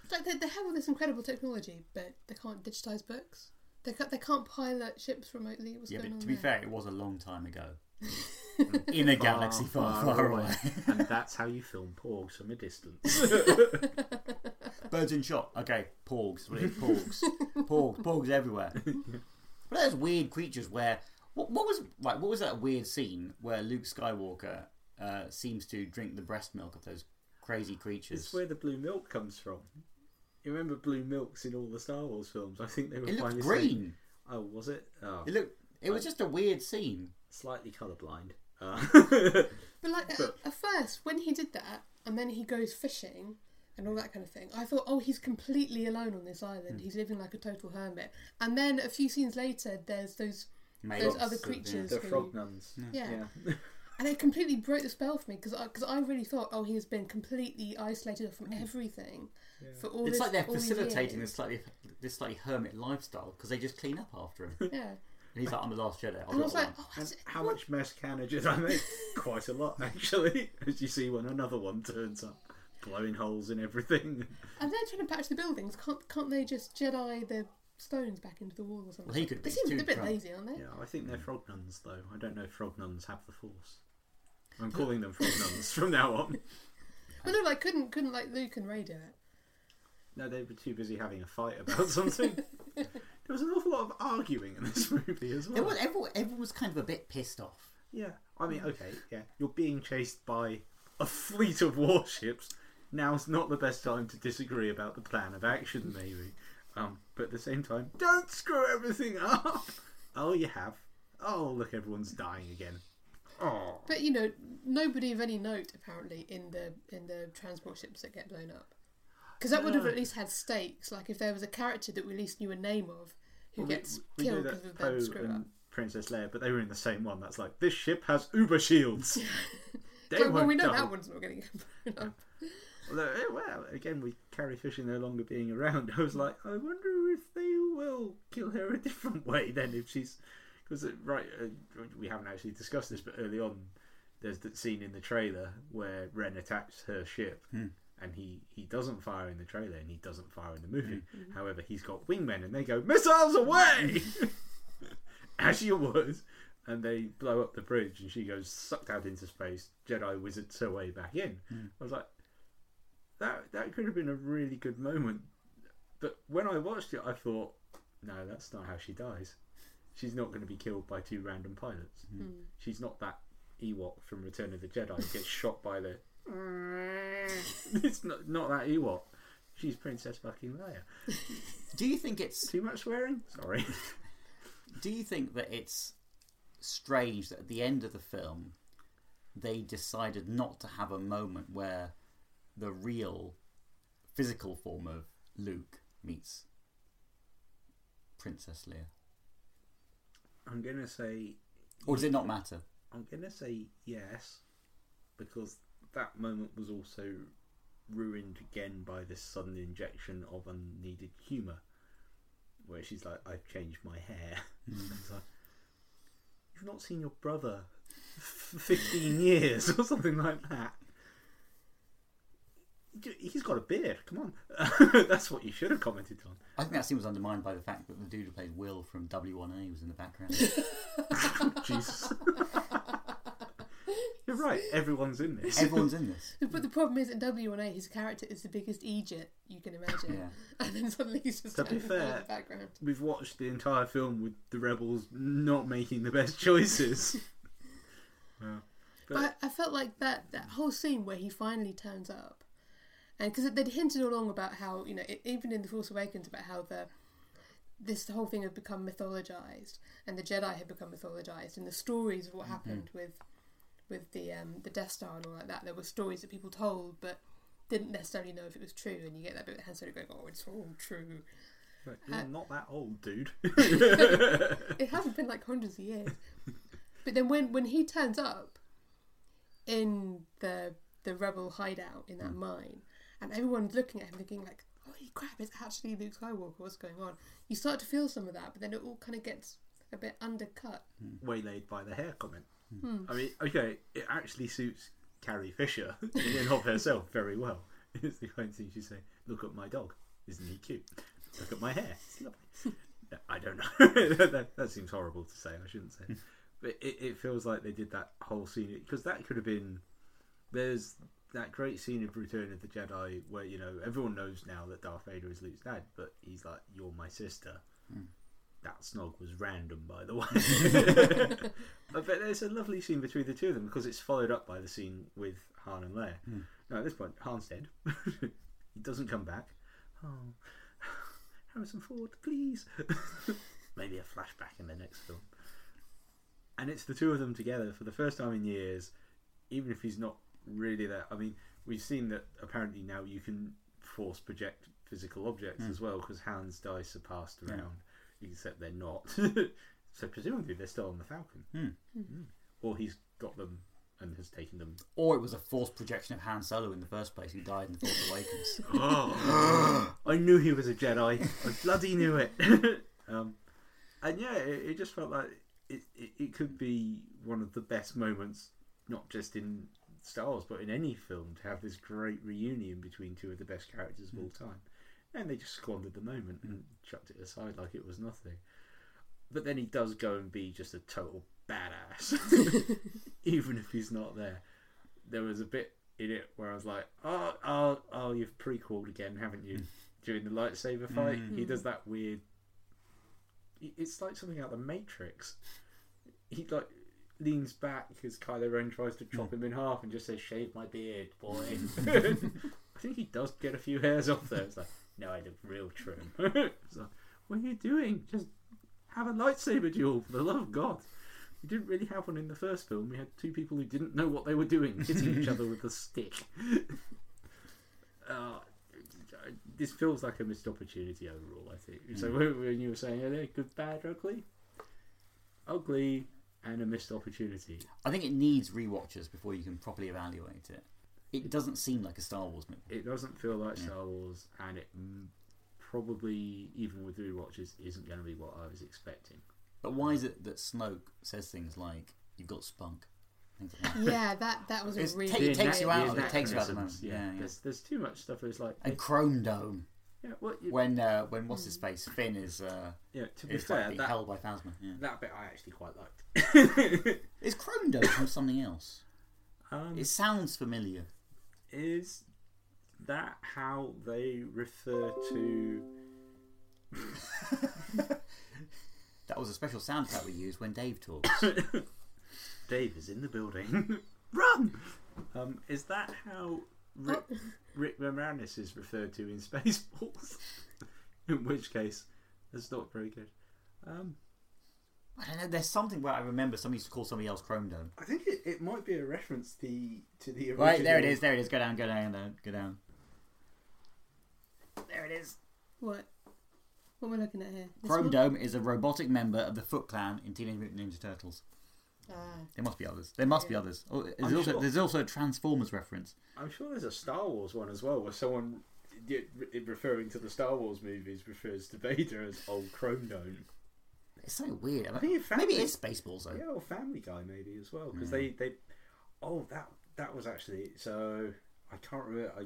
It's like they, they have all this incredible technology, but they can't digitize books. They can't, they can't pilot ships remotely. What's yeah, going but on to be there? fair, it was a long time ago. In a galaxy far, far, away. and that's how you film porgs from a distance. Birds in shot. Okay, porgs. What it is, porgs. porgs. Porgs everywhere. But there's weird creatures where. What, what was right? What was that weird scene where Luke Skywalker uh, seems to drink the breast milk of those crazy creatures? It's where the blue milk comes from. You remember blue milks in all the Star Wars films? I think they were it looked finally green. saying- Oh, was it? Oh, It looked. It was just a weird scene. slightly colourblind. Uh, But like at, at first, when he did that, and then he goes fishing and all that kind of thing, I thought, oh, he's completely alone on this Hmm. island. He's living like a total hermit. And then a few scenes later, there's those Made those other creatures the who, frog nuns. yeah. Yeah. and it completely broke the spell for me because I, cause I really thought, oh, he has been completely isolated from everything for all It's this. like they're all these facilitating years. this slightly this slightly hermit lifestyle because they just clean up after him. Yeah. and Yeah, he's like, "I'm the last Jedi." I'll and I was it like, once." oh, And it- how much mess can a Jedi make? Quite a lot, actually. As you see when another one turns up, blowing holes in everything. And they're trying to patch the buildings. Can't can't they just Jedi the stones back into the wall or something? Well, he could They seem too a bit drunk. lazy, aren't they? Yeah, I think they're hmm. frog nuns, though. I don't know if frog nuns have the Force. I'm calling them frog nuns from now on. Well, no, like couldn't couldn't like Luke and Rey do it. No, they were too busy having a fight about something. there was an awful lot of arguing in this movie as There well. was everyone, everyone was kind of a bit pissed off. Yeah, I mean, okay, yeah, you're being chased by a fleet of warships. Now's not the best time to disagree about the plan of action, maybe. Um, but at the same time, don't screw everything up. Oh, you have. Oh, look, everyone's dying again. Oh, But you know, nobody of any note apparently in the in the transport ships that get blown up. Because that would have at least had stakes. Like if there was a character that we at least knew a name of who Well, gets we know killed because of Poe them screw and up. Princess Leia, but they were in the same one. That's like this ship has uber shields. They Like, well, won't we know die. that one's not getting blown up. Although, eh, well, again, with Carrie Fisher no longer being around, I was like, I wonder if they will kill her a different way then if she's because right, uh, we haven't actually discussed this, but early on, there's that scene in the trailer where Ren attacks her ship. And he, he doesn't fire in the trailer and he doesn't fire in the movie. Mm-hmm. However, he's got wingmen and they go, Missiles away! As you would. And they blow up the bridge and she goes sucked out into space. Jedi wizards her way back in. Mm. I was like, that that could have been a really good moment. But when I watched it, I thought, no, that's not how she dies. She's not going to be killed by two random pilots. Mm. She's not that Ewok from Return of the Jedi who gets shot by the. it's not not that Ewok. She's Princess fucking Leia. Do you think it's? Too much swearing? Sorry. Do you think that it's strange that at the end of the film they decided not to have a moment where the real physical form of Luke meets Princess Leia? I'm gonna say Or does it not matter? I'm gonna say yes, because that moment was also ruined again by this sudden injection of unneeded humour, where she's like, "I've changed my hair." Mm. It's like, You've not seen your brother for fifteen years or something like that. He's got a beard. Come on, that's what you should have commented on. I think that scene was undermined by the fact that the dude who plays Will from W1A was in the background. Jesus. You're right. Everyone's in this. Everyone's in this. But the problem is in W1A, his character is the biggest Egypt you can imagine. Yeah. And then suddenly he's just To be standing in fair- the background. We've watched the entire film with the rebels not making the best choices. Well, But I, I felt like that, that whole scene where he finally turns up, and because they'd hinted all along about how you know it, even in the Force Awakens about how the this whole thing had become mythologized and the Jedi had become mythologized and the stories of what mm-hmm. happened with with the um, the Death Star and all like that. There were stories that people told, but didn't necessarily know if it was true. And you get that bit with Han Solo going, "Oh, it's all true." But you're uh, not that old, dude. it hasn't been like hundreds of years. But then when when he turns up in the the rebel hideout in that hmm. mine, and everyone's looking at him thinking like, "Holy crap! It's actually Luke Skywalker. What's going on?" You start to feel some of that, but then it all kind of gets a bit undercut. Hmm. Waylaid by the hair comment. Hmm. I mean, okay, it actually suits Carrie Fisher in and of herself very well. It's the kind of thing she's saying. Look at my dog. Isn't he cute? Look at my hair. It's lovely. I don't know. that, that seems horrible to say. I shouldn't say. But it, it feels like they did that whole scene because that could have been. There's that great scene of Return of the Jedi where you know everyone knows now that Darth Vader is Luke's dad, but he's like, "You're my sister." Hmm. That snog was random, by the way. but there's a lovely scene between the two of them because it's followed up by the scene with Han and Leia. Hmm. Now at this point, Han's dead. he doesn't come back. Oh, Harrison Ford, please. Maybe a flashback in the next film. And it's the two of them together for the first time in years, even if he's not really there. I mean, we've seen that apparently now you can force project physical objects hmm. as well because Han's dice are passed around, except they're not. so presumably they're still on the Falcon. Mm. Or he's got them and has taken them. Or it was a false projection of Han Solo in the first place, who died in The Force Awakens. Oh, I knew he was a Jedi. I bloody knew it. um, and yeah, it, it just felt like it, it, it could be one of the best moments, not just in Star Wars, but in any film, to have this great reunion between two of the best characters of all time. And they just squandered the moment and chucked it aside like it was nothing. But then he does go and be just a total badass, even if he's not there. There was a bit in it where I was like, "Oh, oh, oh, you've prequeled again, haven't you?" During the lightsaber fight, he mm. does that weird. It's like something out of the Matrix. He like leans back as Kylo Ren tries to chop hmm. him in half and just says, "Shave my beard, boy." I think he does get a few hairs off there. It's like, no, I look real trim. it's like, what are you doing? Just have a lightsaber duel, for the love of God. We didn't really have one in the first film. We had two people who didn't know what they were doing, hitting each other with a stick. uh, this feels like a missed opportunity overall, I think. So when when you were saying, are they good, bad, ugly? Ugly and a missed opportunity. I think it needs rewatches before you can properly evaluate it. It doesn't seem like a Star Wars movie. It doesn't feel like Star Wars, and it probably, even with rewatches, isn't going to be what I was expecting. But why is it that Snoke says things like, you've got spunk? Things like that. Yeah, that that was a It's really. take- it takes you out it, takes you out of the anachronisms, moment. Yeah, yeah. There's, there's too much stuff. It's like, And Chrome Dome. yeah, well, you- When, uh, when what's his face? Finn is, uh, yeah. To be fair, like being that, held by Phasma. Yeah. that bit I actually quite liked. Is Chrome Dome from something else? um, It sounds familiar. Is that how they refer to? That was a special sound effect we used when Dave talks. Dave is in the building. Run! Um, is that how Rick, Rick Moranis is referred to in Spaceballs? in which case, that's not very good. Um, I don't know. There's something where I remember somebody used to call somebody else Chrome Dome. I think it, it might be a reference to the to the original. Right there it is. There it is. Go down. Go down. Go down. Go down. There it is. What? What am I looking at here? This Chrome one? Dome is a robotic member of the Foot Clan in Teenage Mutant Ninja Turtles. Ah. There must be others. There must be others. Oh, there's I'm also sure. there's also a Transformers reference. I'm sure there's a Star Wars one as well, where someone referring to the Star Wars movies refers to Vader as old Chrome Dome. It's so weird. I think it maybe it it- is Spaceballs though. Yeah, or Family Guy maybe as well, because Yeah. Hmm. they they. Oh, that that was actually so. I can't remember. I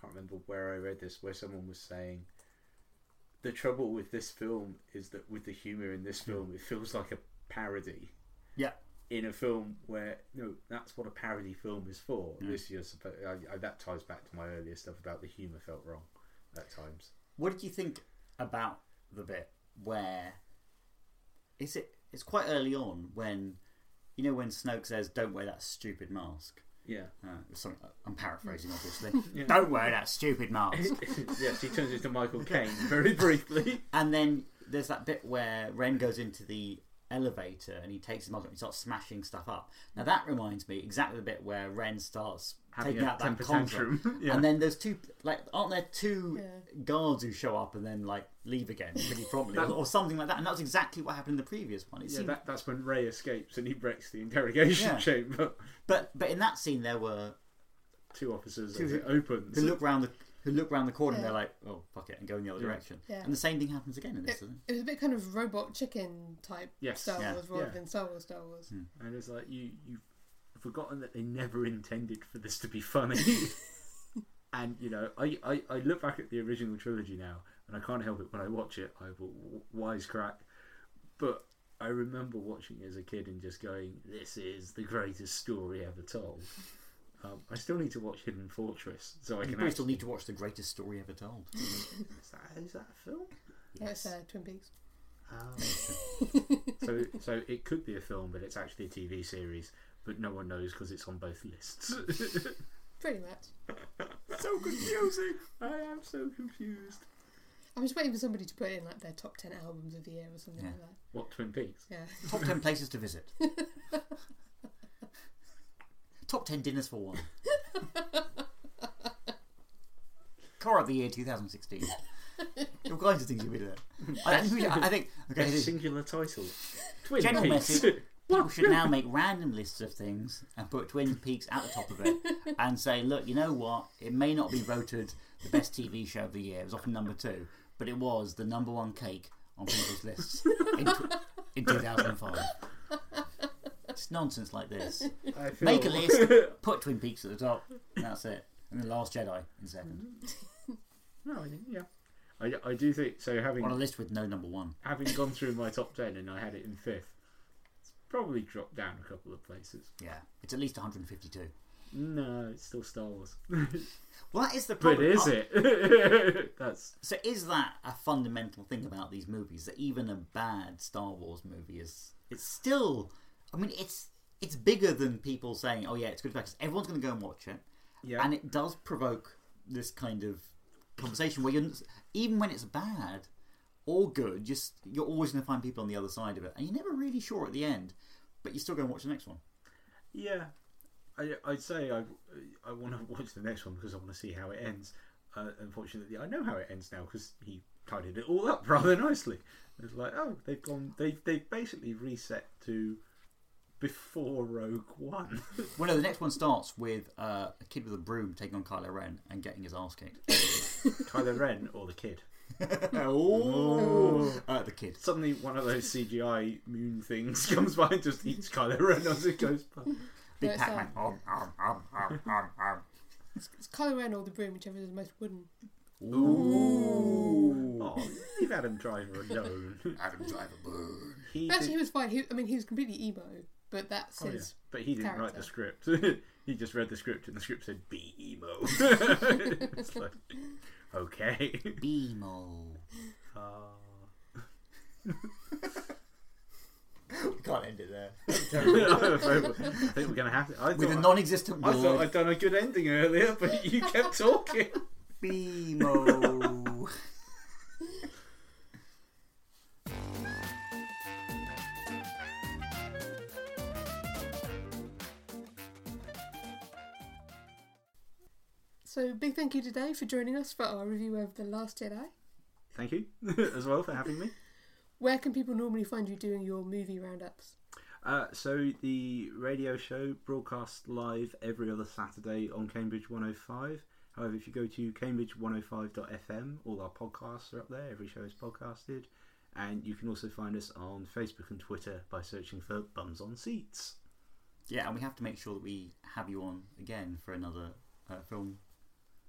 can't remember where I read this, where someone was saying. The trouble with this film is that with the humor in this hmm. film, it feels like a parody. Yeah. In a film where no, that's what a parody film is for. Yeah. This year, I, I, that ties back to my earlier stuff about the humor felt wrong at times. What did you think about the bit where is it? It's quite early on when you know when Snoke says, "Don't wear that stupid mask." Yeah. Uh, something, I'm paraphrasing, obviously. Yeah. Don't wear that stupid mask. yes, he turns into Michael Caine very briefly. and then there's that bit where Ren goes into the elevator and he takes his mask off and he starts smashing stuff up. Now that reminds me exactly the bit where Ren starts taking out that contract. tantrum. yeah. And then there's two, like, aren't there two Yeah. guards who show up and then like leave again pretty promptly, That- or, or something like that? And that's exactly what happened in the previous one. It Yeah, seemed, that, that's when Rey escapes and he breaks the interrogation Yeah. chamber. but but in that scene there were Two officers Two as who- it opens. who look round the who look round the corner and they're like, oh fuck it, and go in the other Yeah. direction. Yeah. And the same thing happens again in this, It, doesn't it was a bit kind of robot chicken type Yes. Star Yeah. Wars rather Yeah. than Star Wars Star Wars. Hmm. And it's like you you've forgotten that they never intended for this to be funny. and you know, I, I I look back at the original trilogy now, and I can't help it when I watch it. I will wisecrack, but I remember watching it as a kid and just going, "This is the greatest story ever told." Um, I still need to watch Hidden Fortress, so I You can. probably still need to watch the greatest story ever told. Is that, is that a film? Yeah, it's uh, Twin Peaks. so so it could be a film, but it's actually a TV series. But no one knows because it's on both lists. Pretty much. so confusing. I am so confused. I'm just waiting for somebody to put in like their top ten albums of the year or something Yeah. like that. What Twin Peaks? Yeah. Top 10 places to visit. Top 10 dinners for one. Car of the year 2016. All kinds of things you'll be doing. I, I think- I think, okay, Best this- singular title. Twin General Peaks. message. People should now make random lists of things and put Twin Peaks at the top of it and say, look, you know what? It may not be voted the best TV show of the year. It was often number two, but it was the number one cake on people's lists in, tw- in 2005. It's nonsense like this. Feel- Make a list, put Twin Peaks at the top, and that's it. And The Last Jedi in second. no, I think- yeah. I, I do think so. Having On a list with no number one. having gone through my top ten and I had it in fifth, it's probably dropped down a couple of places. Yeah, it's at least 152. No, it's still Star Wars. Well, that is the but problem. is oh. it? That's So is that a fundamental thing about these movies that even a bad Star Wars movie is it's still I mean it's it's bigger than people saying oh yeah it's good because everyone's going to go and watch it yeah. and it does provoke this kind of conversation where you're even when it's bad or good just you're always going to find people on the other side of it and you're never really sure at the end but you're still going to watch the next one Yeah, I, I'd say I, I want to watch the next one because I want to see how it ends. Uh, unfortunately, I know how it ends now because he tidied it all up rather nicely. It's like, oh, they've gone, they they basically reset to before Rogue One. well no the next one starts with uh, a kid with a broom taking on Kylo Ren and getting his ass kicked Kylo Ren or the kid. Oh uh, the kid Suddenly, one of those CGI moon things comes by and just eats Kylo Ren as it goes by. Big it's Pac-Man. Om, om, om, om, om, om. It's, it's Kylo Ren or the broom, whichever is the most wooden. Ooh. Oh, leave Adam Driver alone. Adam Driver. boo. He Actually, did- he was fine. He, I mean, he was completely emo, but that's Oh, yeah. his. But he didn't write the script. he just read the script, and the script said "be emo." it's like, okay. Beemo. Uh, We can't end it there. I think we're gonna have to. I With a thought, non-existent I thought. I'd done a good ending earlier, but you kept talking. Beemo. So, big thank you today for joining us for our review of The Last Jedi. Thank you as well for having me. Where can people normally find you doing your movie roundups? Uh, so the radio show broadcasts live every other Saturday on Cambridge 105. However, if you go to cambridge105.fm, all our podcasts are up there. Every show is podcasted. And you can also find us on Facebook and Twitter by searching for Bums on Seats. Yeah, and we have to make sure that we have you on again for another uh, film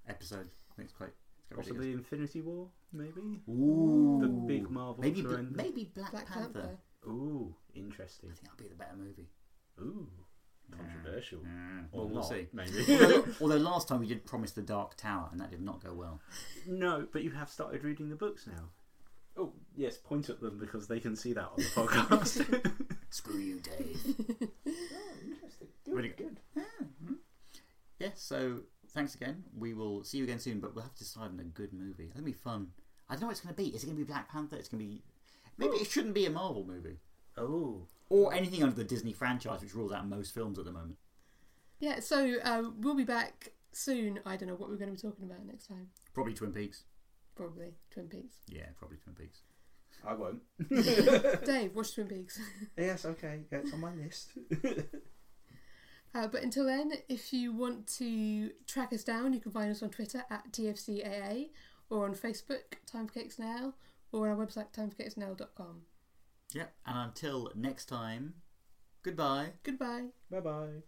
episode. I think it's quite. It's quite really Possibly Infinity War, maybe? Ooh, The big Marvel maybe Bla- maybe Black, Black Panther. Panther. Ooh, interesting. I think that'll be the better movie. Ooh, controversial. Mm, Or well, we'll not, see. maybe. although, although last time we did promise the Dark Tower, and that did not go well. no, but you have started reading the books now. Oh, yes, point at them because they can see that on the podcast. Screw you, Dave. interesting. Really good. Yeah, so thanks again. We will see you again soon, but we'll have to decide on a good movie. It'll be fun. I don't know what it's going to be. Is it going to be Black Panther? It's going to be. Maybe it shouldn't be a Marvel movie. Oh, Or anything under the Disney franchise, which rules out most films at the moment. Yeah, so uh, we'll be back soon. I don't know what we're going to be talking about next time. Probably Twin Peaks. Probably Twin Peaks. Yeah, probably Twin Peaks. I won't. Dave, watch Twin Peaks. yes, okay, yeah, it's on my list. Uh, but until then, if you want to track us down, you can find us on Twitter at TFCAA or on Facebook, Time for Cakes Now, or on our website, timeforcakesnow.com. Yep, and until next time, goodbye. Goodbye. Bye bye.